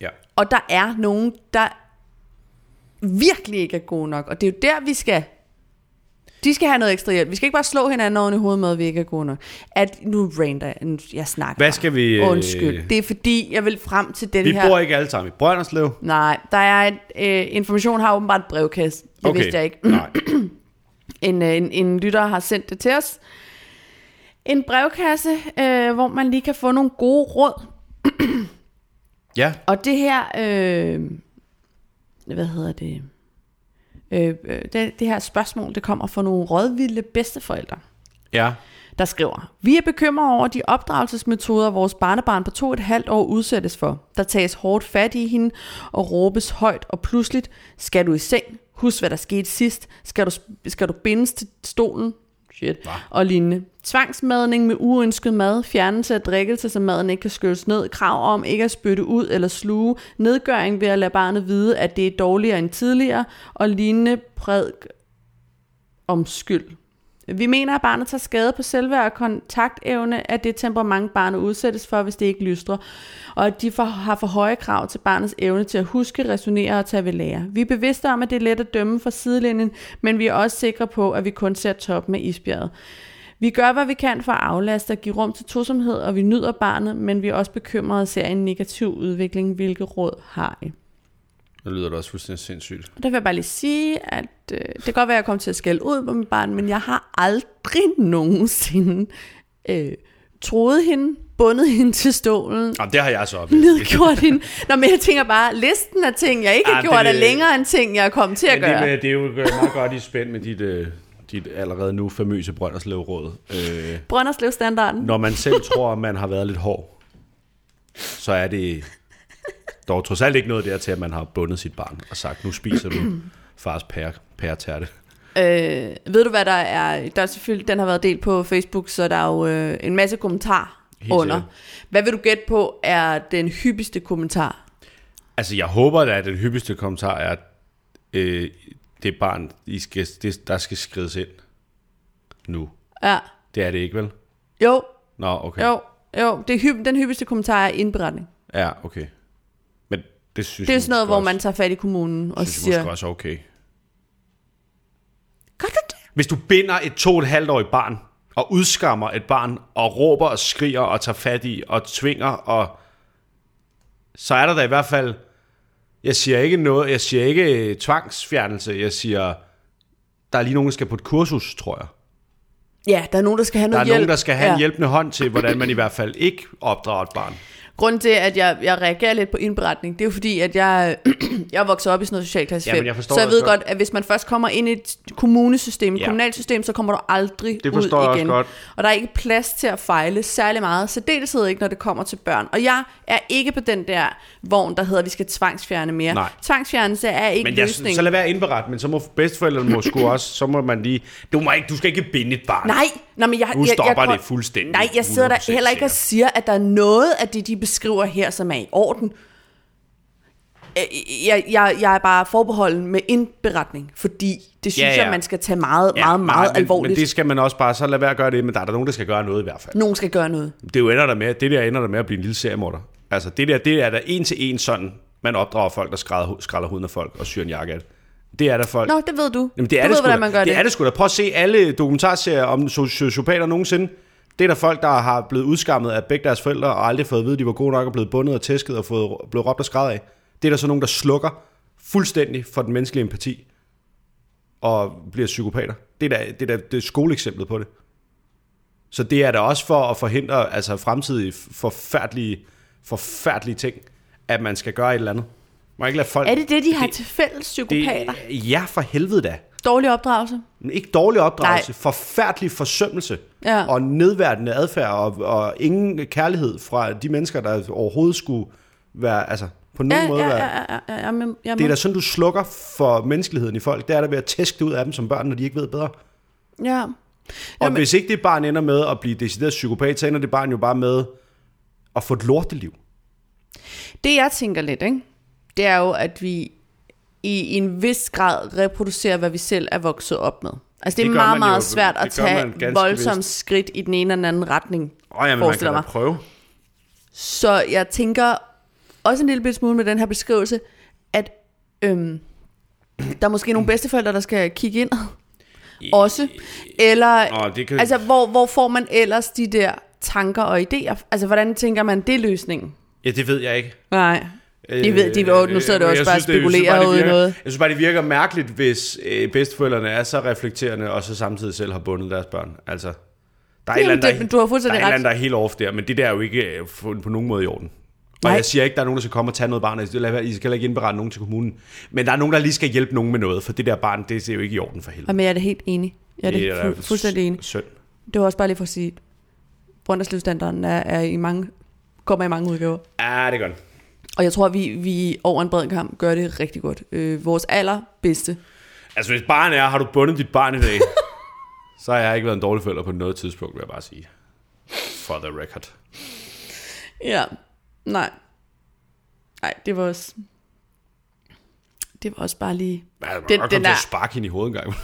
Ja. Og der er nogen, der virkelig ikke er gode nok. Og det er jo der, vi skal... De skal have noget ekstra hjælp. Vi skal ikke bare slå hinanden oven i hovedet med, at vi ikke er gode nok. At nu rander jeg, jeg snakker. Hvad skal vi... øh, Undskyld. Det er fordi, jeg vil frem til den Vi her... bor ikke alle sammen i Brønderslev. Nej, der er et, øh, information har åbenbart et brevkasse. Det okay. vidste jeg ikke. Nej. En, øh, en, en lytter har sendt det til os. En brevkasse, øh, hvor man lige kan få nogle gode råd. Ja, Og det her, øh, hvad hedder det? Øh, øh, det, det her spørgsmål, det kommer fra nogle rådvilde bedsteforældre. ja. der skriver, Vi er bekymrede over de opdragelsesmetoder, vores barnebarn på to og et halvt år udsættes for. Der tages hårdt fat i hende og råbes højt og pludseligt, skal du i seng? Husk, hvad der skete sidst. Skal du, skal du bindes til stolen? Shit. Og lignende. Tvangsmadning med uønsket mad, fjernelse af drikkelse, så maden ikke kan skylles ned, krav om ikke at spytte ud eller sluge, nedgøring ved at lade barnet vide, at det er dårligere end tidligere, og lignende prædik om skyld. Vi mener, at barnet tager skade på selvværd og kontaktevne af det temperament, barnet udsættes for, hvis det ikke lystrer, og at de for, har for høje krav til barnets evne til at huske, resonere og tage ved lære. Vi er bevidste om, at det er let at dømme fra sidelinjen, men vi er også sikre på, at vi kun ser toppen af isbjerget. Vi gør, hvad vi kan for at aflaste og give rum til tosomhed, og vi nyder barnet, men vi er også bekymrede og ser en negativ udvikling. Hvilke råd har I? Det lyder da også fuldstændig sindssygt. Og der vil jeg bare lige sige, at øh, det kan godt være, at jeg kommer til at skælde ud på mit barn, men jeg har aldrig nogensinde øh, troet hende, bundet hende til stolen, Jamen, det har jeg så oplevet. nedgjort hende. Nå, men jeg tænker bare, listen af ting, jeg ikke Ah, har det gjort, er vil- længere end ting, jeg er kommet til at Men det, gøre. med- det er jo meget godt i spænd med dit, øh, dit allerede nu famøse Brønderslev-råd. Øh, Brønderslev-standarden. når man selv tror, at man har været lidt hård, så er det dog trods alt ikke noget der til, at man har bundet sit barn og sagt, nu spiser du fars pære, pæretærte. Øh, ved du, hvad der er? Der er selvfølgelig, den har været delt på Facebook, så der er jo øh, en masse kommentarer Helt under. sikkert. Hvad vil du gætte på er den hyppigste kommentar? Altså, jeg håber da, at den hyppigste kommentar er, øh, det barn, I skal, det, der skal skrides ind nu. Ja. Det er det ikke, vel? Jo, Nå, okay. jo, jo. Det er hypp, den hyppigste kommentar er indberetning. Ja, okay. Men det synes Det er sådan noget, hvor også- man tager fat i kommunen og synes siger, også er okay. gør du det? Hvis du binder et to og et halvt årigt barn, og udskammer et barn, og råber og skriger og tager fat i, og tvinger, og så er der da i hvert fald, jeg siger ikke noget, jeg siger ikke øh, tvangsfjernelse, jeg siger, der er lige nogen, der skal på et kursus, tror jeg. Ja, der er nogen, der skal have Der noget er hjælp. nogen, der skal have ja. en hjælpende hånd til, hvordan man i hvert fald ikke opdrager et barn. Grunden til, at jeg, jeg reagerer lidt på indberetning, det er jo fordi, at jeg, jeg er vokset op i sådan noget socialklasse Jamen, 5. jeg forstår så jeg ved godt, at hvis man først kommer ind i et kommunesystem, Ja. kommunalt system, så kommer du aldrig Det ud jeg også igen. godt. Og der er ikke plads til at fejle særlig meget, så deltid ikke, når det kommer til børn. Og jeg er ikke på den der vogn, der hedder, at vi skal tvangsfjerne mere. Nej. Tvangsfjernelse er ikke Men jeg, løsningen. så lad være indberet, men så må bedsteforældrene må sgu også, så må man lige, du, må ikke, du skal ikke binde et barn. Nej, nej, men jeg, Nu jeg, stopper jeg, det fuldstændig, Nej, jeg sidder der 100% heller ikke og siger, at der er noget af det, de beskriver her, som er i orden. Jeg, jeg, jeg er bare forbeholden med indberetning, fordi det synes Ja, ja, ja. jeg, man skal tage meget, meget, meget men, alvorligt. Men det skal man også bare, så lad være at gøre det, men der er der nogen, der skal gøre noget i hvert fald. Nogen skal gøre noget. Det er jo ender der med, det der ender der med at blive en lille seriemorder. Altså det der, det er der en til en sådan, man opdrager folk, der skræller, skræller huden af folk og syr en jakke af det. Det er der folk. Nå, det ved du. Jamen, det er du det ved, hvordan da. man gør det. det er det sgu da. Prøv at se alle dokumentarserier om sociopater nogensinde. Det er der folk, der har blevet udskammet af begge deres forældre, og aldrig fået at vide, at de var gode nok og blevet bundet og tæsket og fået, blevet råbt og skræd af. Det er der så nogen, der slukker fuldstændig for den menneskelige empati og bliver psykopater. Det er da det, er da, det er skoleeksemplet på det. Så det er da også for at forhindre altså fremtidige forfærdelige, forfærdelige ting, at man skal gøre et eller andet. Man ikke lade folk... Er det det, de har til fælles psykopater? det, Ja, for helvede da. Dårlig opdragelse? Ikke dårlig opdragelse, Nej. forfærdelig forsømmelse Ja. og nedværdende adfærd og, og ingen kærlighed fra de mennesker, der overhovedet skulle være, altså på nogen Ja, måde ja, være... ja, ja, ja, ja, men, jeg Det er da sådan, du slukker for menneskeligheden i folk. Det er der ved at tæske det ud af dem som børn, når de ikke ved bedre. Ja. Og Jamen- hvis ikke det barn ender med at blive decideret psykopat, så ender det barn jo bare med at få et lorteliv. Det jeg tænker lidt, ikke? Det er jo, at vi i, en vis grad reproducerer, hvad vi selv er vokset op med. Altså det er Det gør meget, man jo- meget svært at man tage voldsomme vist. skridt i den ene eller den anden retning, Åh, jamen, man forestiller kan da mig. prøve. Så jeg tænker også en lille smule med den her beskrivelse, at øhm, der er måske nogle bedsteforældre, der skal kigge ind også. Eller, Nå, det kan- altså, hvor, hvor får man ellers de der tanker og idéer? Altså, hvordan tænker man, det er løsningen? Ja, det ved jeg ikke. Nej. De ved, de, Øh, nu sidder det øh, også jeg bare og det- jeg spekulerer det ud i noget. Jeg synes bare, det virker mærkeligt, hvis øh, bedsteforældrene er så reflekterende, og så samtidig selv har bundet deres børn. Altså, der er, et eller andet, det- der, du der, er andet, der er helt off der, men det der er jo ikke øh, fundet på nogen måde i orden. Og Nej. jeg siger ikke, der er nogen, der skal komme og tage noget barn. Jeg I skal heller ikke indberette nogen til kommunen. Men der er nogen, der lige skal hjælpe nogen med noget, for det der barn, det er jo ikke i orden for helvede. Jamen, jeg er da helt enig. Jeg er det, da fu- fuldstændig enig. Synd. det var også bare lige for at sige, Brønderslevstandarden er, er i mange, kommer i mange udgaver. Ja, det er godt. Og jeg tror, vi, vi over en bred kamp gør det rigtig godt. Øh, vores allerbedste. Altså, hvis barn er, har du bundet dit barn i dag, så har jeg ikke været en dårlig forælder på noget tidspunkt, vil jeg bare sige. For the record. Ja, nej. Nej, det var også... Det var også bare lige... Men jeg Den- den, den til er- at sparke hende i hovedet en gang.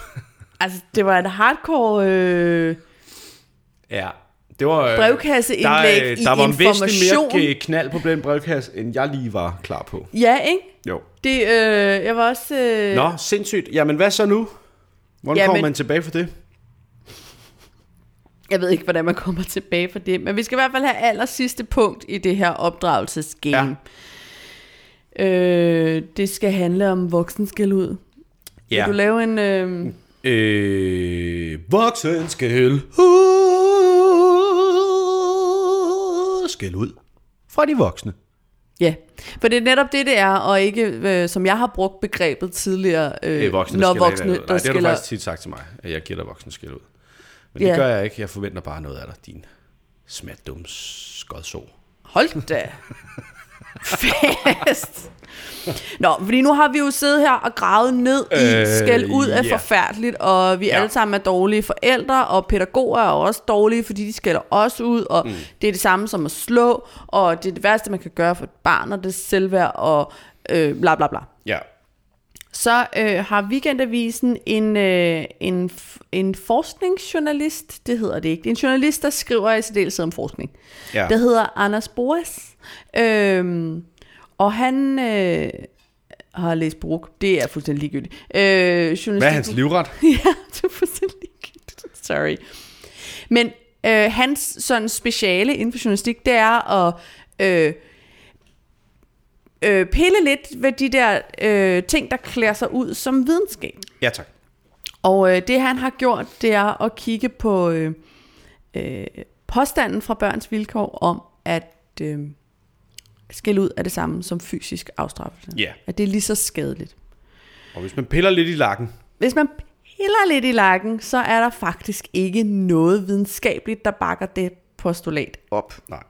Altså, det var et hardcore øh, ja. Det var, øh, brevkasseindlæg der, i øh, der var information. mere knald på den brevkasse, end jeg lige var klar på. Ja, ikke? Jo. Det, øh, jeg var også... Øh, Nå, sindssygt. Jamen, hvad så nu? Hvordan Jamen- kommer man tilbage for det? Jeg ved ikke, hvordan man kommer tilbage fra det, men vi skal i hvert fald have aller sidste punkt i det her opdragelsesgame. Ja. Øh, det skal handle om voksenskæld ud. Ja. Vil du lave en... Øh, Øh, voksen skal skal ud fra de voksne. ja, for det er netop det, det er, og ikke, øh, som jeg har brugt begrebet tidligere, øh, Øh, voksne, når der voksne, ud. der Nej, det har du faktisk tit sagt til mig, at jeg giver dig voksne skæld ud. Men Ja. det gør jeg ikke. Jeg forventer bare noget af dig, din smat dum skodså. Hold da. Fast. Nå, fordi nu har vi jo siddet her og gravet ned i Øh, skæld ud af ja. forfærdeligt, og vi Ja. alle sammen er dårlige forældre, og pædagoger er også dårlige, fordi de skælder os ud, og mm. det er det samme som at slå, og det er det værste, man kan gøre for et barn, og det er selvværd, og øh, bla bla bla. Ja. Så øh, har Weekendavisen en, øh, en, en forskningsjournalist, det hedder det ikke, det er en journalist, der skriver i særdeleshed om forskning. Ja. Der hedder Anders Boas. Øhm, og han øh, har læst Brug. Det er fuldstændig ligegyldigt. Øh, Hvad er hans livret? ja, det er fuldstændig ligegyldigt. Sorry. Men øh, hans sådan speciale inden for journalistik, det er at øh, øh, pille lidt ved de der øh, ting, der klæder sig ud som videnskab. Ja, tak. Og øh, det han har gjort, det er at kigge på øh, øh, påstanden fra børns vilkår om, at øh, skæld ud er det samme som fysisk afstraffelse. Ja. At det er lige så skadeligt. Og hvis man piller lidt i lakken, Hvis man piller lidt i lakken, så er der faktisk ikke noget videnskabeligt, der bakker det postulat op. nej.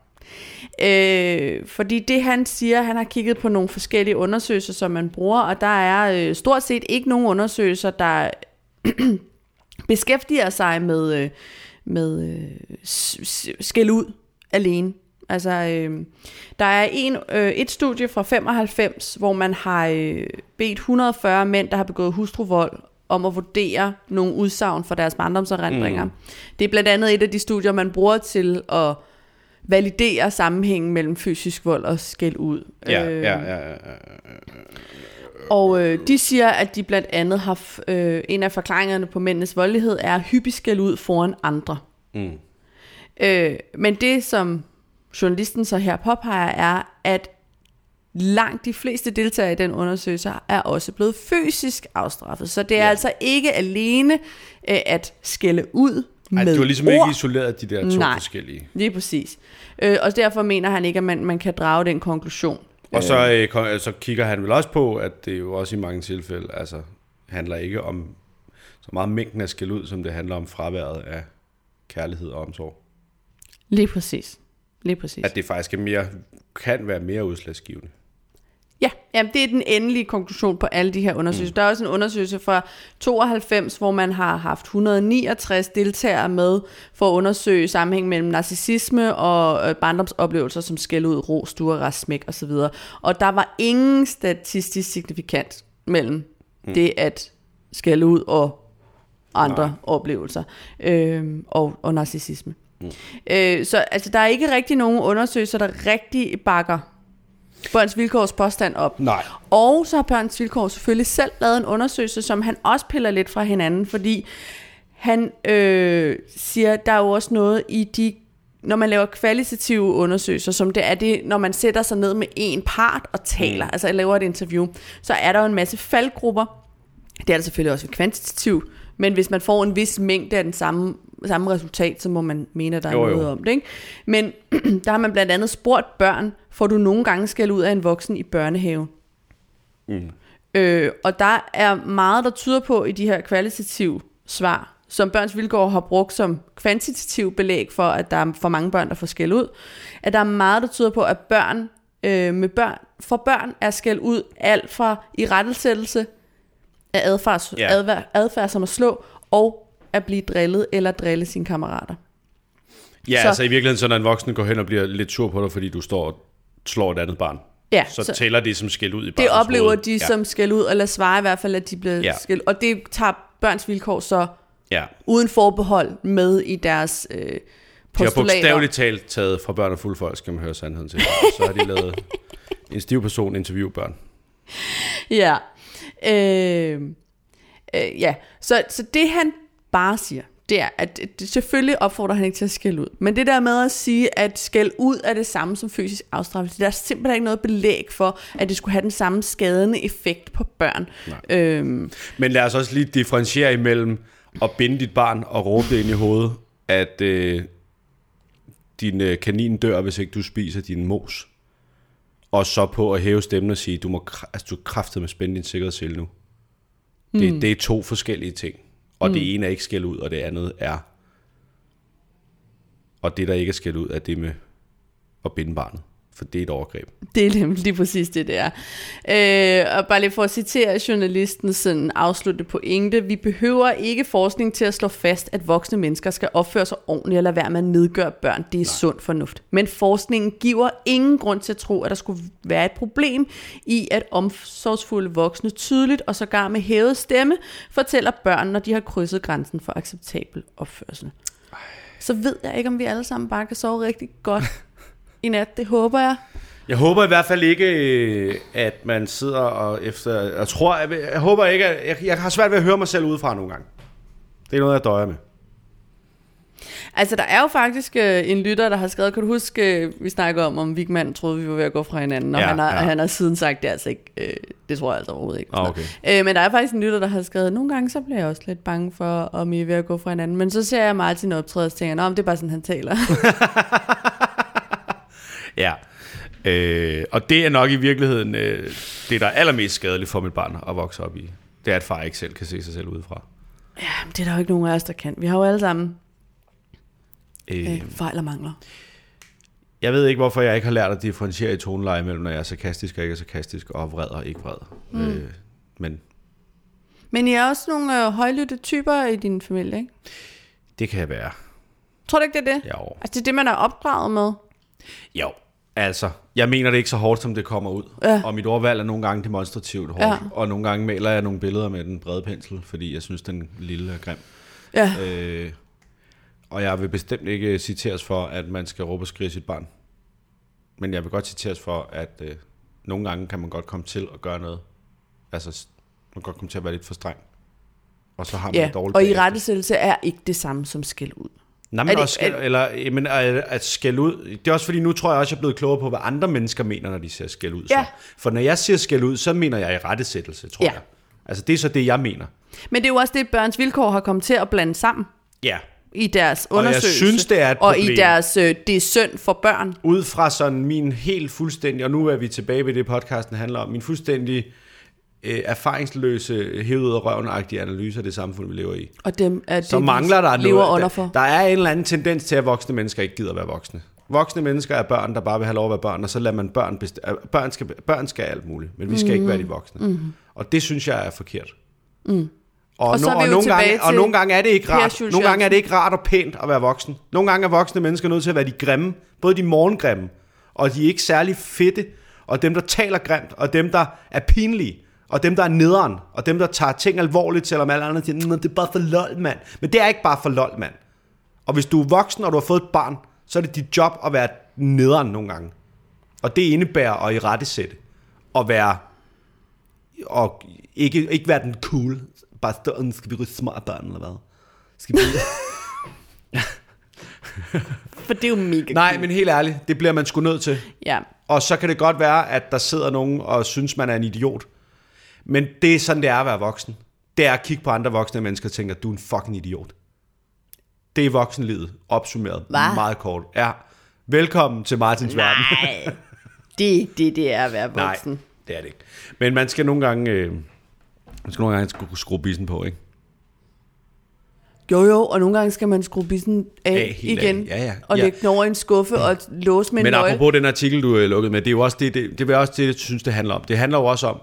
Øh, fordi det han siger, han har kigget på nogle forskellige undersøgelser, som man bruger, og der er øh, stort set ikke nogen undersøgelser, der beskæftiger sig med, øh, med øh, skæld ud alene. Altså, øh, der er en, øh, et studie fra 95, hvor man har øh, bedt 140 mænd, der har begået hustruvold, om at vurdere nogle udsagn fra deres barndomserindringer. Mm. Det er blandt andet et af de studier, man bruger til at validere sammenhængen mellem fysisk vold og skæld ud. Ja, Øh, ja, ja, og øh, de siger, at de blandt andet har, øh, en af forklaringerne på mændenes voldelighed er hyppig skæld ud foran andre. Mm. Øh, men det, som journalisten så her påpeger, er, at langt de fleste deltagere i den undersøgelse er også blevet fysisk afstraffet. Så det er ja. altså ikke alene øh, at skælde ud Ej, med du har ligesom ord. ikke isoleret de der to Nej. forskellige. Lige præcis. Øh, og derfor mener han ikke, at man, man kan drage den konklusion. Og så, øh, kon- så kigger han vel også på, at det jo også i mange tilfælde altså, handler ikke om så meget mængden af skæld ud, som det handler om fraværet af kærlighed og omsorg. Lige præcis. Lige præcis. At det faktisk er mere, kan være mere udslagsgivende. Ja, jamen det er den endelige konklusion på alle de her undersøgelser. Mm. Der er også en undersøgelse fra 92, hvor man har haft 169 deltagere med for at undersøge sammenhæng mellem narcissisme og øh, barndomsoplevelser som skæld ud, ro, stuer, rasmæk osv. Og der var ingen statistisk signifikant mellem mm. det at skælde ud og andre Nej. oplevelser øh, og, og narcissisme. Mm. Øh, så altså, der er ikke rigtig nogen undersøgelser, der rigtig bakker Børns Vilkårs påstand op. Nej. Og så har Børns Vilkår selvfølgelig selv lavet en undersøgelse, som han også piller lidt fra hinanden, fordi han øh, siger, der er jo også noget i de når man laver kvalitative undersøgelser, som det er det, når man sætter sig ned med en part og taler, mm. altså laver et interview, så er der jo en masse faldgrupper. Det er der selvfølgelig også ved kvantitativ, men hvis man får en vis mængde af den samme, samme resultat, så må man mene, at der er Jo, jo. noget om det. Ikke? Men der har man blandt andet spurgt børn, får du nogle gange skal ud af en voksen i børnehaven? Mm. Øh, og der er meget, der tyder på i de her kvalitative svar, som Børns Vilkår har brugt som kvantitativ belæg for, at der er for mange børn, der får skæld ud, at der er meget, der tyder på, at børn øh, med børn, for børn er skæld ud alt fra i rettelsættelse af adfærd, Ja. ja. adfærd, adfærd som at slå, og at blive drillet eller drille sine kammerater. Ja, så. Så- altså i virkeligheden, så når en voksen går hen og bliver lidt sur på dig, fordi du står og slår et andet barn, Ja, så, så tæller det som skæld ud i det barnets oplever hoved. de ja. som skæld ud, eller svarer i hvert fald, at de bliver Ja. skæld Og det tager børns vilkår så Ja. uden forbehold med i deres øh, De har postulater. bogstaveligt talt taget fra børn og fulde folk, skal man høre sandheden til. Så har de lavet en stiv person interview børn. Ja. Øh, øh, ja. Så, så det han bare siger, det er, at det, selvfølgelig opfordrer han ikke til at skælde ud. Men det der med at sige, at skæld ud er det samme som fysisk afstraffelse, der er simpelthen ikke noget belæg for, at det skulle have den samme skadende effekt på børn. Øhm, Men lad os også lige differentiere imellem at binde dit barn og råbe det ind i hovedet, at øh, din øh, kanin dør, hvis ikke du spiser din mos. Og så på at hæve stemmen og sige, du må altså, du kraftet med spænde din sikkerhedssele nu. Det, mm. det er to forskellige ting. Og mm. det ene er ikke skæld ud, og det andet er... Og det, der ikke er skæld ud, er det med at binde barnet. For det er et overgreb. Det er nemlig lige præcis det, det er. Øh, og bare lige for at citere journalisten sådan afslutte pointe. Vi behøver ikke forskning til at slå fast, at voksne mennesker skal opføre sig ordentligt eller være med at nedgøre børn. Det er Nej. sund fornuft. Men forskningen giver ingen grund til at tro, at der skulle være et problem i, at omsorgsfulde voksne tydeligt og sågar med hævet stemme fortæller børn, når de har krydset grænsen for acceptabel opførsel. Så ved jeg ikke, om vi alle sammen bare kan sove rigtig godt i nat. Det håber jeg. Jeg håber i hvert fald ikke, øh, at man sidder og efter... Jeg tror, jeg, jeg håber ikke, at... Jeg, jeg har svært ved at høre mig selv udefra nogle gange. Det er noget, jeg døjer med. Altså, der er jo faktisk øh, en lytter, der har skrevet, kan du huske, øh, vi snakker om, om Vigman troede, vi var ved at gå fra hinanden, og Ja, han, har, ja. han har siden sagt, det er altså ikke, øh, det tror jeg altså overhovedet ikke. Ah, okay. øh, men der er faktisk en lytter, der har skrevet, nogle gange så bliver jeg også lidt bange for, om I er ved at gå fra hinanden, men så ser jeg Martin optræde, og tænker "Nå, men det er bare sådan, han taler. Ja. Øh, og det er nok i virkeligheden øh, det, der er allermest skadeligt for mit barn at vokse op i. Det er, at far ikke selv kan se sig selv udefra. Jamen, det er der jo ikke nogen af os, der kan. Vi har jo alle sammen Øh, øh, fejl og mangler. jeg ved ikke, hvorfor jeg ikke har lært at differentiere i toneleje mellem, når jeg er sarkastisk og ikke er sarkastisk, og vred og ikke vred. Mm. Øh, men Men I er også nogle øh, højlytte typer i din familie, ikke? det kan jeg være. Tror du ikke, det er det? Jo. Altså, det er det, man er opdraget med. Jo, altså, jeg mener det ikke så hårdt, som det kommer ud. Ja. Og mit ordvalg er nogle gange demonstrativt hårdt. Ja. Og nogle gange maler jeg nogle billeder med den brede pensel, fordi jeg synes, den lille er grim. Ja. Øh, og jeg vil bestemt ikke citeres for, at man skal råbe og skrige sit barn. Men jeg vil godt citeres for, at øh, nogle gange kan man godt komme til at gøre noget. Altså, man kan godt komme til at være lidt for streng. Og så har man Ja, det dårligt og i rettesættelse er ikke det samme som skæld ud. Nej, Er men det- også er- eller, jamen, at, at skælde ud. Det er også fordi, nu tror jeg også, jeg er blevet klogere på, hvad andre mennesker mener, når de siger skæld ud. Ja. Så. For når jeg siger skæld ud, så mener jeg i rettesættelse, tror Ja. jeg. Altså, det er så det, jeg mener. Men det er jo også det, børns vilkår har kommet til at blande sammen Ja. i deres Og jeg undersøgelse. synes, det er et Og i problem. deres, øh, det er synd for børn. Ud fra sådan min helt fuldstændig, og nu er vi tilbage ved det, podcasten handler om, min fuldstændig øh, erfaringsløse, hævet ud af røven analyse af det samfund, vi lever i. Og dem er det, så mangler der lever noget. under Der, for. der er en eller anden tendens til, at voksne mennesker ikke gider være voksne. Voksne mennesker er børn, der bare vil have lov at være børn, og så lader man børn... Best- øh, børn, skal, børn skal alt muligt, men vi skal mm. ikke være de voksne. Mm. Og det synes jeg er forkert. Mm. Og, Og no, og, nogle gange, og nogle gange er det ikke rart. Schultz Nogle gange er det ikke rart og pænt at være voksen. Nogle gange er voksne mennesker nødt til at være de grimme. Både de morgengrimme, og de er ikke særlig fedte, og dem, der taler grimt, og dem, der er pinlige, og dem, der er nederen, og dem, der tager ting alvorligt, selvom alle andre siger, "Nå, det er bare for lol, mand. Men det er ikke bare for lol, mand. Og hvis du er voksen, og du har fået et barn, så er det dit job at være nederen nogle gange. Og det indebærer at i rettesætte. Og være... Og ikke, ikke være den cool. Bare stå, "Mm, skal vi ryge smart børn, eller hvad? Skal vi... For det er jo mega Nej, cool. men helt ærligt, det bliver man sgu nødt til. Ja. Og så kan det godt være, at der sidder nogen og synes, man er en idiot. Men det er sådan, det er at være voksen. Det er at kigge på andre voksne mennesker og tænke, at du er en fucking idiot. Det er voksenlivet, opsummeret Hva? meget kort. Ja. Velkommen til Martins verden. Nej, det er ikke det, det er at være Nej, voksen. det er det ikke. Men man skal nogle gange, øh, man skal nogle gange skrue, skrue bissen på, ikke? Jo, jo, og nogle gange skal man skrue bissen af, Af, helt af. igen, Ja, ja. og Ja. lægge den over i en skuffe og låse med en Men apropos den artikel, du er lukket med, det er jo også det, det, det er også det, jeg synes, det handler om. Det handler jo også om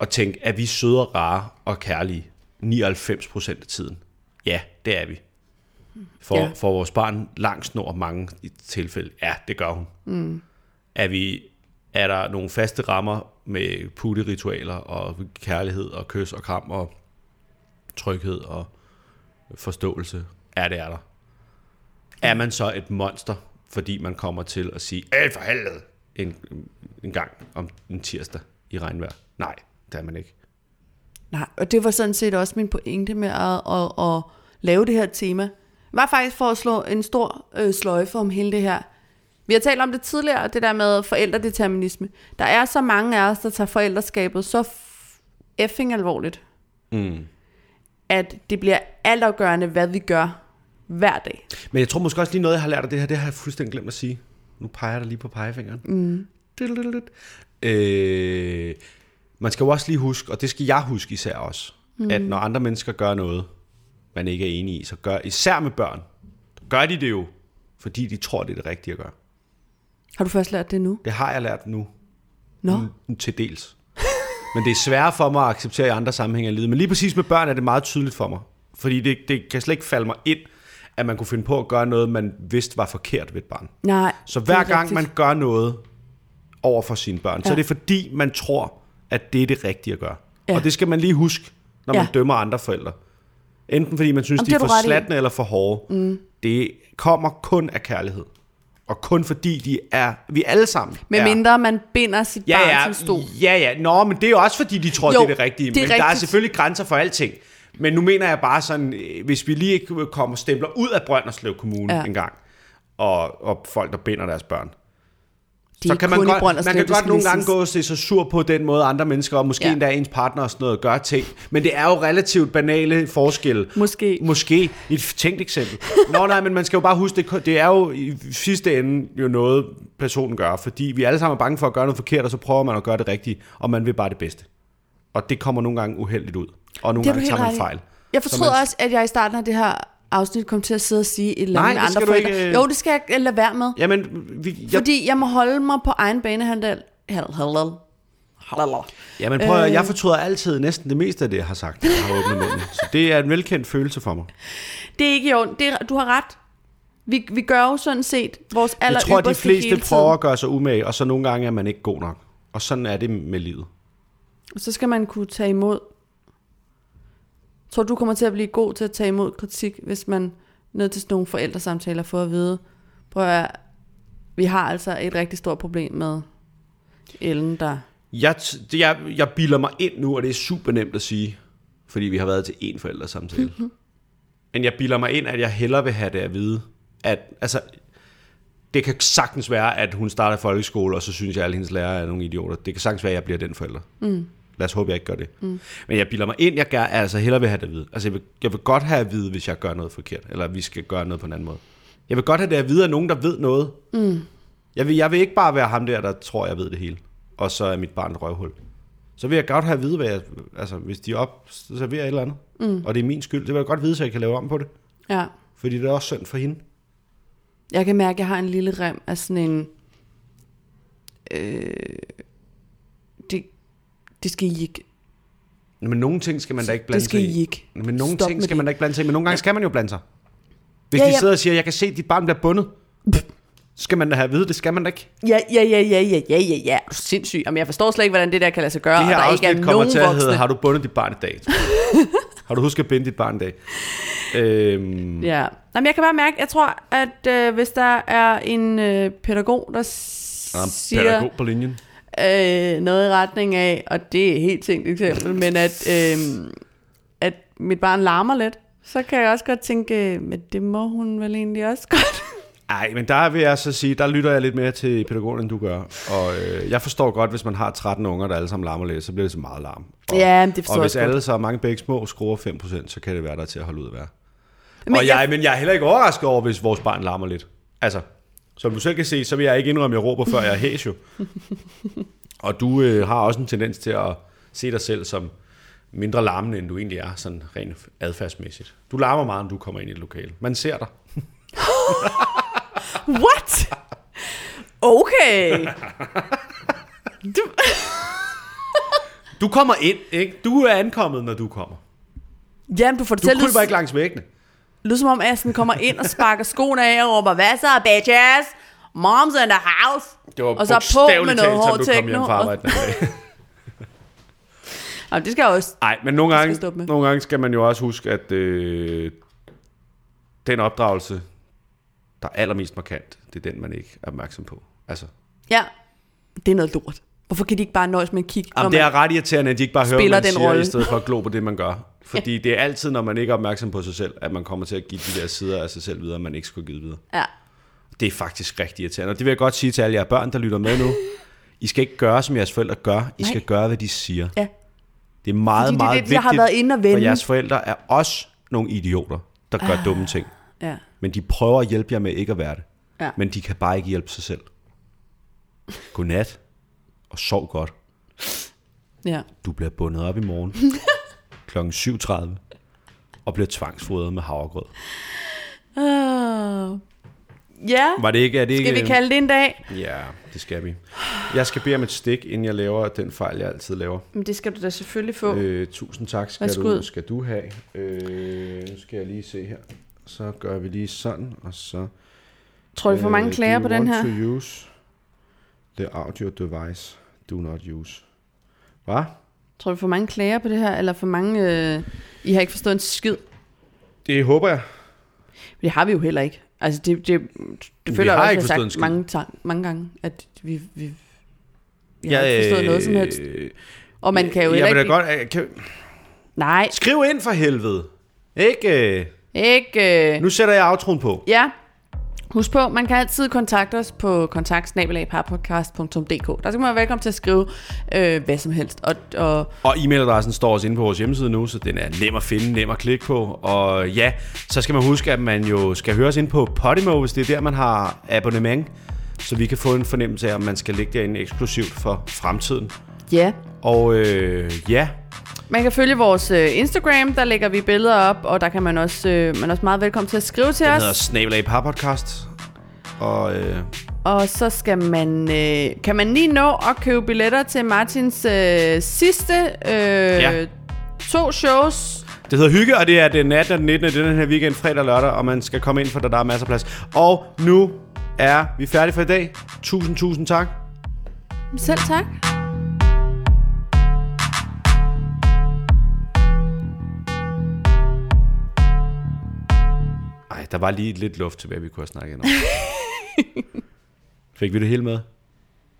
at tænke, at vi søde og rare og kærlige 99 procent af tiden. Ja, det er vi. For, Ja. for vores barn langt snor mange i tilfælde. Ja, det gør hun. Mm. Er, vi, er der nogle faste rammer med putteritualer og kærlighed og kys og kram og tryghed og forståelse? Ja, det er der. Er man så et monster, fordi man kommer til at sige, Æh, for helvede, en, en gang om en tirsdag i regnvejr? Nej, det er man ikke. Nej, og det var sådan set også min pointe med at, at, at lave det her tema. Var faktisk for at slå en stor øh, sløjfe om hele det her. Vi har talt om det tidligere, det der med forældredeterminisme. Der er så mange af os, der tager forældreskabet så effing alvorligt, Mm. at det bliver altafgørende, hvad vi gør hver dag. Men jeg tror måske også lige noget, jeg har lært af det her, det har jeg fuldstændig glemt at sige. Nu peger jeg dig lige på pegefingeren. Mm. Øh, man skal jo også lige huske, og det skal jeg huske især også, mm. at når andre mennesker gør noget, man ikke er enig i, så gør, især med børn, gør de det jo, fordi de tror, det er det rigtige at gøre. Har du først lært det nu? Det har jeg lært nu, Nå, mm, til dels. Men det er sværere for mig at acceptere i andre sammenhænge i livet. Men lige præcis med børn er det meget tydeligt for mig. Fordi det, det kan slet ikke falde mig ind, at man kunne finde på at gøre noget, man vidste var forkert ved et barn. nej. Så hver er gang rigtigt. man gør noget over for sine børn, ja. så er det fordi, man tror, at det er det rigtige at gøre. Ja. Og det skal man lige huske, når man Ja. dømmer andre forældre. Enten fordi man synes, Jamen, de er for slatne eller for hårde. Mm. Det kommer kun af kærlighed. Og kun fordi de er, vi alle sammen Med er. mindre man binder sit Ja, barn ja, til stol. ja, ja. Nå, men det er jo også fordi, de tror, Jo, det er det rigtige. det er men der er rigtigt. selvfølgelig grænser for alting. Men nu mener jeg bare sådan, øh, hvis vi lige ikke kommer og stempler ud af Brønderslev Kommune ja. en gang, og, og folk, der binder deres børn, Er så kan man godt, man kan godt nogle gange gå og se så sur på den måde andre mennesker, og måske Ja. endda ens partner og sådan noget, gør ting. Men det er jo relativt banale forskelle. Måske. Måske. Et tænkt eksempel. Nå nej, men man skal jo bare huske, det, det er jo i sidste ende jo noget, personen gør. Fordi vi alle sammen er bange for at gøre noget forkert, og så prøver man at gøre det rigtige, og man vil bare det bedste. Og det kommer nogle gange uheldigt ud. Og nogle gange tager helt man fejl. Jeg fortrød man- også, at jeg i starten af det her afsnit kom til at sidde og sige et eller Nej, andet det andre forældre. ikke, øh. Jo, det skal jeg lade være med. Jamen, vi, jeg, Fordi jeg må holde mig på egen banehandel. Halal, jamen prøv at, Øh. jeg fortryder altid næsten det meste af det, jeg har sagt. Jeg har åbnet munden. Så det er en velkendt følelse for mig. Det er ikke orden. Det er, du har ret. Vi, vi gør jo sådan set vores aller Jeg tror, de fleste prøver at gøre sig umage, og så nogle gange er man ikke god nok. Og sådan er det med livet. Og så skal man kunne tage imod. Tror, du kommer til at blive god til at tage imod kritik, hvis man ned til sådan nogle forældresamtaler får at vide, prøv at høre, vi har altså et rigtig stort problem med Ellen, der... Jeg, jeg, jeg bilder mig ind nu, og det er super nemt at sige, fordi vi har været til én forældresamtale. Men jeg bilder mig ind, at jeg hellere vil have det at vide, at altså, det kan sagtens være, at hun starter folkeskole, og så synes jeg, at alle hendes lærere er nogle idioter. Det kan sagtens være, at jeg bliver den forælder. Mm. Lad os håbe, jeg ikke gør det. Mm. Men jeg bilder mig ind, jeg gør, altså hellere vil have det at vide. Altså jeg vil, jeg vil godt have at vide, hvis jeg gør noget forkert, eller vi skal gøre noget på en anden måde. Jeg vil godt have det at vide af nogen, der ved noget. Mm. Jeg, vil, jeg vil ikke bare være ham der, der tror, jeg ved det hele, og så er mit barn et røvhul. Så vil jeg godt have at vide, hvad jeg, altså, hvis de op serverer et eller andet, mm. og det er min skyld, det vil jeg godt vide, så jeg kan lave om på det. Ja. Fordi det er også synd for hende. Jeg kan mærke, at jeg har en lille rem af sådan en... Øh, det skal I ikke. Men nogle ting skal man da ikke blande Det skal sig i. I ikke. Men nogle Stop ting skal det. man da ikke blande sig i, men nogle gange skal man jo blande sig. Hvis Ja, de ja. sidder og siger, jeg kan se, at dit barn bliver bundet, skal man da have at vide, det skal man da ikke. Ja, ja, ja, ja, ja, ja, ja, ja. Er du sindssyg? Jamen, jeg forstår slet ikke, hvordan det der kan lade sig gøre, Det og her der ikke er kommer nogen til at hedde, har du bundet dit barn i dag? har du husket at binde dit barn i dag? Øhm, Ja. Jamen, jeg kan bare mærke, jeg tror, at øh, hvis der er en øh, pædagog, der s- der er en siger pædagog på linjen. Øh, noget i retning af, og det er helt tænkt eksempel, men at, øh, at mit barn larmer lidt, så kan jeg også godt tænke, men det må hun vel egentlig også godt. Nej, men der vil jeg så sige, der lytter jeg lidt mere til pædagogen, end du gør. Og øh, jeg forstår godt, hvis man har 13 unger, der alle sammen larmer lidt, så bliver det så meget larm. Og, Ja, det forstår Og hvis alle så mange begge små skruer 5%, så kan det være der til at holde ud at være. Men Men og jeg, jeg- men jeg er heller ikke overrasket over, hvis vores barn larmer lidt. Altså, som du selv kan se, så vil jeg ikke indrømme, at jeg råber, før jeg er hæs jo. Og du øh, har også en tendens til at se dig selv som mindre larmende, end du egentlig er, sådan rent adfærdsmæssigt. Du larmer meget, når du kommer ind i et lokale. Man ser dig. What? Okay. Du, Du kommer ind, ikke? Du er ankommet, når du kommer. jamen, du det Du kryber ikke langs væggene. Lyde som om, at jeg sådan kommer ind og sparker skoene af og råber, hvad så, bitches? Mom's in the house. Det var Og så på med noget hård techno, og-. Jamen, det skal jeg også. Nej, men nogle gange, nogle gange skal man jo også huske, at øh, den opdragelse, der er allermest markant, det er den, man ikke er opmærksom på. Altså, Ja, det er noget lort. Hvorfor kan de ikke bare nøjes med at kigge? Jamen, det er ret irriterende, at de ikke bare hører, spiller hvad man den siger, rolle. i stedet for at glo på det, man gør. Fordi det er altid, når man ikke er opmærksom på sig selv, at man kommer til at give de der sider af sig selv videre, man ikke skulle give videre. Ja. Det er faktisk rigtig irriterende. Og det vil jeg godt sige til alle jer børn, der lytter med nu. I skal ikke gøre, som jeres forældre gør. I skal Nej. gøre, hvad de siger. Ja. Det er meget, Fordi det meget det, vigtigt, jeg har været inde og vende. for jeres forældre er også nogle idioter, der gør dumme ting. Ja. Men de prøver at hjælpe jer med ikke at være det. Ja. Men de kan bare ikke hjælpe sig selv. Godnat, og sov godt. Ja. Du bliver bundet op i morgen kl. 7.30 og bliver tvangsfodret med havregrød. Uh, ja, Var det ikke, er det ikke, skal vi kalde det en dag? Ja, det skal vi. Jeg skal bede om et stik, inden jeg laver den fejl, jeg altid laver. Men det skal du da selvfølgelig få. Øh, tusind tak skal Værsgo. du, skal du have. Øh, nu skal jeg lige se her. Så gør vi lige sådan, og så... Tror du, vi får mange Øh, klager på den her? to use the audio device. Do not use. Hvad? Tror du, vi får mange klager på det her? Eller for mange... Øh, I har ikke forstået en skid? Det håber jeg. Men det har vi jo heller ikke. Altså, det, det, det føler jeg også, jeg har sagt mange, ta- mange gange, at vi, vi, vi har ikke forstået noget som helst. Øh, Og man kan jo jeg da ikke... godt... øh, Kan, Nej, skriv ind for helvede. Ikke? øh, ikke... Øh, Nu sætter jeg outroen på. ja, husk på, man kan altid kontakte os på kontaktsnabelagparpodcast.dk. Der skal man være velkommen til at skrive øh, hvad som helst. Og, og Og e-mailadressen står også inde på vores hjemmeside nu, så den er nem at finde, nem at klikke på. Og ja, så skal man huske, at man jo skal høres ind på Podimo, hvis det er der, man har abonnement. Så vi kan få en fornemmelse af, om man skal ligge derinde eksklusivt for fremtiden. ja, Og øh, ja, Man kan følge vores øh, Instagram, der lægger vi billeder op, og der kan man også, øh, man er også meget velkommen til at skrive til den os. hedder Snabelag Parpodcast. Og øh, Og så skal man, øh, kan man lige nå at købe billetter til Martins øh, sidste øh, Ja. to shows. det hedder Hygge, og det er den 18. og den 19. Det er den her weekend, fredag og lørdag, og man skal komme ind, for der er masser af plads. Og nu er vi færdige for i dag. Tusind, tusind tak. Selv tak. Der var lige lidt luft tilbage, vi kunne have snakket om. Fik vi det hele med?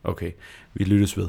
Okay, vi lyttes ved.